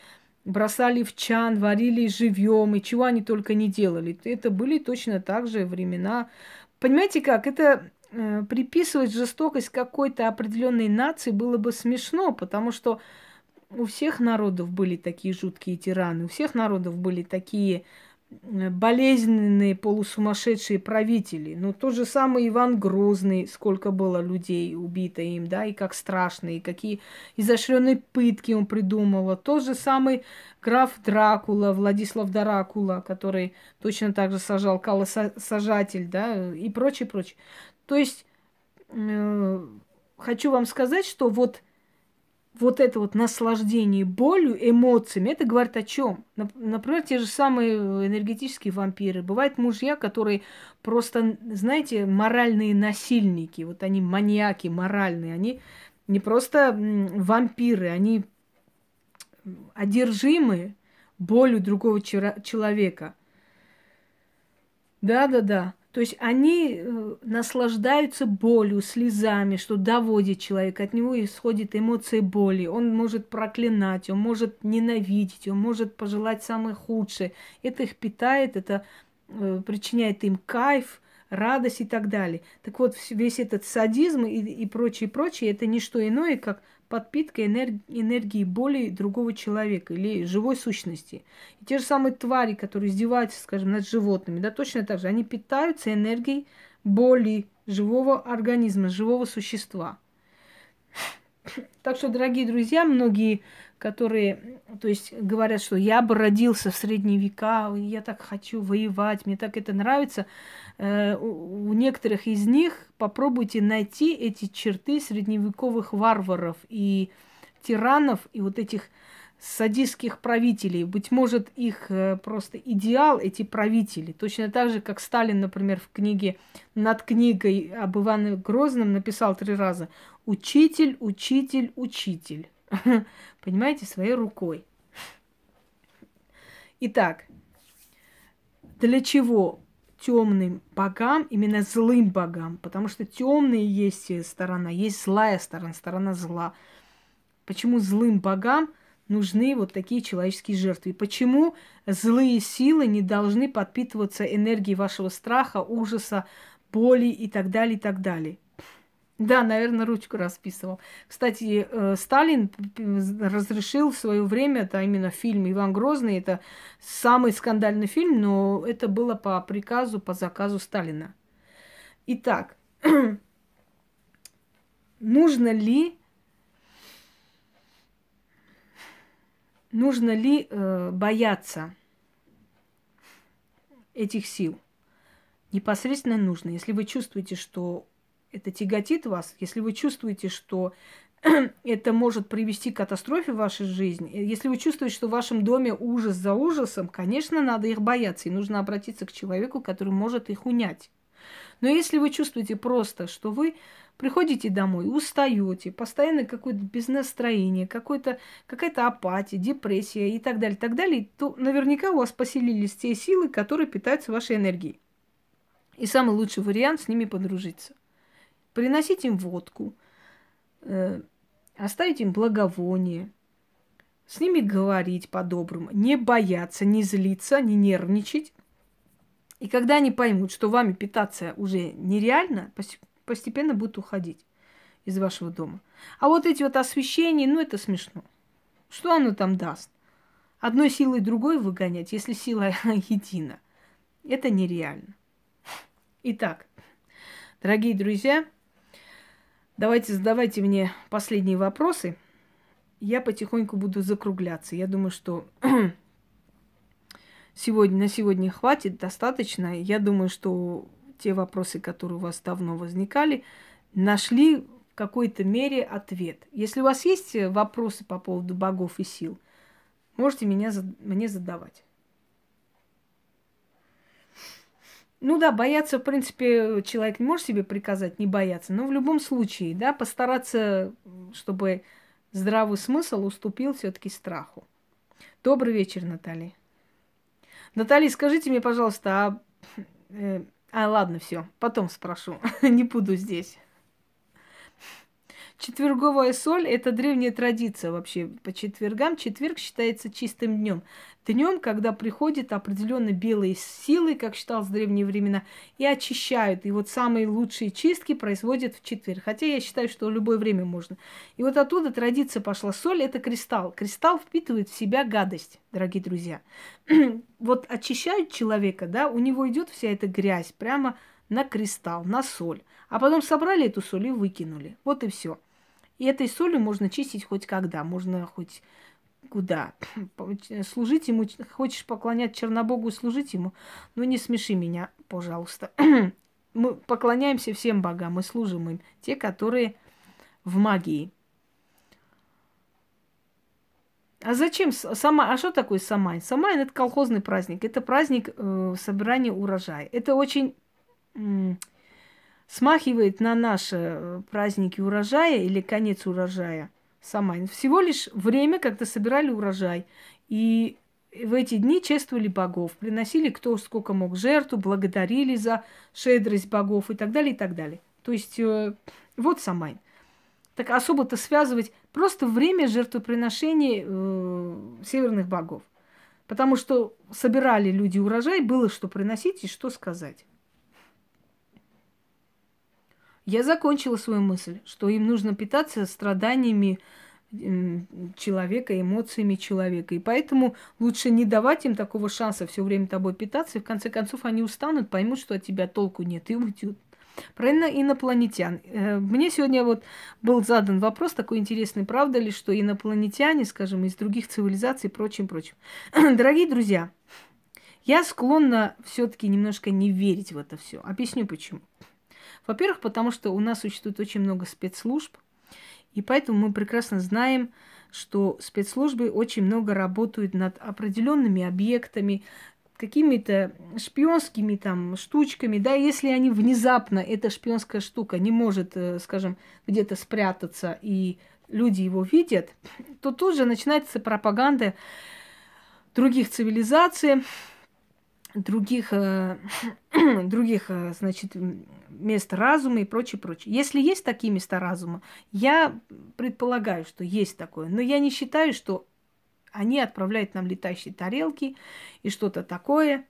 бросали в чан, варили живьем, и чего они только не делали. Это были точно так же времена. Понимаете как? Это э, приписывать жестокость какой-то определенной нации было бы смешно, потому что у всех народов были такие жуткие тираны, у всех народов были такие Э, болезненные, полусумасшедшие правители. Ну, тот же самый Иван Грозный, сколько было людей убито им, да, и как страшно, и какие изощренные пытки он придумал. Тот же самый граф Дракула, Владислав Дракула, который точно так же сажал колосажатель, да, и прочее, прочее. То есть, э, хочу вам сказать, что вот вот это вот наслаждение болью, эмоциями, это говорит о чем? Например, те же самые энергетические вампиры. Бывают мужья, которые просто, знаете, моральные насильники. Вот они маньяки моральные. Они не просто вампиры, они одержимы болью другого человека. Да-да-да. То есть они э, наслаждаются болью, слезами, что доводит человека, от него исходит эмоции боли. Он может проклинать, он может ненавидеть, он может пожелать самое худшее. Это их питает, это э, причиняет им кайф, радость и так далее. Так вот, весь этот садизм и, и прочее, прочее, это не что иное, как подпитка энерг- энергии боли другого человека или живой сущности. И те же самые твари, которые издеваются, скажем, над животными, да, точно так же, они питаются энергией боли живого организма, живого существа. Так что, дорогие друзья, многие, которые, то есть, говорят, что я бы родился в средние века, я так хочу воевать, мне так это нравится, Э, у некоторых из них попробуйте найти эти черты средневековых варваров и тиранов, и вот этих садистских правителей. Быть может, их э, просто идеал, эти правители. Точно так же, как Сталин, например, в книге над книгой об Иване Грозном написал три раза «Учитель, учитель, учитель». Понимаете, своей рукой. Итак, для чего темным богам, именно злым богам, потому что темные есть сторона, есть злая сторона, сторона зла. Почему злым богам нужны вот такие человеческие жертвы? Почему злые силы не должны подпитываться энергией вашего страха, ужаса, боли и так далее, и так далее? Да, наверное, ручку расписывал. Кстати, э, Сталин разрешил в свое время, это именно фильм Иван Грозный, это самый скандальный фильм, но это было по приказу, по заказу Сталина. Итак, нужно ли нужно ли э, бояться этих сил? Непосредственно нужно. Если вы чувствуете, что это тяготит вас, если вы чувствуете, что это может привести к катастрофе в вашей жизни, э, если вы чувствуете, что в вашем доме ужас за ужасом, конечно, надо их бояться, и нужно обратиться к человеку, который может их унять. Но если вы чувствуете просто, что вы приходите домой, устаете, постоянно какое-то безнастроение, какое-то, какая-то апатия, депрессия и так далее, так далее, то наверняка у вас поселились те силы, которые питаются вашей энергией. И самый лучший вариант с ними подружиться приносить им водку, э, оставить им благовоние, с ними говорить по-доброму, не бояться, не злиться, не нервничать. И когда они поймут, что вами питаться уже нереально, постепенно будут уходить из вашего дома. А вот эти вот освещения, ну это смешно. Что оно там даст? Одной силой другой выгонять, если сила едина. Это нереально. Итак, дорогие друзья, Давайте задавайте мне последние вопросы. Я потихоньку буду закругляться. Я думаю, что сегодня, на сегодня хватит достаточно. Я думаю, что те вопросы, которые у вас давно возникали, нашли в какой-то мере ответ. Если у вас есть вопросы по поводу богов и сил, можете меня, мне задавать. Ну да, бояться, в принципе, человек не может себе приказать не бояться, но в любом случае, да, постараться, чтобы здравый смысл уступил все-таки страху. Добрый вечер, Наталья. Наталья, скажите мне, пожалуйста, а... Э, а, ладно, все, потом спрошу. не буду здесь. Четверговая соль – это древняя традиция вообще. По четвергам четверг считается чистым днем. Днем, когда приходят определенно белые силы, как считалось в древние времена, и очищают. И вот самые лучшие чистки производят в четверг. Хотя я считаю, что в любое время можно. И вот оттуда традиция пошла. Соль – это кристалл. Кристалл впитывает в себя гадость, дорогие друзья. вот очищают человека, да, у него идет вся эта грязь прямо на кристалл, на соль. А потом собрали эту соль и выкинули. Вот и все. И этой солью можно чистить хоть когда, можно хоть куда. Служить ему, хочешь поклонять Чернобогу, служить ему, но не смеши меня, пожалуйста. мы поклоняемся всем богам, мы служим им, те, которые в магии. А зачем сама? А что такое Самайн? Самайн это колхозный праздник. Это праздник э, собрания урожая. Это очень смахивает на наши э, праздники урожая или конец урожая сама. Всего лишь время, когда собирали урожай. И в эти дни чествовали богов, приносили кто сколько мог жертву, благодарили за щедрость богов и так далее, и так далее. То есть э, вот Самайн. Так особо-то связывать просто время жертвоприношения э, северных богов. Потому что собирали люди урожай, было что приносить и что сказать. Я закончила свою мысль, что им нужно питаться страданиями человека, эмоциями человека. И поэтому лучше не давать им такого шанса все время тобой питаться, и в конце концов они устанут, поймут, что от тебя толку нет, и уйдут. Про инопланетян. Э, мне сегодня вот был задан вопрос такой интересный, правда ли, что инопланетяне, скажем, из других цивилизаций и прочим, прочим. Дорогие друзья, я склонна все-таки немножко не верить в это все. Объясню почему. Во-первых, потому что у нас существует очень много спецслужб, и поэтому мы прекрасно знаем, что спецслужбы очень много работают над определенными объектами, какими-то шпионскими там штучками, да, если они внезапно, эта шпионская штука не может, э, скажем, где-то спрятаться, и люди его видят, то тут же начинается пропаганда других цивилизаций, других, э, других, э, значит, мест разума и прочее, прочее. Если есть такие места разума, я предполагаю, что есть такое, но я не считаю, что они отправляют нам летающие тарелки и что-то такое.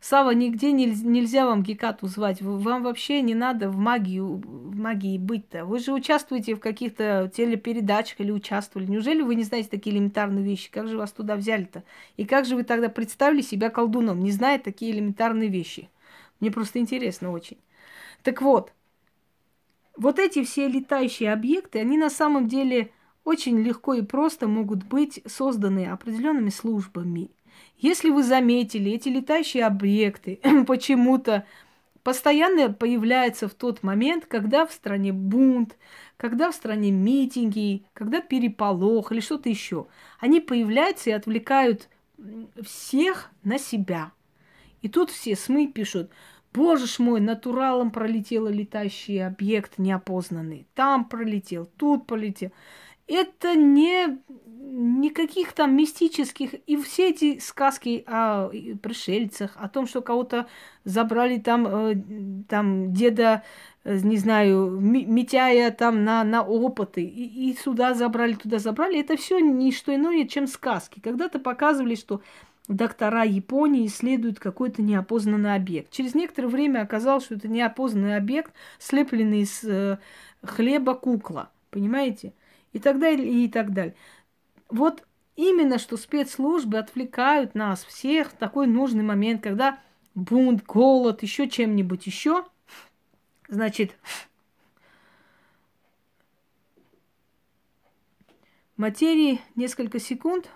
Сава, нигде нельзя вам Гекату звать. Вам вообще не надо в магию, в магии быть-то. Вы же участвуете в каких-то телепередачах или участвовали. Неужели вы не знаете такие элементарные вещи? Как же вас туда взяли-то? И как же вы тогда представили себя колдуном, не зная такие элементарные вещи? Мне просто интересно очень. Так вот, вот эти все летающие объекты, они на самом деле очень легко и просто могут быть созданы определенными службами – если вы заметили, эти летающие объекты почему-то постоянно появляются в тот момент, когда в стране бунт, когда в стране митинги, когда переполох или что-то еще. Они появляются и отвлекают всех на себя. И тут все СМИ пишут, боже ж мой, натуралом пролетел летающий объект неопознанный. Там пролетел, тут полетел. Это не никаких там мистических, и все эти сказки о пришельцах, о том, что кого-то забрали там, э, там деда, э, не знаю, Митяя там на, на опыты, и, и сюда забрали, туда забрали, это все не что иное, чем сказки. Когда-то показывали, что доктора Японии исследуют какой-то неопознанный объект. Через некоторое время оказалось, что это неопознанный объект, слепленный из э, хлеба кукла. Понимаете? И так далее, и так далее. Вот именно что спецслужбы отвлекают нас всех в такой нужный момент, когда бунт, голод, еще чем-нибудь еще. Значит, материи несколько секунд.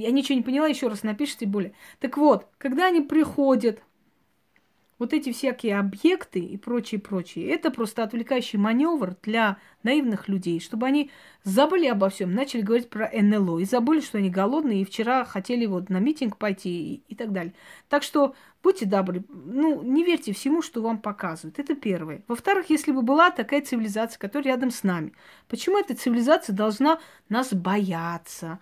Я ничего не поняла, еще раз напишите более. Так вот, когда они приходят вот эти всякие объекты и прочее, прочее, это просто отвлекающий маневр для наивных людей, чтобы они забыли обо всем, начали говорить про НЛО и забыли, что они голодные и вчера хотели вот на митинг пойти и, и так далее. Так что будьте добры, ну, не верьте всему, что вам показывают. Это первое. Во-вторых, если бы была такая цивилизация, которая рядом с нами, почему эта цивилизация должна нас бояться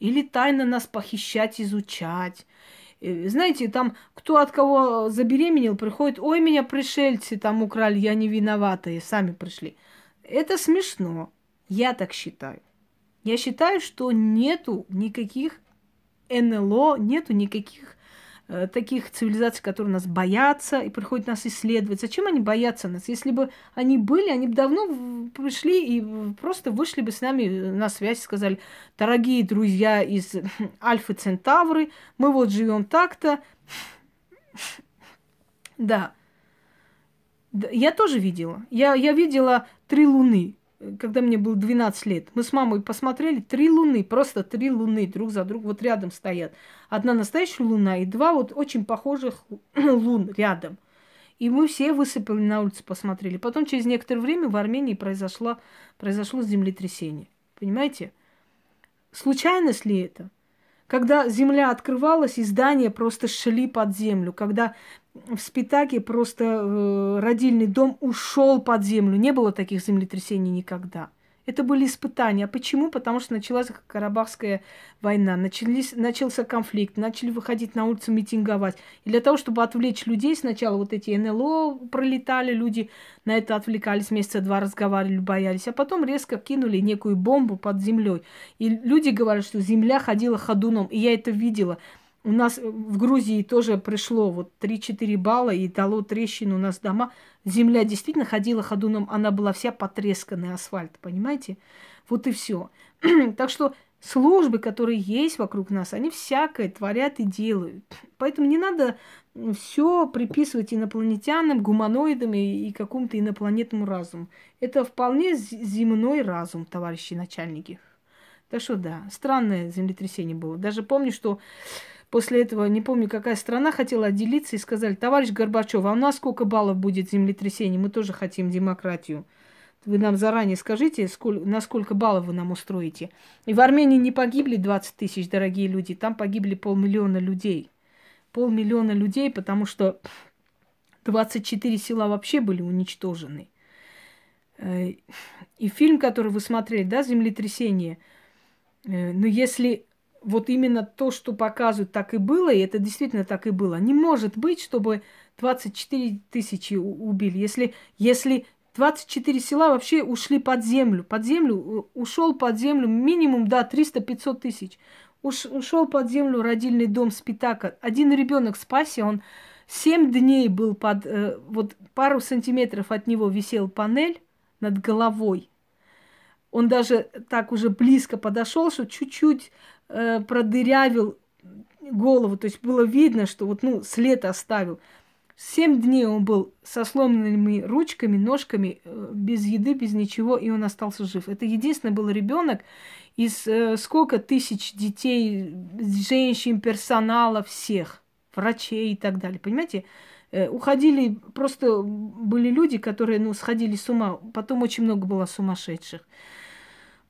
или тайно нас похищать, изучать? Э, знаете, там кто от кого забеременел, приходит, ой, меня пришельцы там украли, я не виновата, и сами пришли. Это смешно. Я так считаю. Я считаю, что нету никаких НЛО, нету никаких таких цивилизаций, которые нас боятся и приходят нас исследовать. Зачем они боятся нас? Если бы они были, они бы давно пришли и просто вышли бы с нами на связь, сказали, дорогие друзья из Альфа Центавры, мы вот живем так-то. Да. Я тоже видела. Я, я видела три луны когда мне было 12 лет, мы с мамой посмотрели три луны, просто три луны друг за другом вот рядом стоят. Одна настоящая луна и два вот очень похожих лун рядом. И мы все высыпали на улицу, посмотрели. Потом через некоторое время в Армении произошло, произошло землетрясение. Понимаете? Случайность ли это? Когда земля открывалась, и здания просто шли под землю. Когда в Спитаке просто э, родильный дом ушел под землю. Не было таких землетрясений никогда. Это были испытания. Почему? Потому что началась Карабахская война, начались, начался конфликт, начали выходить на улицу митинговать. И для того, чтобы отвлечь людей, сначала вот эти НЛО пролетали, люди на это отвлекались, месяца два разговаривали, боялись, а потом резко кинули некую бомбу под землей. И люди говорят, что земля ходила ходуном, и я это видела. У нас в Грузии тоже пришло вот 3-4 балла и дало трещину у нас дома. Земля действительно ходила ходуном, она была вся потресканная, асфальт, понимаете? Вот и все. так что службы, которые есть вокруг нас, они всякое творят и делают. Поэтому не надо все приписывать инопланетянам, гуманоидам и, и какому-то инопланетному разуму. Это вполне земной разум, товарищи начальники. Так что да, странное землетрясение было. Даже помню, что После этого, не помню, какая страна хотела отделиться и сказали, товарищ Горбачев, а у нас сколько баллов будет землетрясений? Мы тоже хотим демократию. Вы нам заранее скажите, сколько, на сколько баллов вы нам устроите. И в Армении не погибли 20 тысяч, дорогие люди, там погибли полмиллиона людей. Полмиллиона людей, потому что 24 села вообще были уничтожены. Э, и фильм, который вы смотрели, да, «Землетрясение», э, но если вот именно то, что показывают, так и было, и это действительно так и было. Не может быть, чтобы 24 тысячи убили. Если, если 24 села вообще ушли под землю, под землю, ушел под землю минимум, да, 300-500 тысяч. Уш, ушел под землю родильный дом Спитака. Один ребенок спасся, он 7 дней был под, э, вот пару сантиметров от него висел панель над головой. Он даже так уже близко подошел, что чуть-чуть э, продырявил голову, то есть было видно, что вот, ну, след оставил. Семь дней он был со сломанными ручками, ножками, э, без еды, без ничего, и он остался жив. Это единственный был ребенок из э, сколько тысяч детей, женщин, персонала, всех, врачей и так далее. Понимаете? Э, уходили, просто были люди, которые, ну, сходили с ума. Потом очень много было сумасшедших.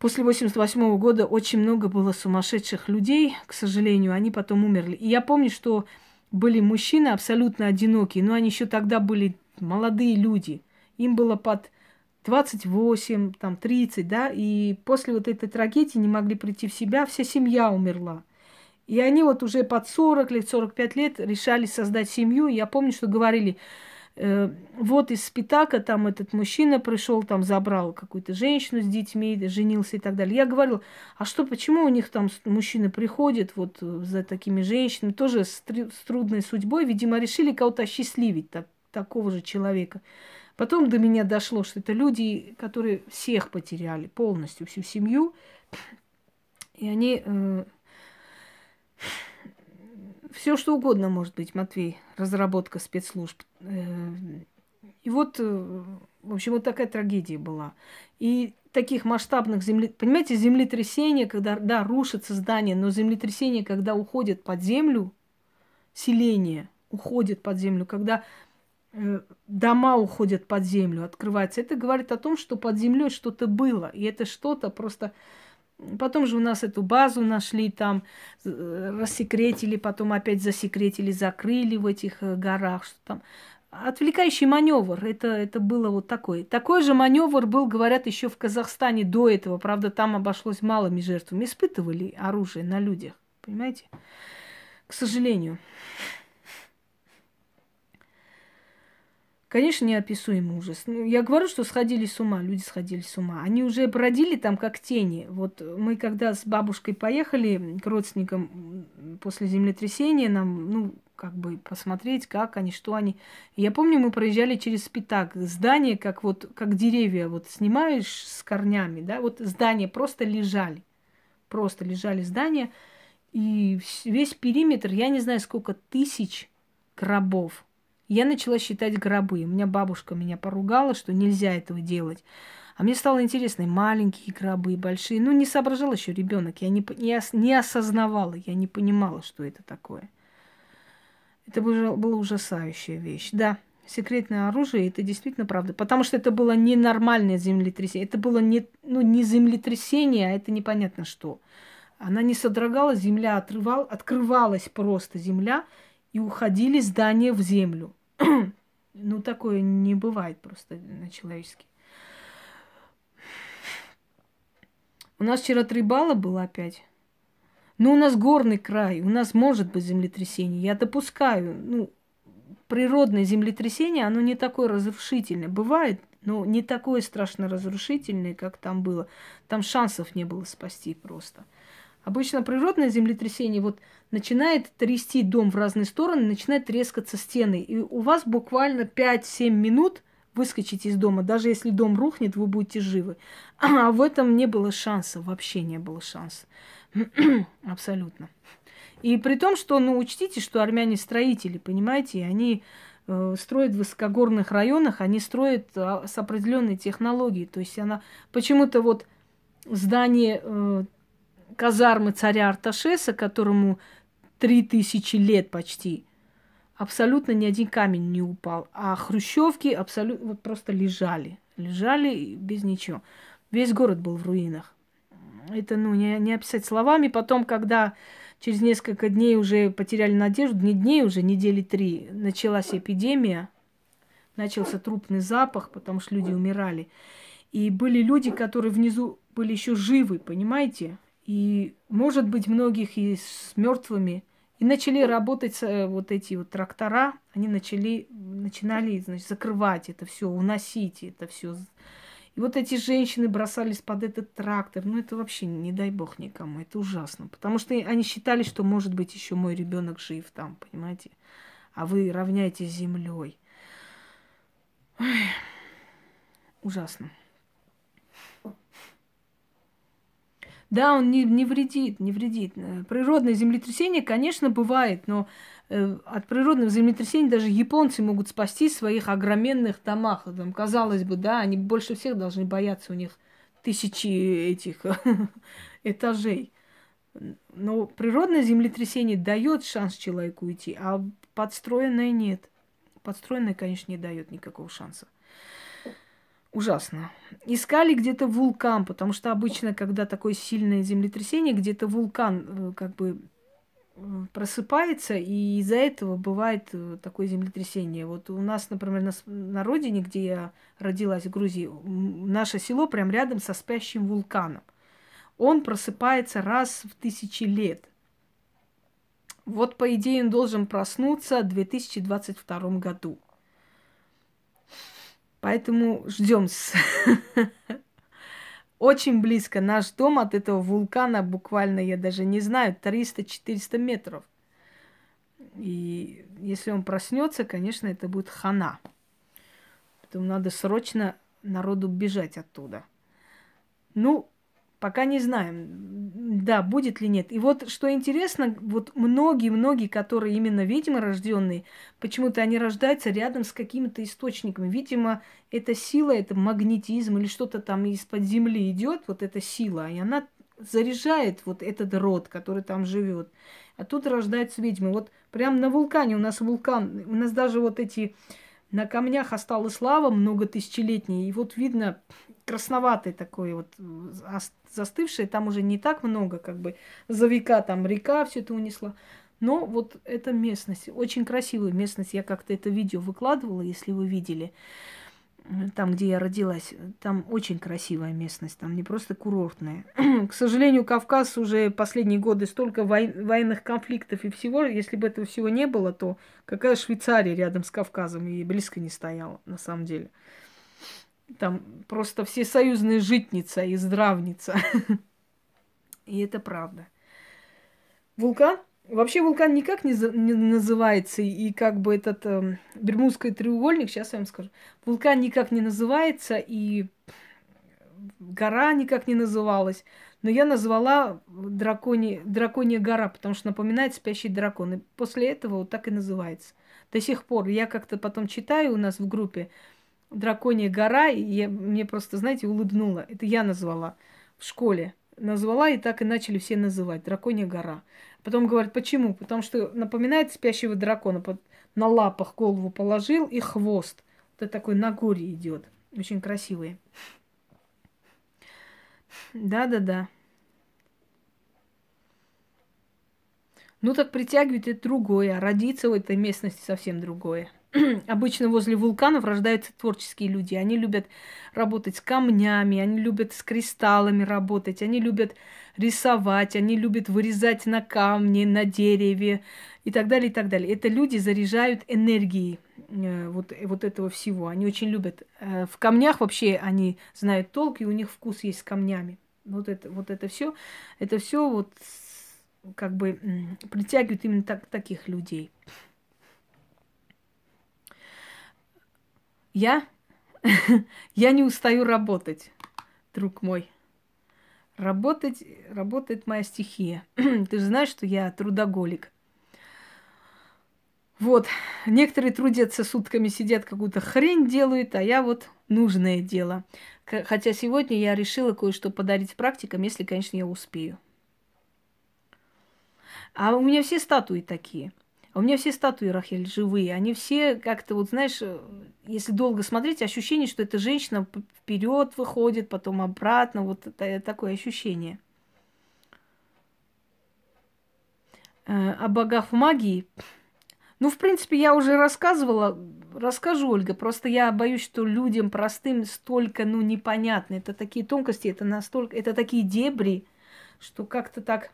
После 88 года очень много было сумасшедших людей, к сожалению, они потом умерли. И я помню, что были мужчины абсолютно одинокие, но они еще тогда были молодые люди. Им было под 28, там 30, да, и после вот этой трагедии не могли прийти в себя, вся семья умерла. И они вот уже под 40 лет, 45 лет решали создать семью. И я помню, что говорили, вот из Спитака там этот мужчина пришел, там забрал какую-то женщину с детьми, женился и так далее. Я говорила, а что, почему у них там мужчины приходят вот за такими женщинами, тоже с, с трудной судьбой, видимо, решили кого-то осчастливить, так, такого же человека. Потом до меня дошло, что это люди, которые всех потеряли полностью, всю семью, и они э, все что угодно может быть, Матвей, разработка спецслужб. Э, и вот, э, в общем, вот такая трагедия была. И таких масштабных земле... Понимаете, землетрясения, когда, да, рушится здание, но землетрясение, когда уходит под землю, селение уходит под землю, когда э, дома уходят под землю, открывается, это говорит о том, что под землей что-то было. И это что-то просто Потом же у нас эту базу нашли, там э, рассекретили, потом опять засекретили, закрыли в этих э, горах. Что там. Отвлекающий маневр, это, это было вот такой. Такой же маневр был, говорят, еще в Казахстане до этого. Правда, там обошлось малыми жертвами. Испытывали оружие на людях, понимаете? К сожалению. Конечно, неописуемый ужас. Ну, я говорю, что сходили с ума, люди сходили с ума. Они уже бродили там как тени. Вот мы когда с бабушкой поехали к родственникам после землетрясения, нам, ну, как бы посмотреть, как они, что они. Я помню, мы проезжали через Спитак. Здание, как вот, как деревья, вот снимаешь с корнями, да, вот здания просто лежали. Просто лежали здания. И весь периметр, я не знаю, сколько тысяч гробов я начала считать гробы. У меня бабушка меня поругала, что нельзя этого делать. А мне стало интересно, и маленькие гробы, большие. Ну, не соображал еще ребенок. Я не, не, не осознавала, я не понимала, что это такое. Это было, была ужасающая вещь. Да, секретное оружие, это действительно правда. Потому что это было ненормальное землетрясение. Это было не, ну, не землетрясение, а это непонятно что. Она не содрогалась, земля отрывал, открывалась просто земля, и уходили здания в землю. Ну, такое не бывает просто на человеческий. У нас вчера три балла было опять. Ну, у нас горный край, у нас может быть землетрясение. Я допускаю, ну, природное землетрясение, оно не такое разрушительное. Бывает, но не такое страшно разрушительное, как там было. Там шансов не было спасти просто. Обычно природное землетрясение вот начинает трясти дом в разные стороны, начинает трескаться стены. И у вас буквально 5-7 минут выскочить из дома. Даже если дом рухнет, вы будете живы. А в этом не было шанса, вообще не было шанса. Абсолютно. И при том, что, ну, учтите, что армяне строители, понимаете, они э, строят в высокогорных районах, они строят э, с определенной технологией. То есть она почему-то вот здание э, казармы царя Арташеса, которому три тысячи лет почти, абсолютно ни один камень не упал. А хрущевки абсолютно вот просто лежали. Лежали без ничего. Весь город был в руинах. Это, ну, не, не описать словами. Потом, когда через несколько дней уже потеряли надежду, не дней уже, недели три, началась эпидемия, начался трупный запах, потому что люди умирали. И были люди, которые внизу были еще живы, понимаете? И, может быть, многих и с мертвыми. И начали работать э, вот эти вот трактора, они начали, начинали значит, закрывать это все, уносить это все. И вот эти женщины бросались под этот трактор. Ну, это вообще не дай бог никому. Это ужасно. Потому что они считали, что, может быть, еще мой ребенок жив там, понимаете? А вы равняетесь с землей. Ужасно. Да, он не, не вредит, не вредит. Э, природное землетрясение, конечно, бывает, но э, от природного землетрясения даже японцы могут спасти своих огроменных домах. Там, казалось бы, да, они больше всех должны бояться, у них тысячи этих этажей. Но природное землетрясение дает шанс человеку уйти, а подстроенное нет. Подстроенное, конечно, не дает никакого шанса ужасно. Искали где-то вулкан, потому что обычно, когда такое сильное землетрясение, где-то вулкан э, как бы э, просыпается, и из-за этого бывает э, такое землетрясение. Вот у нас, например, на, родине, где я родилась, в Грузии, наше село прям рядом со спящим вулканом. Он просыпается раз в тысячи лет. Вот, по идее, он должен проснуться в 2022 году. Поэтому ждем. Очень близко. Наш дом от этого вулкана буквально, я даже не знаю, 300-400 метров. И если он проснется, конечно, это будет хана. Поэтому надо срочно народу бежать оттуда. Ну, Пока не знаем, да, будет ли нет. И вот что интересно, вот многие-многие, которые именно ведьмы рожденные, почему-то они рождаются рядом с какими-то источниками. Видимо, это сила, это магнетизм или что-то там из-под земли идет, вот эта сила, и она заряжает вот этот род, который там живет. А тут рождаются ведьмы. Вот прям на вулкане у нас вулкан, у нас даже вот эти на камнях осталась лава много тысячелетней, и вот видно красноватый такой вот застывший, там уже не так много, как бы за века там река все это унесла. Но вот эта местность, очень красивая местность, я как-то это видео выкладывала, если вы видели. там, где я родилась, там очень красивая местность, там не просто курортная. К сожалению, Кавказ уже последние годы столько вой- военных конфликтов и всего, если бы этого всего не было, то какая Швейцария рядом с Кавказом и близко не стояла, на самом деле. Там просто все союзные житница и здравница. И это правда. Вулкан Вообще вулкан никак не, за, не называется, и как бы этот э, Бермудский треугольник, сейчас я вам скажу, вулкан никак не называется, и гора никак не называлась, но я назвала дракони, драконья гора, потому что напоминает спящий дракон, и после этого вот так и называется. До сих пор я как-то потом читаю у нас в группе драконья гора, и я, мне просто, знаете, улыбнула. Это я назвала в школе. Назвала, и так и начали все называть. Драконья гора. Потом говорят, почему? Потому что напоминает спящего дракона. Под, на лапах голову положил и хвост. Вот это такой на горе идет. Очень красивые. Да-да-да. Ну так притягивает это другое, а родиться в этой местности совсем другое. Обычно возле вулканов рождаются творческие люди. Они любят работать с камнями, они любят с кристаллами работать, они любят рисовать, они любят вырезать на камне, на дереве и так далее, и так далее. Это люди заряжают энергией э, вот, вот этого всего. Они очень любят. Э, в камнях вообще они знают толк, и у них вкус есть с камнями. Вот это, вот это все, это все вот как бы притягивает именно так, таких людей. Я, я не устаю работать, друг мой. Работать, работает моя стихия. Ты же знаешь, что я трудоголик. Вот, некоторые трудятся сутками, сидят, какую-то хрень делают, а я вот нужное дело. Хотя сегодня я решила кое-что подарить практикам, если, конечно, я успею. А у меня все статуи такие. А у меня все статуи Рахель живые. Они все как-то, вот знаешь, если долго смотреть, ощущение, что эта женщина вперед выходит, потом обратно. Вот это, такое ощущение. Э, о богах в магии. Ну, в принципе, я уже рассказывала. Расскажу, Ольга. Просто я боюсь, что людям простым столько, ну, непонятно. Это такие тонкости, это настолько, это такие дебри, что как-то так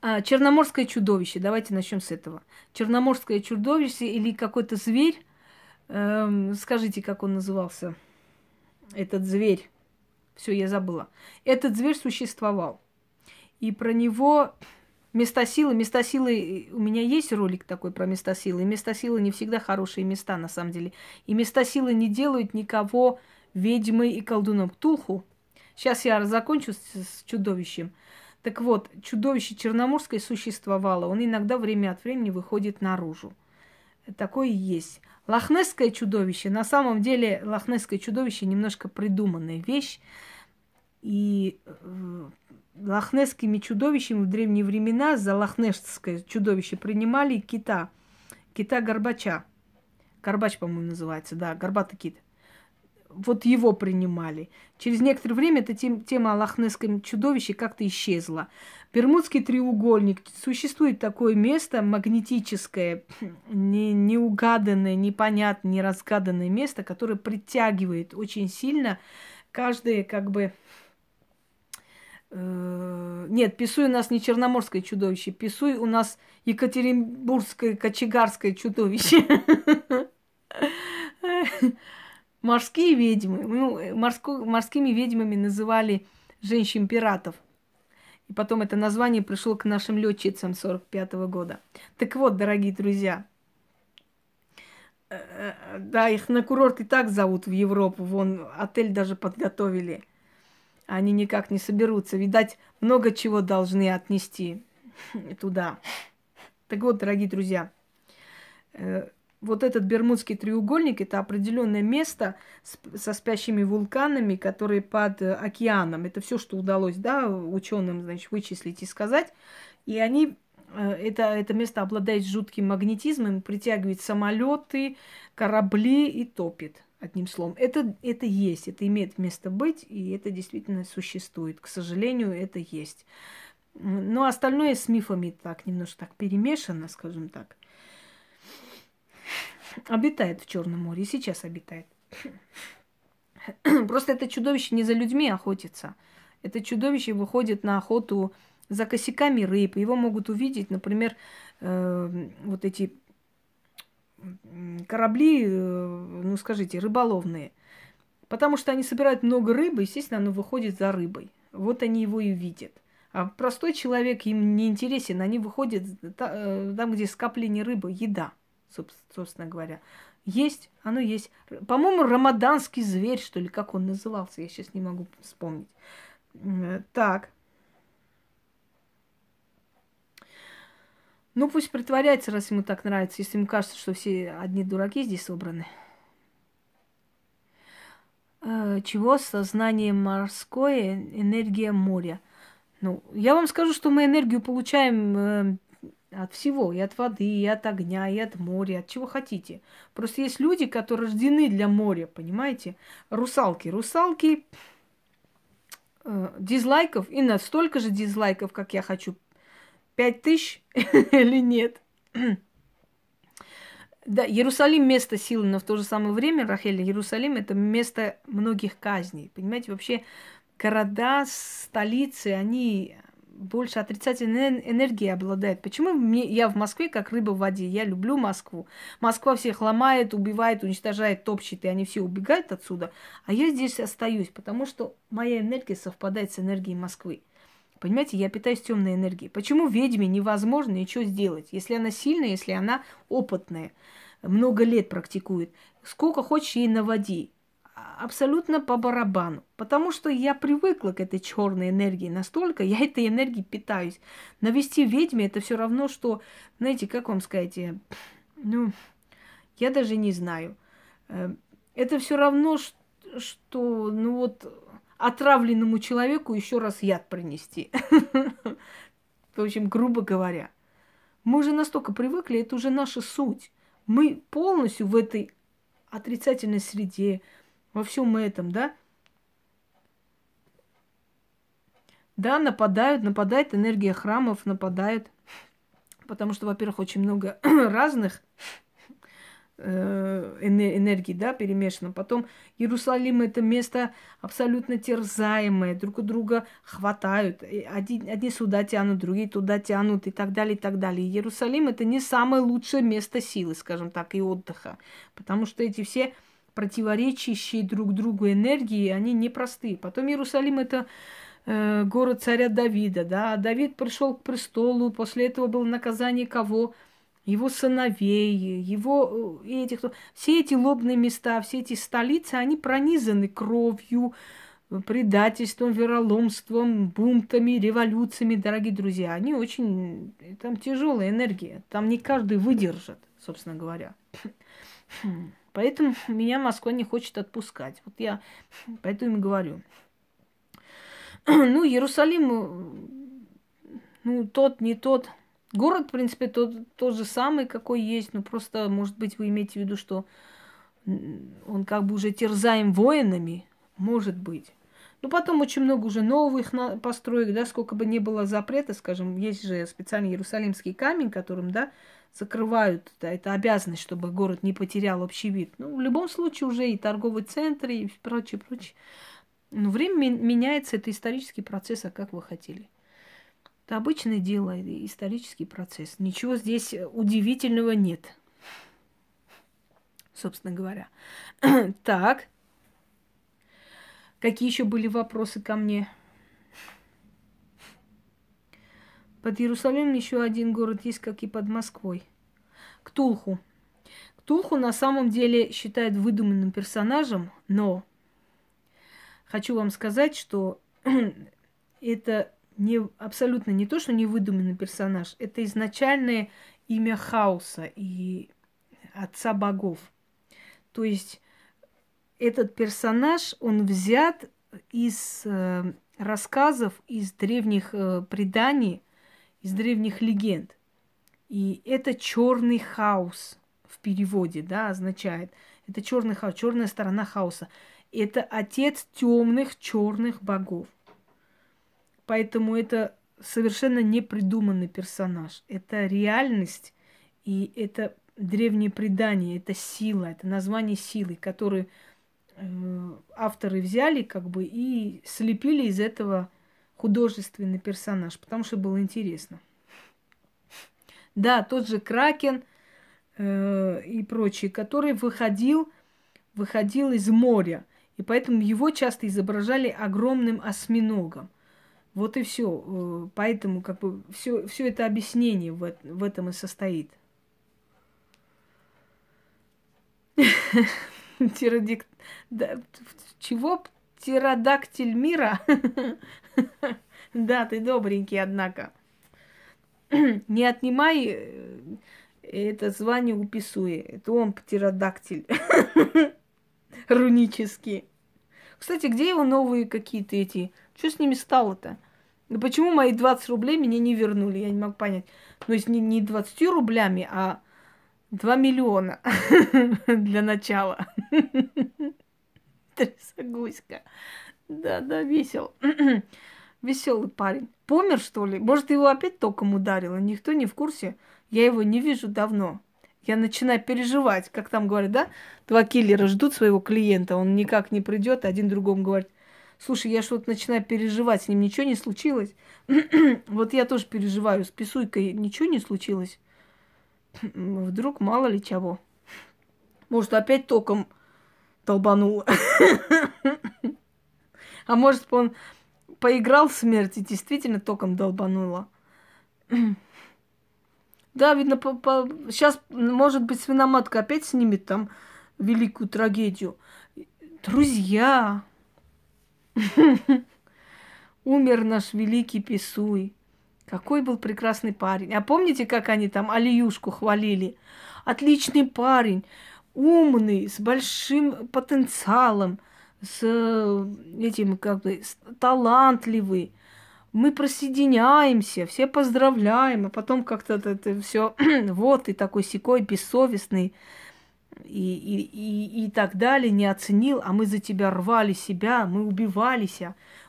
а, черноморское чудовище. Давайте начнем с этого. Черноморское чудовище или какой-то зверь. Эм, скажите, как он назывался? Этот зверь. Все, я забыла. Этот зверь существовал. И про него места силы. Места силы... У меня есть ролик такой про места силы. Места силы не всегда хорошие места, на самом деле. И места силы не делают никого ведьмой и колдуном. Ктулху. Сейчас я закончу с, с чудовищем. Так вот, чудовище Черноморское существовало. Он иногда время от времени выходит наружу. Такое есть. Лохнесское чудовище, на самом деле, лохнесское чудовище немножко придуманная вещь. И э, лохнесскими чудовищами в древние времена за лохнесское чудовище принимали кита. Кита Горбача. Горбач, по-моему, называется, да, горбатый кит вот его принимали. Через некоторое время эта тем, тема о лохнесском чудовище как-то исчезла. Бермудский треугольник. Существует такое место магнетическое, не, неугаданное, непонятное, неразгаданное место, которое притягивает очень сильно каждое как бы... Э, нет, Писуй у нас не черноморское чудовище, Писуй у нас Екатеринбургское кочегарское чудовище. морские ведьмы. Ну, морско, морскими ведьмами называли женщин-пиратов. И потом это название пришло к нашим летчицам 45 -го года. Так вот, дорогие друзья, э, э, да, их на курорт и так зовут в Европу. Вон, отель даже подготовили. Они никак не соберутся. Видать, много чего должны отнести туда. Так вот, дорогие друзья, вот этот Бермудский треугольник это определенное место с, со спящими вулканами, которые под э, океаном. Это все, что удалось, да, ученым, значит, вычислить и сказать. И они э, это, это место обладает жутким магнетизмом, притягивает самолеты, корабли и топит. Одним словом, это, это есть, это имеет место быть, и это действительно существует. К сожалению, это есть. Но остальное с мифами так немножко так перемешано, скажем так. Обитает в Черном море, и сейчас обитает. Просто это чудовище не за людьми охотится. Это чудовище выходит на охоту за косяками рыб. Его могут увидеть, например, э, вот эти корабли, э, ну скажите, рыболовные. Потому что они собирают много рыбы, естественно, оно выходит за рыбой. Вот они его и видят. А простой человек им не интересен, они выходят э, там, где скопление рыбы, еда, собственно говоря. Есть, оно есть. По-моему, рамаданский зверь, что ли, как он назывался, я сейчас не могу вспомнить. Так. Ну, пусть притворяется, раз ему так нравится, если ему кажется, что все одни дураки здесь собраны. Э, чего сознание морское, энергия моря? Ну, я вам скажу, что мы энергию получаем э, от всего, и от воды, и от огня, и от моря, от чего хотите. Просто есть люди, которые рождены для моря, понимаете? Русалки. Русалки э, дизлайков и настолько же дизлайков, как я хочу Пять тысяч или нет? Да, Иерусалим место силы, но в то же самое время, Рахель, Иерусалим это место многих казней. Понимаете, вообще города, столицы, они больше отрицательной энергии обладают. Почему мне, я в Москве как рыба в воде? Я люблю Москву. Москва всех ломает, убивает, уничтожает, топчет, и они все убегают отсюда. А я здесь остаюсь, потому что моя энергия совпадает с энергией Москвы. Понимаете, я питаюсь темной энергией. Почему ведьме невозможно ничего сделать, если она сильная, если она опытная, много лет практикует? Сколько хочешь ей наводи. Абсолютно по барабану. Потому что я привыкла к этой черной энергии настолько, я этой энергией питаюсь. Навести ведьме это все равно, что, знаете, как вам сказать, э, ну, я даже не знаю. Э, это все равно, что, ну вот, отравленному человеку еще раз яд принести. В общем, грубо говоря. Мы уже настолько привыкли, это уже наша суть. Мы полностью в этой отрицательной среде, во всем этом, да? Да, нападают, нападает энергия храмов, нападает. Потому что, во-первых, очень много разных Э, энергии, да, перемешано. Потом Иерусалим это место абсолютно терзаемое, друг у друга хватают. Одни, одни сюда тянут, другие туда тянут и так далее, и так далее. Иерусалим это не самое лучшее место силы, скажем так, и отдыха. Потому что эти все противоречащие друг другу энергии, они непростые. Потом Иерусалим это э, город царя Давида, да. Давид пришел к престолу, после этого было наказание кого? его сыновей, его э, этих, все эти лобные места, все эти столицы, они пронизаны кровью, предательством, вероломством, бунтами, революциями, дорогие друзья. Они очень... Там тяжелая энергия. Там не каждый выдержит, собственно говоря. Поэтому меня Москва не хочет отпускать. Вот я поэтому и говорю. Ну, Иерусалим, ну, тот, не тот – Город, в принципе, тот, тот же самый, какой есть, но просто, может быть, вы имеете в виду, что он как бы уже терзаем воинами, может быть. Ну, потом очень много уже новых построек, да, сколько бы ни было запрета, скажем, есть же специальный Иерусалимский камень, которым, да, закрывают, да, это обязанность, чтобы город не потерял общий вид. Ну, в любом случае уже и торговый центр, и прочее, прочее. Но время меняется, это исторический процесс, а как вы хотели. Это обычное дело, исторический процесс. Ничего здесь удивительного нет, собственно говоря. так. Какие еще были вопросы ко мне? Под Иерусалимом еще один город есть, как и под Москвой. Ктулху. Ктулху на самом деле считают выдуманным персонажем, но хочу вам сказать, что это не, абсолютно не то, что не выдуманный персонаж, это изначальное имя хаоса и отца богов. То есть этот персонаж, он взят из э, рассказов, из древних э, преданий, из древних легенд. И это черный хаос в переводе, да, означает. Это черный хаос, черная сторона хаоса. Это отец темных черных богов. Поэтому это совершенно непридуманный персонаж. Это реальность, и это древние предания, это сила, это название силы, которые э, авторы взяли как бы и слепили из этого художественный персонаж, потому что было интересно. Да, тот же Кракен э, и прочие, который выходил, выходил из моря. И поэтому его часто изображали огромным осьминогом. Вот и все. Э, поэтому как бы все, все это объяснение в, в этом и состоит. Чего? Птеродактиль мира? Да, ты добренький, однако. Не отнимай э, это звание у Писуи. Это он птеродактиль. Рунический. Кстати, где его новые какие-то эти? Что с ними стало-то? Ну почему мои 20 рублей мне не вернули? Я не могу понять. Ну, есть не, не 20 рублями, а 2 миллиона для начала. Трясогуська. Да, да, весел. Веселый парень. Помер, что ли? Может, его опять током ударило? Никто не в курсе. Я его не вижу давно. Я начинаю переживать, как там говорят, да? Два киллера ждут своего клиента, он никак не придет, один другому говорит, слушай, я что-то начинаю переживать, с ним ничего не случилось. вот я тоже переживаю, с писуйкой ничего не случилось. Вдруг мало ли чего. Может, опять током долбануло. а может, он поиграл в смерть и действительно током долбануло. Да, видно, по, по... сейчас, может быть, свиноматка опять снимет там великую трагедию. Друзья, умер наш великий Писуй. Какой был прекрасный парень. А помните, как они там Алиюшку хвалили? Отличный парень, умный, с большим потенциалом, с этим, как бы, талантливый мы присоединяемся, все поздравляем, а потом как-то это, все, вот ты такой секой бессовестный и, и, и, и так далее, не оценил, а мы за тебя рвали себя, мы убивались,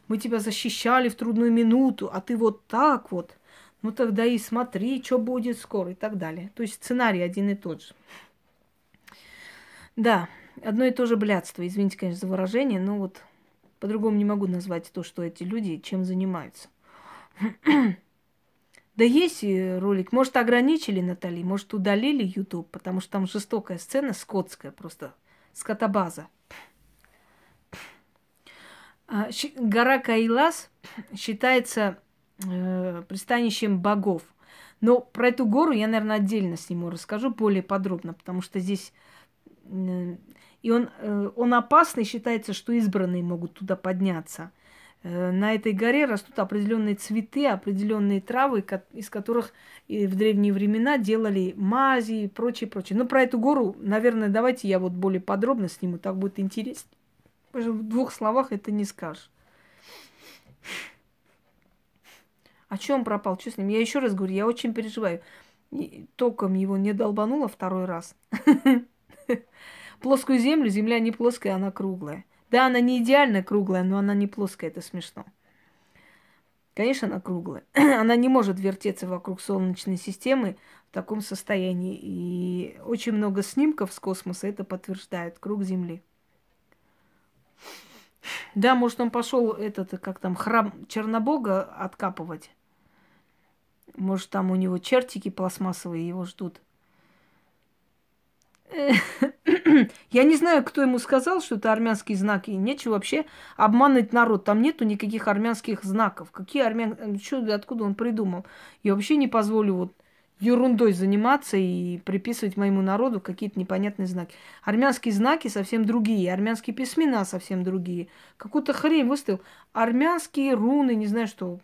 мы тебя защищали в трудную минуту, а ты вот так вот, ну тогда и смотри, что будет скоро и так далее. То есть сценарий один и тот же. Да, одно и то же блядство, извините, конечно, за выражение, но вот по-другому не могу назвать то, что эти люди чем занимаются. Да есть ролик. Может, ограничили Натали, может, удалили YouTube, потому что там жестокая сцена, скотская просто, скотобаза. А, гора Кайлас считается э, пристанищем богов. Но про эту гору я, наверное, отдельно сниму, расскажу более подробно, потому что здесь... и он, э, он опасный, считается, что избранные могут туда подняться – Э, на этой горе растут определенные цветы, определенные травы, из которых в древние времена делали мази и прочее, прочее. Но про эту гору, наверное, давайте я вот более подробно сниму, так будет интереснее. В двух словах это не скажешь. А чем он пропал? Что с ним? Я еще раз говорю, я очень переживаю. током его не долбануло второй раз. Плоскую землю, земля не плоская, она круглая. Да, она не идеально круглая, но она не плоская, это смешно. Конечно, она круглая. она не может вертеться вокруг Солнечной системы в таком состоянии. И очень много снимков с космоса это подтверждает. Круг Земли. Да, может, он пошел этот, как там, храм Чернобога откапывать. Может, там у него чертики пластмассовые его ждут. Я не знаю, кто ему сказал, что это армянские знаки. Нечего вообще обманывать народ. Там нету никаких армянских знаков. Какие армян... Что, откуда он придумал? Я вообще не позволю вот ерундой заниматься и приписывать моему народу какие-то непонятные знаки. Армянские знаки совсем другие, армянские письмена совсем другие. Какую-то хрень выставил. Армянские руны, не знаю что.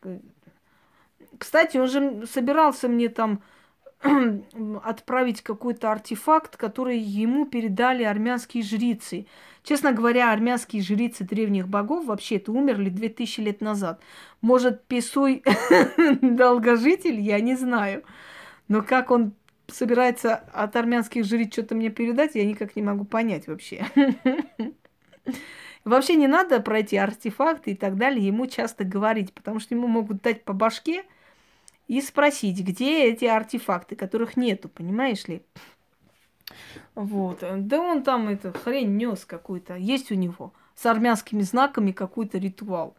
Кстати, он же собирался мне там отправить какой-то артефакт, который ему передали армянские жрицы. Честно говоря, армянские жрицы древних богов вообще-то умерли 2000 лет назад. Может, Песуй долгожитель, я не знаю. Но как он собирается от армянских жриц что-то мне передать, я никак не могу понять вообще. Вообще не надо про эти артефакты и так далее ему часто говорить, потому что ему могут дать по башке, и спросить, где эти артефакты, которых нету, понимаешь ли? Вот. Да он там это хрень нес какую-то. Есть у него с армянскими знаками какой-то ритуал.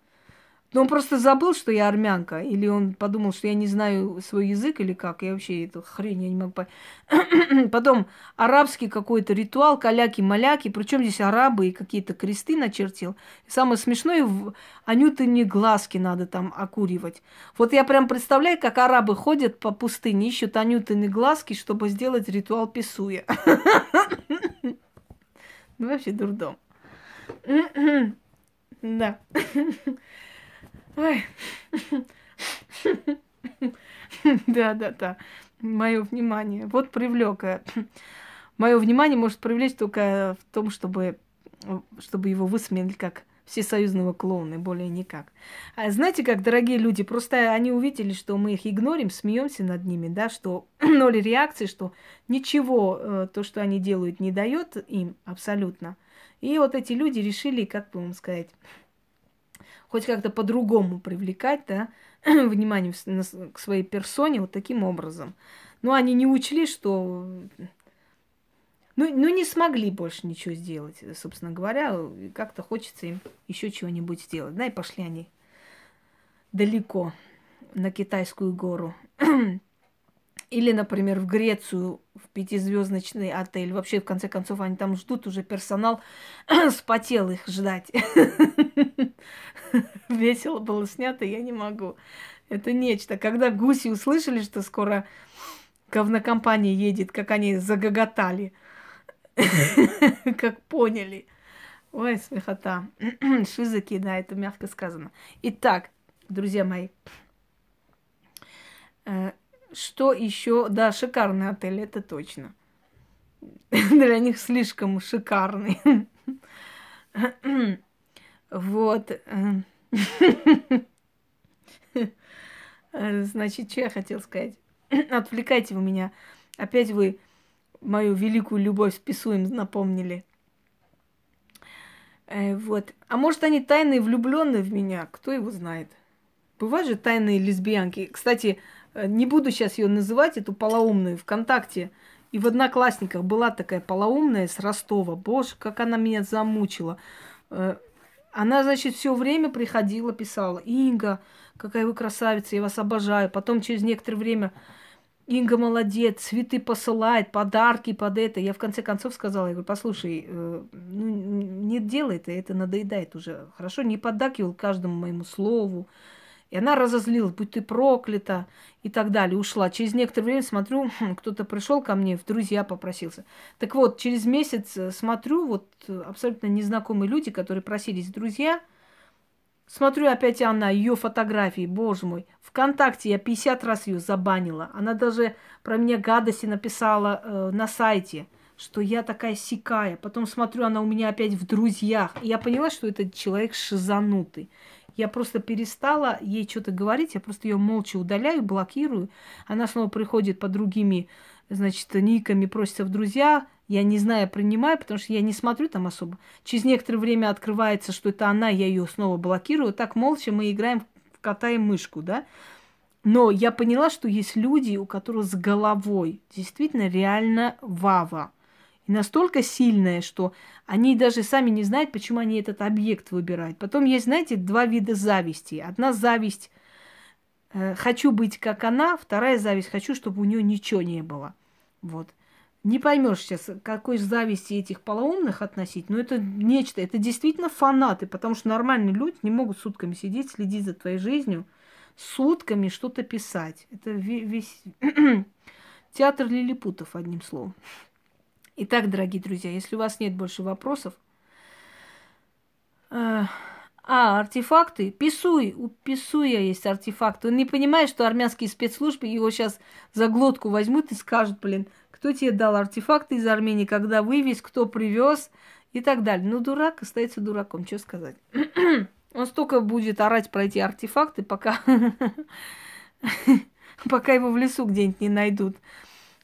Но он просто забыл, что я армянка. Или он подумал, что я не знаю свой язык или как. Я вообще эту хрень я не могу понять. Потом арабский какой-то ритуал, каляки-маляки. Причем здесь арабы и какие-то кресты начертил. И самое смешное, Анюты не глазки надо там окуривать. Вот я прям представляю, как арабы ходят по пустыне, ищут Анютины глазки, чтобы сделать ритуал писуя. Ну вообще дурдом. Да. Ой. Да, да, да. Мое внимание. Вот привлек. Мое внимание может привлечь только в том, чтобы, чтобы его высмеяли как всесоюзного клоуна, более никак. А знаете как, дорогие люди, просто они увидели, что мы их игнорим, смеемся над ними, да, что ноль реакции, что ничего э, то, что они делают, не дает им абсолютно. И вот эти люди решили, как бы вам сказать, хоть как-то по-другому привлекать, да, внимание к своей персоне вот таким образом. Но они не учли, что ну, ну, не смогли больше ничего сделать, собственно говоря. Как-то хочется им еще чего-нибудь сделать. Да, и пошли они далеко, на китайскую гору. Или, например, в Грецию, в пятизвездочный отель. Вообще, в конце концов, они там ждут уже персонал, спотел их ждать. Весело было снято, я не могу. Это нечто. Когда гуси услышали, что скоро говнокомпания едет, как они загоготали, как поняли. Ой, смехота. Шизыки, да, это мягко сказано. Итак, друзья мои, э, что еще? Да, шикарный отель, это точно. Для них слишком шикарный. Вот. Э. Значит, что я хотел сказать? Отвлекайте вы меня. Опять вы мою великую любовь с Писуем напомнили. Э, вот. А может, они тайные влюбленные в меня? Кто его знает? Бывают же тайные лесбиянки. Кстати, не буду сейчас ее называть, эту полоумную, ВКонтакте. И в Одноклассниках была такая полоумная с Ростова. Боже, как она меня замучила. Э, она, значит, все время приходила, писала, Инга, какая вы красавица, я вас обожаю. Потом через некоторое время, Инга молодец, цветы посылает, подарки под это. Я в конце концов сказала, я говорю, послушай, э, ну, не делай это, это надоедает уже. Хорошо, не поддакивал каждому моему слову. И она разозлилась, будь ты проклята и так далее, ушла. Через некоторое время смотрю, хм, кто-то пришел ко мне, в друзья попросился. Так вот, через месяц э, смотрю, вот э, абсолютно незнакомые люди, которые просились в друзья, смотрю опять она, ее фотографии, боже мой. Вконтакте я 50 раз ее забанила. Она даже про меня гадости написала э, на сайте что я такая сикая. Потом смотрю, она у меня опять в друзьях. И я поняла, что этот человек шизанутый. Я просто перестала ей что-то говорить, я просто ее молча удаляю, блокирую. Она снова приходит по другими, значит, никами, просится в друзья. Я не знаю, принимаю, потому что я не смотрю там особо. Через некоторое время открывается, что это она, я ее снова блокирую. Так молча мы играем в кота и мышку, да. Но я поняла, что есть люди, у которых с головой действительно реально вава. И настолько сильная, что они даже сами не знают, почему они этот объект выбирают. Потом есть, знаете, два вида зависти. Одна зависть э, хочу быть как она, вторая зависть хочу, чтобы у нее ничего не было. Вот. Не поймешь сейчас, какой зависти этих полоумных относить, но это нечто, это действительно фанаты, потому что нормальные люди не могут сутками сидеть, следить за твоей жизнью, сутками что-то писать. Это весь театр лилипутов, одним словом. Итак, дорогие друзья, если у вас нет больше вопросов, э, а, артефакты? Писуй. У Писуя есть артефакты. Он не понимает, что армянские спецслужбы его сейчас за глотку возьмут и скажут, блин, кто тебе дал артефакты из Армении, когда вывез, кто привез и так далее. Ну, дурак остается дураком, что сказать. Он столько будет орать про эти артефакты, пока, пока его в лесу где-нибудь не найдут,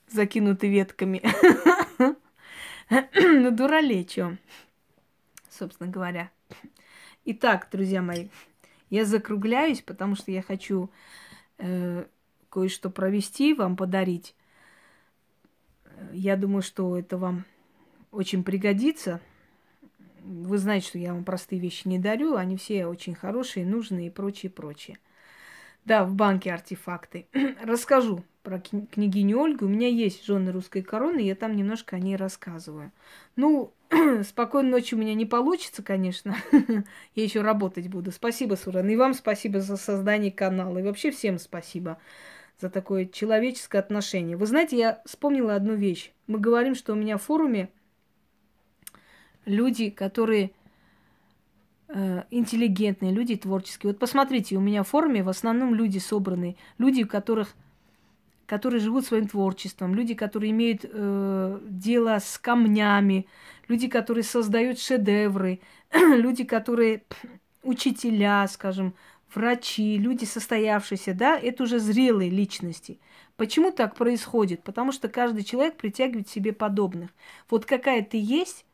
закинуты ветками. дуралей, чё, собственно говоря. Итак, друзья мои, я закругляюсь, потому что я хочу э, кое-что провести, вам подарить. Я думаю, что это вам очень пригодится. Вы знаете, что я вам простые вещи не дарю, они все очень хорошие, нужные и прочее, прочее. Да, в банке артефакты. Расскажу про княгиню Ольгу. У меня есть жены русской короны, я там немножко о ней рассказываю. Ну, спокойной ночи у меня не получится, конечно. я еще работать буду. Спасибо, Суран. И вам спасибо за создание канала. И вообще всем спасибо за такое человеческое отношение. Вы знаете, я вспомнила одну вещь. Мы говорим, что у меня в форуме люди, которые э, интеллигентные, люди творческие. Вот посмотрите, у меня в форуме в основном люди собранные, люди, у которых которые живут своим творчеством, люди, которые имеют э, дело с камнями, люди, которые создают шедевры, люди, которые учителя, скажем, врачи, люди состоявшиеся, да, это уже зрелые личности. Почему так происходит? Потому что каждый человек притягивает себе подобных. Вот какая ты есть,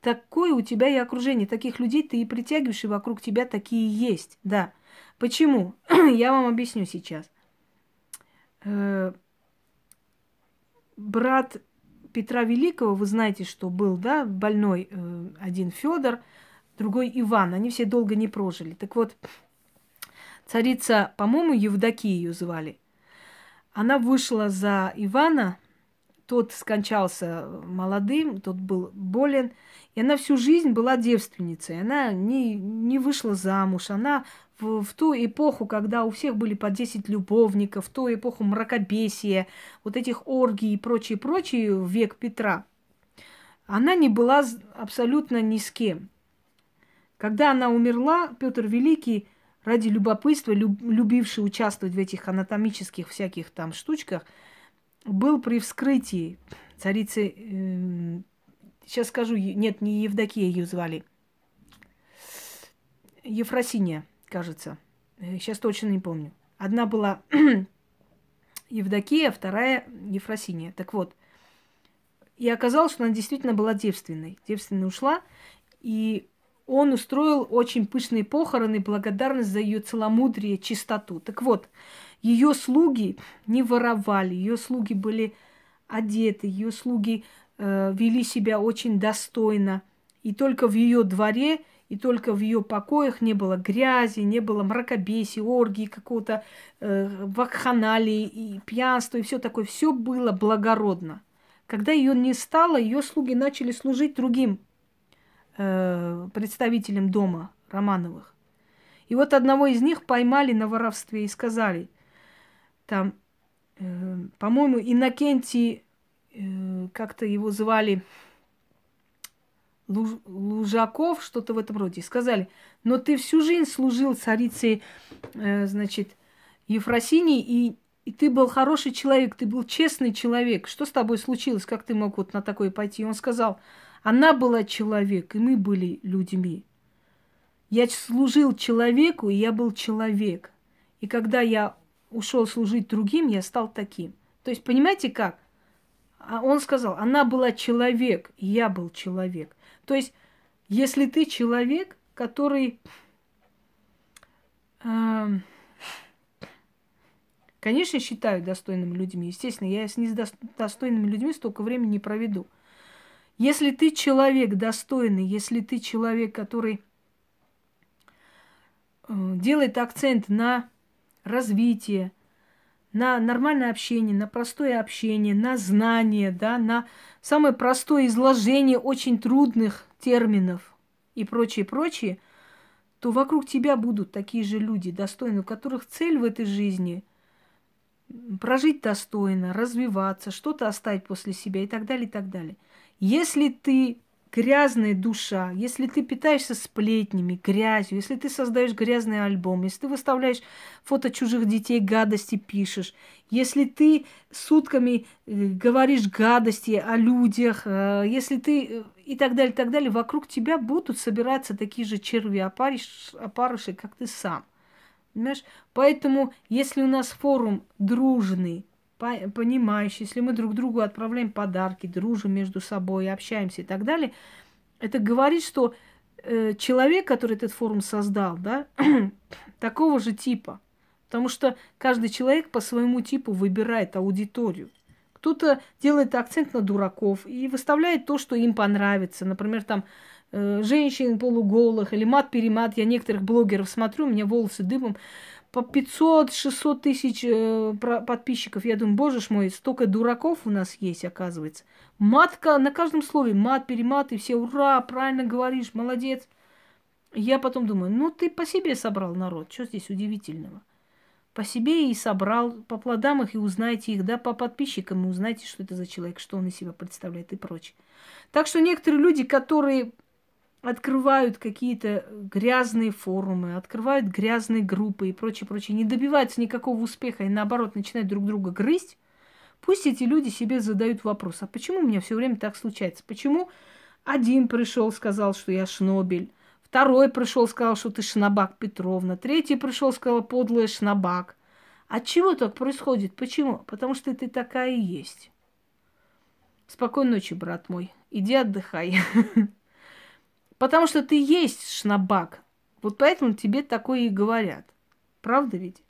такое у тебя и окружение. Таких людей ты и притягиваешь, и вокруг тебя такие есть. Да. Почему? Я вам объясню сейчас. Брат Петра Великого, вы знаете, что был, да, больной э, один Федор, другой Иван. Они все долго не прожили. Так вот, царица, по-моему, Евдокия ее звали. Она вышла за Ивана, тот скончался молодым, тот был болен, и она всю жизнь была девственницей. Она не, не вышла замуж, она в, в ту эпоху, когда у всех были по 10 любовников, в ту эпоху мракобесия, вот этих оргий и прочее, прочее, век Петра, она не была абсолютно ни с кем. Когда она умерла, Петр Великий, ради любопытства, люб, любивший участвовать в этих анатомических всяких там штучках, был при вскрытии царицы, э, сейчас скажу, нет, не Евдокия ее звали, Ефросиния кажется. Сейчас э, точно не помню. Одна была Евдокия, вторая Ефросиния. Так вот, и оказалось, что она действительно была девственной. Девственная ушла, и он устроил очень пышные похороны, благодарность за ее целомудрие, чистоту. Так вот, ее слуги не воровали, ее слуги были одеты, ее слуги э, вели себя очень достойно. И только в ее дворе и только в ее покоях не было грязи, не было мракобесия, оргии, какого-то э, вакханалии и пьянства, и все такое. Все было благородно. Когда ее не стало, ее слуги начали служить другим э, представителям дома Романовых. И вот одного из них поймали на воровстве и сказали, там, э, по-моему, Иннокентий, э, как-то его звали, Лужаков, что-то в этом роде, сказали, но ты всю жизнь служил царице, э, значит, Ефросинии, и, и ты был хороший человек, ты был честный человек. Что с тобой случилось? Как ты мог вот на такое пойти? И он сказал, она была человек, и мы были людьми. Я служил человеку, и я был человек. И когда я ушел служить другим, я стал таким. То есть, понимаете как? А он сказал, она была человек, и я был человек. То есть, если ты человек, который, э, конечно, считаю достойными людьми, естественно, я с недостойными людьми столько времени не проведу. Если ты человек достойный, если ты человек, который э, делает акцент на развитие, на нормальное общение, на простое общение, на знание, да, на самое простое изложение очень трудных терминов и прочее, прочее, то вокруг тебя будут такие же люди, достойные, у которых цель в этой жизни прожить достойно, развиваться, что-то оставить после себя и так далее, и так далее. Если ты грязная душа, если ты питаешься сплетнями, грязью, если ты создаешь грязный альбом, если ты выставляешь фото чужих детей, гадости пишешь, если ты сутками э, говоришь гадости о людях, э, если ты э, и так далее, и так далее, вокруг тебя будут собираться такие же черви, опарыш, опарыши, как ты сам. Понимаешь? Поэтому, если у нас форум дружный, понимающий, если мы друг другу отправляем подарки, дружим между собой, общаемся и так далее, это говорит, что э, человек, который этот форум создал, да, такого же типа. Потому что каждый человек по своему типу выбирает аудиторию, Кто-то делает акцент на дураков и выставляет то, что им понравится. Например, там э, женщин полуголых или мат-перемат. Я некоторых блогеров смотрю, у меня волосы дымом. По 500-600 тысяч э, подписчиков. Я думаю, боже мой, столько дураков у нас есть, оказывается. Матка на каждом слове, мат, перемат, и все, ура, правильно говоришь, молодец. Я потом думаю, ну ты по себе собрал народ, что здесь удивительного? По себе и собрал, по плодам их и узнаете их, да, по подписчикам и узнаете, что это за человек, что он из себя представляет и прочее. Так что некоторые люди, которые открывают какие-то грязные форумы, открывают грязные группы и прочее, прочее, не добиваются никакого успеха и наоборот начинают друг друга грызть, пусть эти люди себе задают вопрос, а почему у меня все время так случается? Почему один пришел, сказал, что я шнобель, второй пришел, сказал, что ты шнабак Петровна, третий пришел, сказал, подлая шнабак. От чего так происходит? Почему? Потому что ты такая и есть. Спокойной ночи, брат мой. Иди отдыхай. Потому что ты есть шнабак. Вот поэтому тебе такое и говорят. Правда ведь?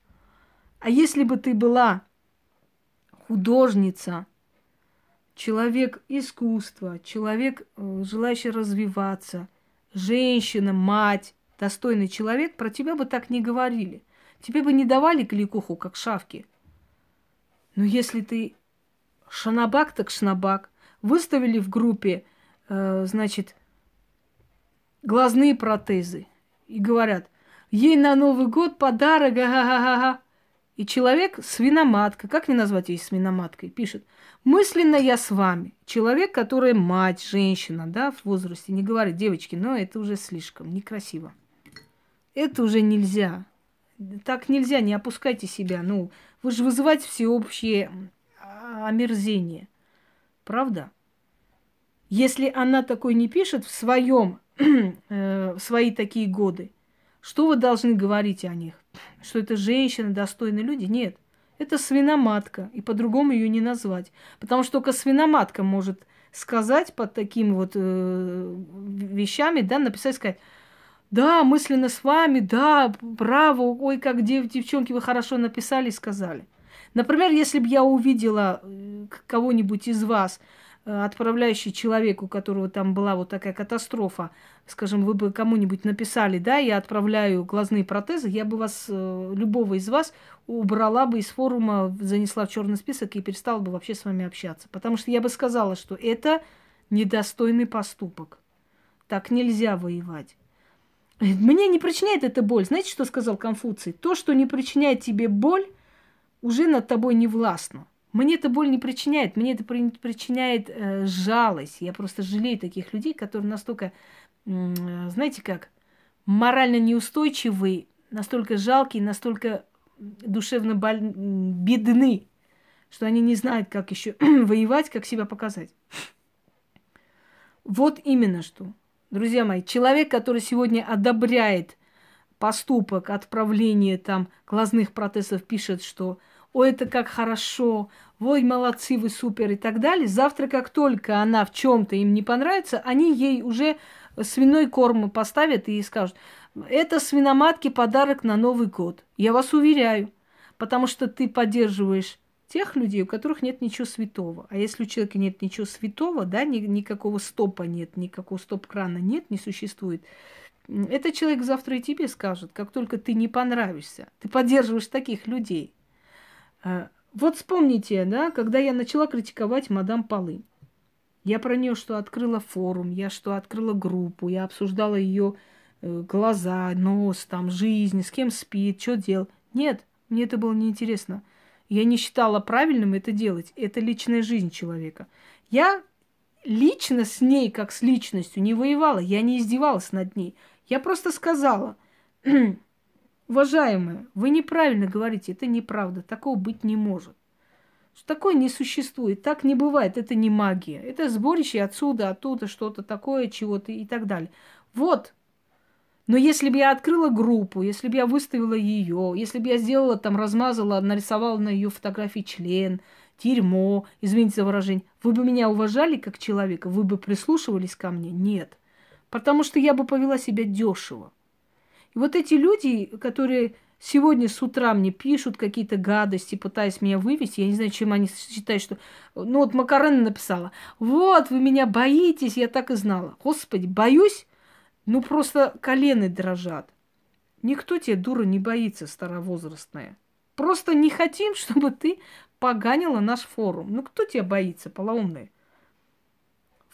А если бы ты была художница, человек искусства, человек, э, желающий развиваться, женщина, мать, достойный человек, про тебя бы так не говорили. Тебе бы не давали кликуху, как шавки. Но если ты шанабак, так шнабак, выставили в группе, э, значит, глазные протезы. И говорят, ей на Новый год подарок, ага-га-га-га. И человек, свиноматка, как не назвать ее свиноматкой, пишет, мысленно я с вами. Человек, который мать, женщина, да, в возрасте, не говорит, девочки, но это уже слишком, некрасиво. Это уже нельзя. Так нельзя, не опускайте себя. Ну, вы же вызываете всеобщее омерзение. Правда? Если она такой не пишет в своем Э, свои такие годы, что вы должны говорить о них? Что это женщины, достойные люди? Нет. Это свиноматка, и по-другому ее не назвать. Потому что только свиноматка может сказать под такими вот э, вещами, да, написать, сказать, да, мысленно с вами, да, браво, ой, как дев, девчонки, вы хорошо написали и сказали. Например, если бы я увидела э, кого-нибудь из вас, отправляющий человеку, у которого там была вот такая катастрофа, скажем, вы бы кому-нибудь написали, да, я отправляю глазные протезы, я бы вас, э, любого из вас, убрала бы из форума, занесла в черный список и перестала бы вообще с вами общаться. Потому что я бы сказала, что это недостойный поступок. Так нельзя воевать. Мне не причиняет это боль. Знаете, что сказал Конфуций? То, что не причиняет тебе боль, уже над тобой не властно. Мне это боль не причиняет, мне это причиняет э, жалость. Я просто жалею таких людей, которые настолько, э, знаете как, морально неустойчивые, настолько жалкие, настолько душевно боль... бедны, что они не знают, как еще воевать, как себя показать. Вот именно что. Друзья мои, человек, который сегодня одобряет поступок отправления там глазных протезов, пишет, что ой, это как хорошо, ой, молодцы, вы супер и так далее. Завтра, как только она в чем-то им не понравится, они ей уже свиной корм поставят и скажут, это свиноматке подарок на Новый год. Я вас уверяю, потому что ты поддерживаешь тех людей, у которых нет ничего святого. А если у человека нет ничего святого, да, ни, никакого стопа нет, никакого стоп-крана нет, не существует, этот человек завтра и тебе скажет, как только ты не понравишься. Ты поддерживаешь таких людей. Вот вспомните, да, когда я начала критиковать мадам Полы. Я про нее что открыла форум, я что открыла группу, я обсуждала ее э, глаза, нос, там, жизнь, с кем спит, что делал. Нет, мне это было неинтересно. Я не считала правильным это делать. Это личная жизнь человека. Я лично с ней, как с личностью, не воевала. Я не издевалась над ней. Я просто сказала, Уважаемые, вы неправильно говорите, это неправда, такого быть не может. Такое не существует, так не бывает, это не магия. Это сборище отсюда, оттуда, что-то такое, чего-то и так далее. Вот. Но если бы я открыла группу, если бы я выставила ее, если бы я сделала там, размазала, нарисовала на ее фотографии член, дерьмо, извините за выражение, вы бы меня уважали как человека, вы бы прислушивались ко мне? Нет. Потому что я бы повела себя дешево. И вот эти люди, которые Сегодня с утра мне пишут какие-то гадости, пытаясь меня вывести. Я не знаю, чем они считают, что... Ну, вот Макарена написала. Вот, вы меня боитесь, я так и знала. Господи, боюсь? Ну, просто колены дрожат. Никто тебя, дура, не боится, старовозрастная. Просто не хотим, чтобы ты поганила наш форум. Ну, кто тебя боится, полоумная?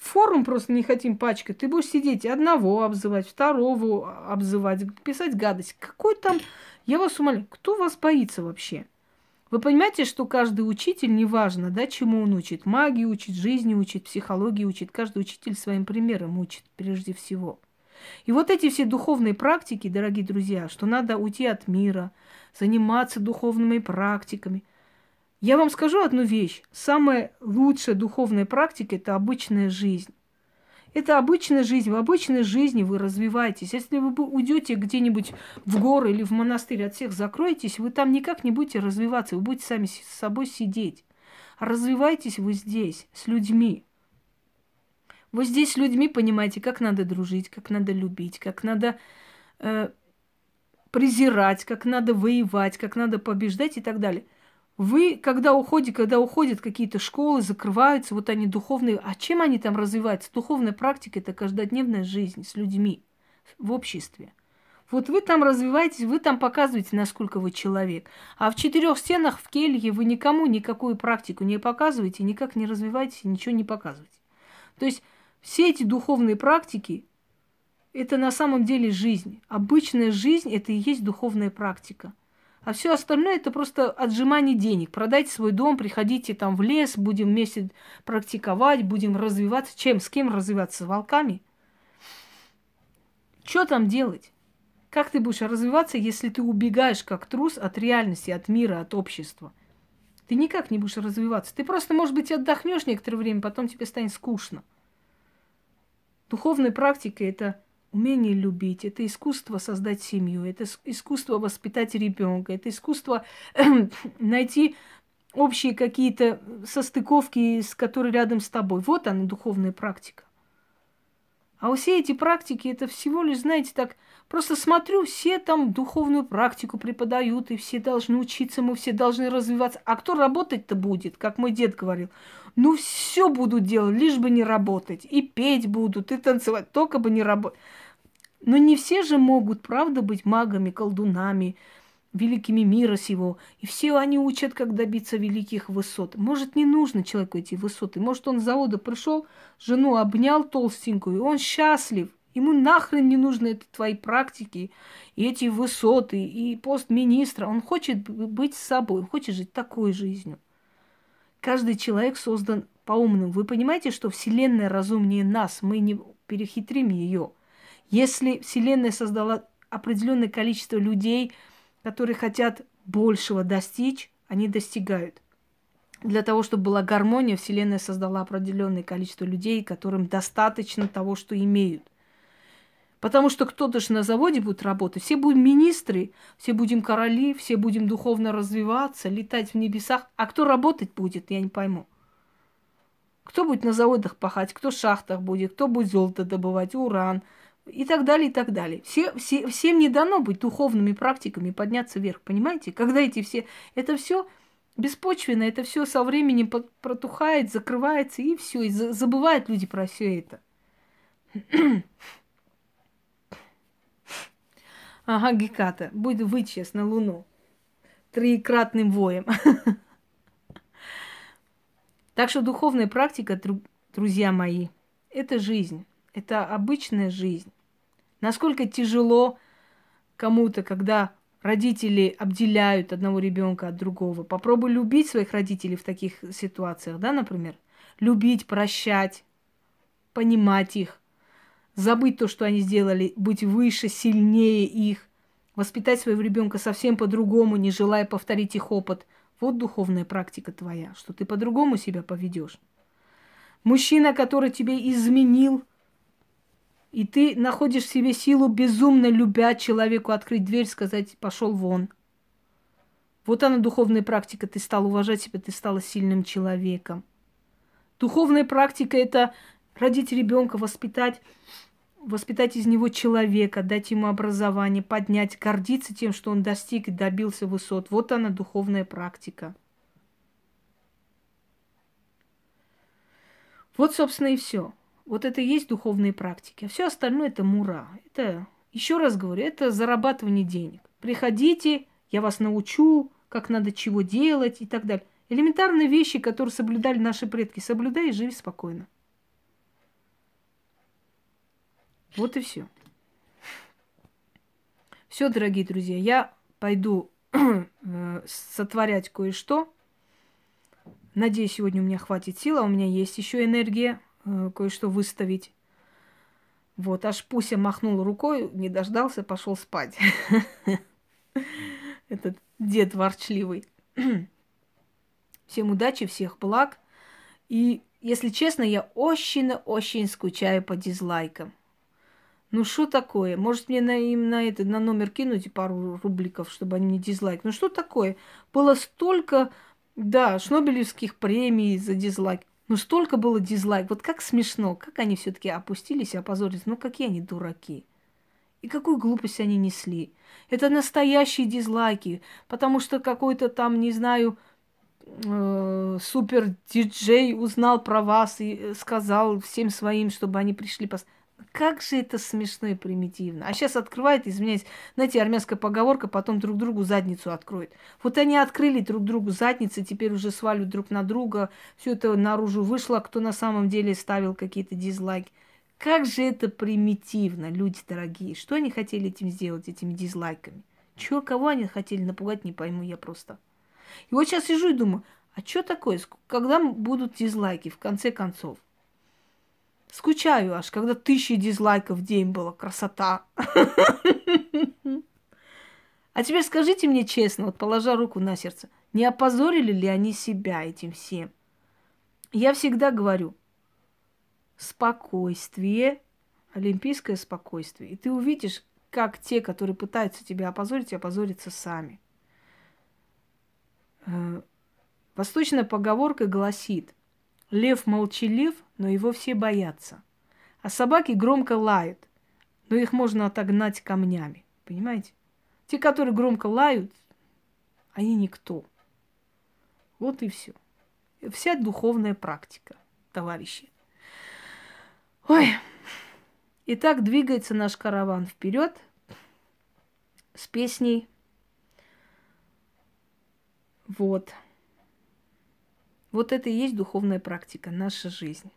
Форум просто не хотим пачкать. Ты будешь сидеть одного обзывать, второго обзывать, писать гадость. Какой там... Я вас умоляю, кто вас боится вообще? Вы понимаете, что каждый учитель, неважно, да, чему он учит, магии учит, жизни учит, психологии учит, каждый учитель своим примером учит прежде всего. И вот эти все духовные практики, дорогие друзья, что надо уйти от мира, заниматься духовными практиками. Я вам скажу одну вещь. Самая лучшая духовная практика – это обычная жизнь. Это обычная жизнь. В обычной жизни вы развиваетесь. Если вы уйдете где-нибудь в горы или в монастырь, от всех закроетесь, вы там никак не будете развиваться. Вы будете сами с собой сидеть. Развивайтесь вы здесь, с людьми. Вы здесь с людьми понимаете, как надо дружить, как надо любить, как надо э, презирать, как надо воевать, как надо побеждать и так далее. Вы, когда уходите, когда уходят какие-то школы, закрываются, вот они духовные, а чем они там развиваются? Духовная практика – это каждодневная жизнь с людьми в обществе. Вот вы там развиваетесь, вы там показываете, насколько вы человек. А в четырех стенах в келье вы никому никакую практику не показываете, никак не развиваетесь, ничего не показываете. То есть все эти духовные практики – это на самом деле жизнь. Обычная жизнь – это и есть духовная практика. А все остальное это просто отжимание денег. Продайте свой дом, приходите там в лес, будем вместе практиковать, будем развиваться. Чем? С кем развиваться? С волками? Что там делать? Как ты будешь развиваться, если ты убегаешь как трус от реальности, от мира, от общества? Ты никак не будешь развиваться. Ты просто, может быть, отдохнешь некоторое время, потом тебе станет скучно. Духовная практика – это умение любить, это искусство создать семью, это искусство воспитать ребенка, это искусство найти общие какие-то состыковки, с которые рядом с тобой. Вот она, духовная практика. А все эти практики, это всего лишь, знаете, так, просто смотрю, все там духовную практику преподают, и все должны учиться, мы все должны развиваться. А кто работать-то будет, как мой дед говорил? Ну, все будут делать, лишь бы не работать. И петь будут, и танцевать, только бы не работать. Но не все же могут, правда, быть магами, колдунами, великими мира сего. И все они учат, как добиться великих высот. Может, не нужно человеку эти высоты. Может, он с завода пришел, жену обнял толстенькую, и он счастлив. Ему нахрен не нужны это твои практики, и эти высоты, и пост министра. Он хочет быть собой, он хочет жить такой жизнью. Каждый человек создан по-умному. Вы понимаете, что Вселенная разумнее нас, мы не перехитрим ее. Если Вселенная создала определенное количество людей, которые хотят большего достичь, они достигают. Для того, чтобы была гармония, Вселенная создала определенное количество людей, которым достаточно того, что имеют. Потому что кто-то же на заводе будет работать. Все будем министры, все будем короли, все будем духовно развиваться, летать в небесах. А кто работать будет, я не пойму. Кто будет на заводах пахать, кто в шахтах будет, кто будет золото добывать, уран и так далее, и так далее. Все, все, всем не дано быть духовными практиками, подняться вверх, понимаете? Когда эти все... Это все беспочвенно, это все со временем протухает, закрывается, и все, и забывают люди про все это. Ага, Геката, будет вычесть на Луну троекратным воем. Так что духовная практика, друзья мои, это жизнь, это обычная жизнь. Насколько тяжело кому-то, когда родители обделяют одного ребенка от другого. Попробуй любить своих родителей в таких ситуациях, да, например. Любить, прощать, понимать их, забыть то, что они сделали, быть выше, сильнее их, воспитать своего ребенка совсем по-другому, не желая повторить их опыт. Вот духовная практика твоя, что ты по-другому себя поведешь. Мужчина, который тебе изменил, и ты находишь в себе силу безумно любя человеку открыть дверь, сказать пошел вон. Вот она духовная практика. Ты стал уважать себя, ты стала сильным человеком. Духовная практика это родить ребенка, воспитать воспитать из него человека, дать ему образование, поднять, гордиться тем, что он достиг и добился высот. Вот она, духовная практика. Вот, собственно, и все. Вот это и есть духовные практики. А все остальное это мура. Это, еще раз говорю, это зарабатывание денег. Приходите, я вас научу, как надо чего делать и так далее. Элементарные вещи, которые соблюдали наши предки. Соблюдай и живи спокойно. Вот и все. Все, дорогие друзья, я пойду э, сотворять кое-что. Надеюсь, сегодня у меня хватит сил, а у меня есть еще энергия кое-что выставить. Вот, аж Пуся махнул рукой, не дождался, пошел спать. Этот дед ворчливый. Всем удачи, всех благ. И, если честно, я очень-очень скучаю по дизлайкам. Ну что такое? Может мне на, им на, это, на номер кинуть пару рубликов, чтобы они мне дизлайк? Ну что такое? Было столько, да, шнобелевских премий за дизлайк. Ну столько было дизлайк. Вот как смешно, как они все таки опустились и опозорились. Ну какие они дураки. И какую глупость они несли. Это настоящие дизлайки, потому что какой-то там, не знаю, э, супер диджей узнал про вас и сказал всем своим, чтобы они пришли посмотреть. Как же это смешно и примитивно. А сейчас открывает, извиняюсь, знаете, армянская поговорка, потом друг другу задницу откроет. Вот они открыли друг другу задницы, теперь уже сваливают друг на друга. Все это наружу вышло, кто на самом деле ставил какие-то дизлайки. Как же это примитивно, люди дорогие. Что они хотели этим сделать, этими дизлайками? Чего, кого они хотели напугать, не пойму я просто. И вот сейчас сижу и думаю, а что такое, когда будут дизлайки в конце концов? Скучаю аж, когда тысячи дизлайков в день было. Красота. А теперь скажите мне честно, вот положа руку на сердце, не опозорили ли они себя этим всем? Я всегда говорю, спокойствие, олимпийское спокойствие. И ты увидишь, как те, которые пытаются тебя опозорить, опозорятся сами. Э, восточная поговорка гласит – Лев молчалив, но его все боятся. А собаки громко лают, но их можно отогнать камнями. Понимаете? Те, которые громко лают, они никто. Вот и все. Вся духовная практика, товарищи. Ой. Итак, двигается наш караван вперед с песней. Вот. Вот это и есть духовная практика, наша жизнь.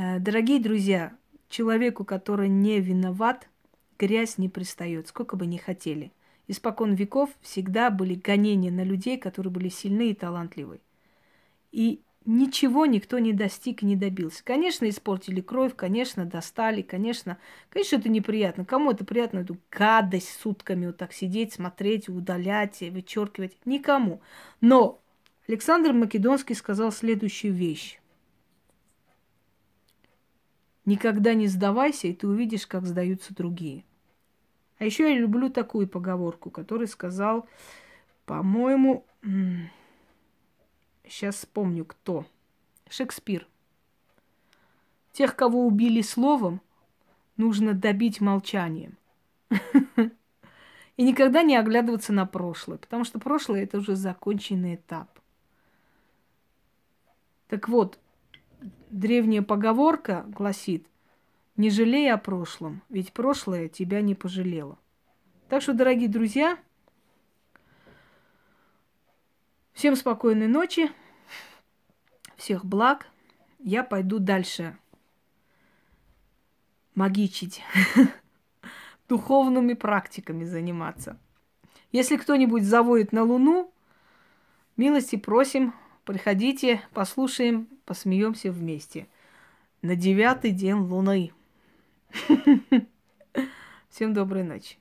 Э, дорогие друзья, человеку, который не виноват, грязь не пристает, сколько бы ни хотели. Испокон веков всегда были гонения на людей, которые были сильны и талантливы. И ничего никто не достиг и не добился. Конечно, испортили кровь, конечно, достали, конечно, конечно, это неприятно. Кому это приятно, эту гадость сутками вот так сидеть, смотреть, удалять, вычеркивать? Никому. Но Александр Македонский сказал следующую вещь. Никогда не сдавайся, и ты увидишь, как сдаются другие. А еще я люблю такую поговорку, которую сказал, по-моему, сейчас вспомню, кто. Шекспир. Тех, кого убили словом, нужно добить молчанием. И никогда не оглядываться на прошлое, потому что прошлое это уже законченный этап. Так вот, древняя поговорка гласит, не жалей о прошлом, ведь прошлое тебя не пожалело. Так что, дорогие друзья, всем спокойной ночи, всех благ. Я пойду дальше магичить, духовными практиками заниматься. Если кто-нибудь заводит на Луну, милости просим Приходите, послушаем, посмеемся вместе. На девятый день Луны. Всем доброй ночи.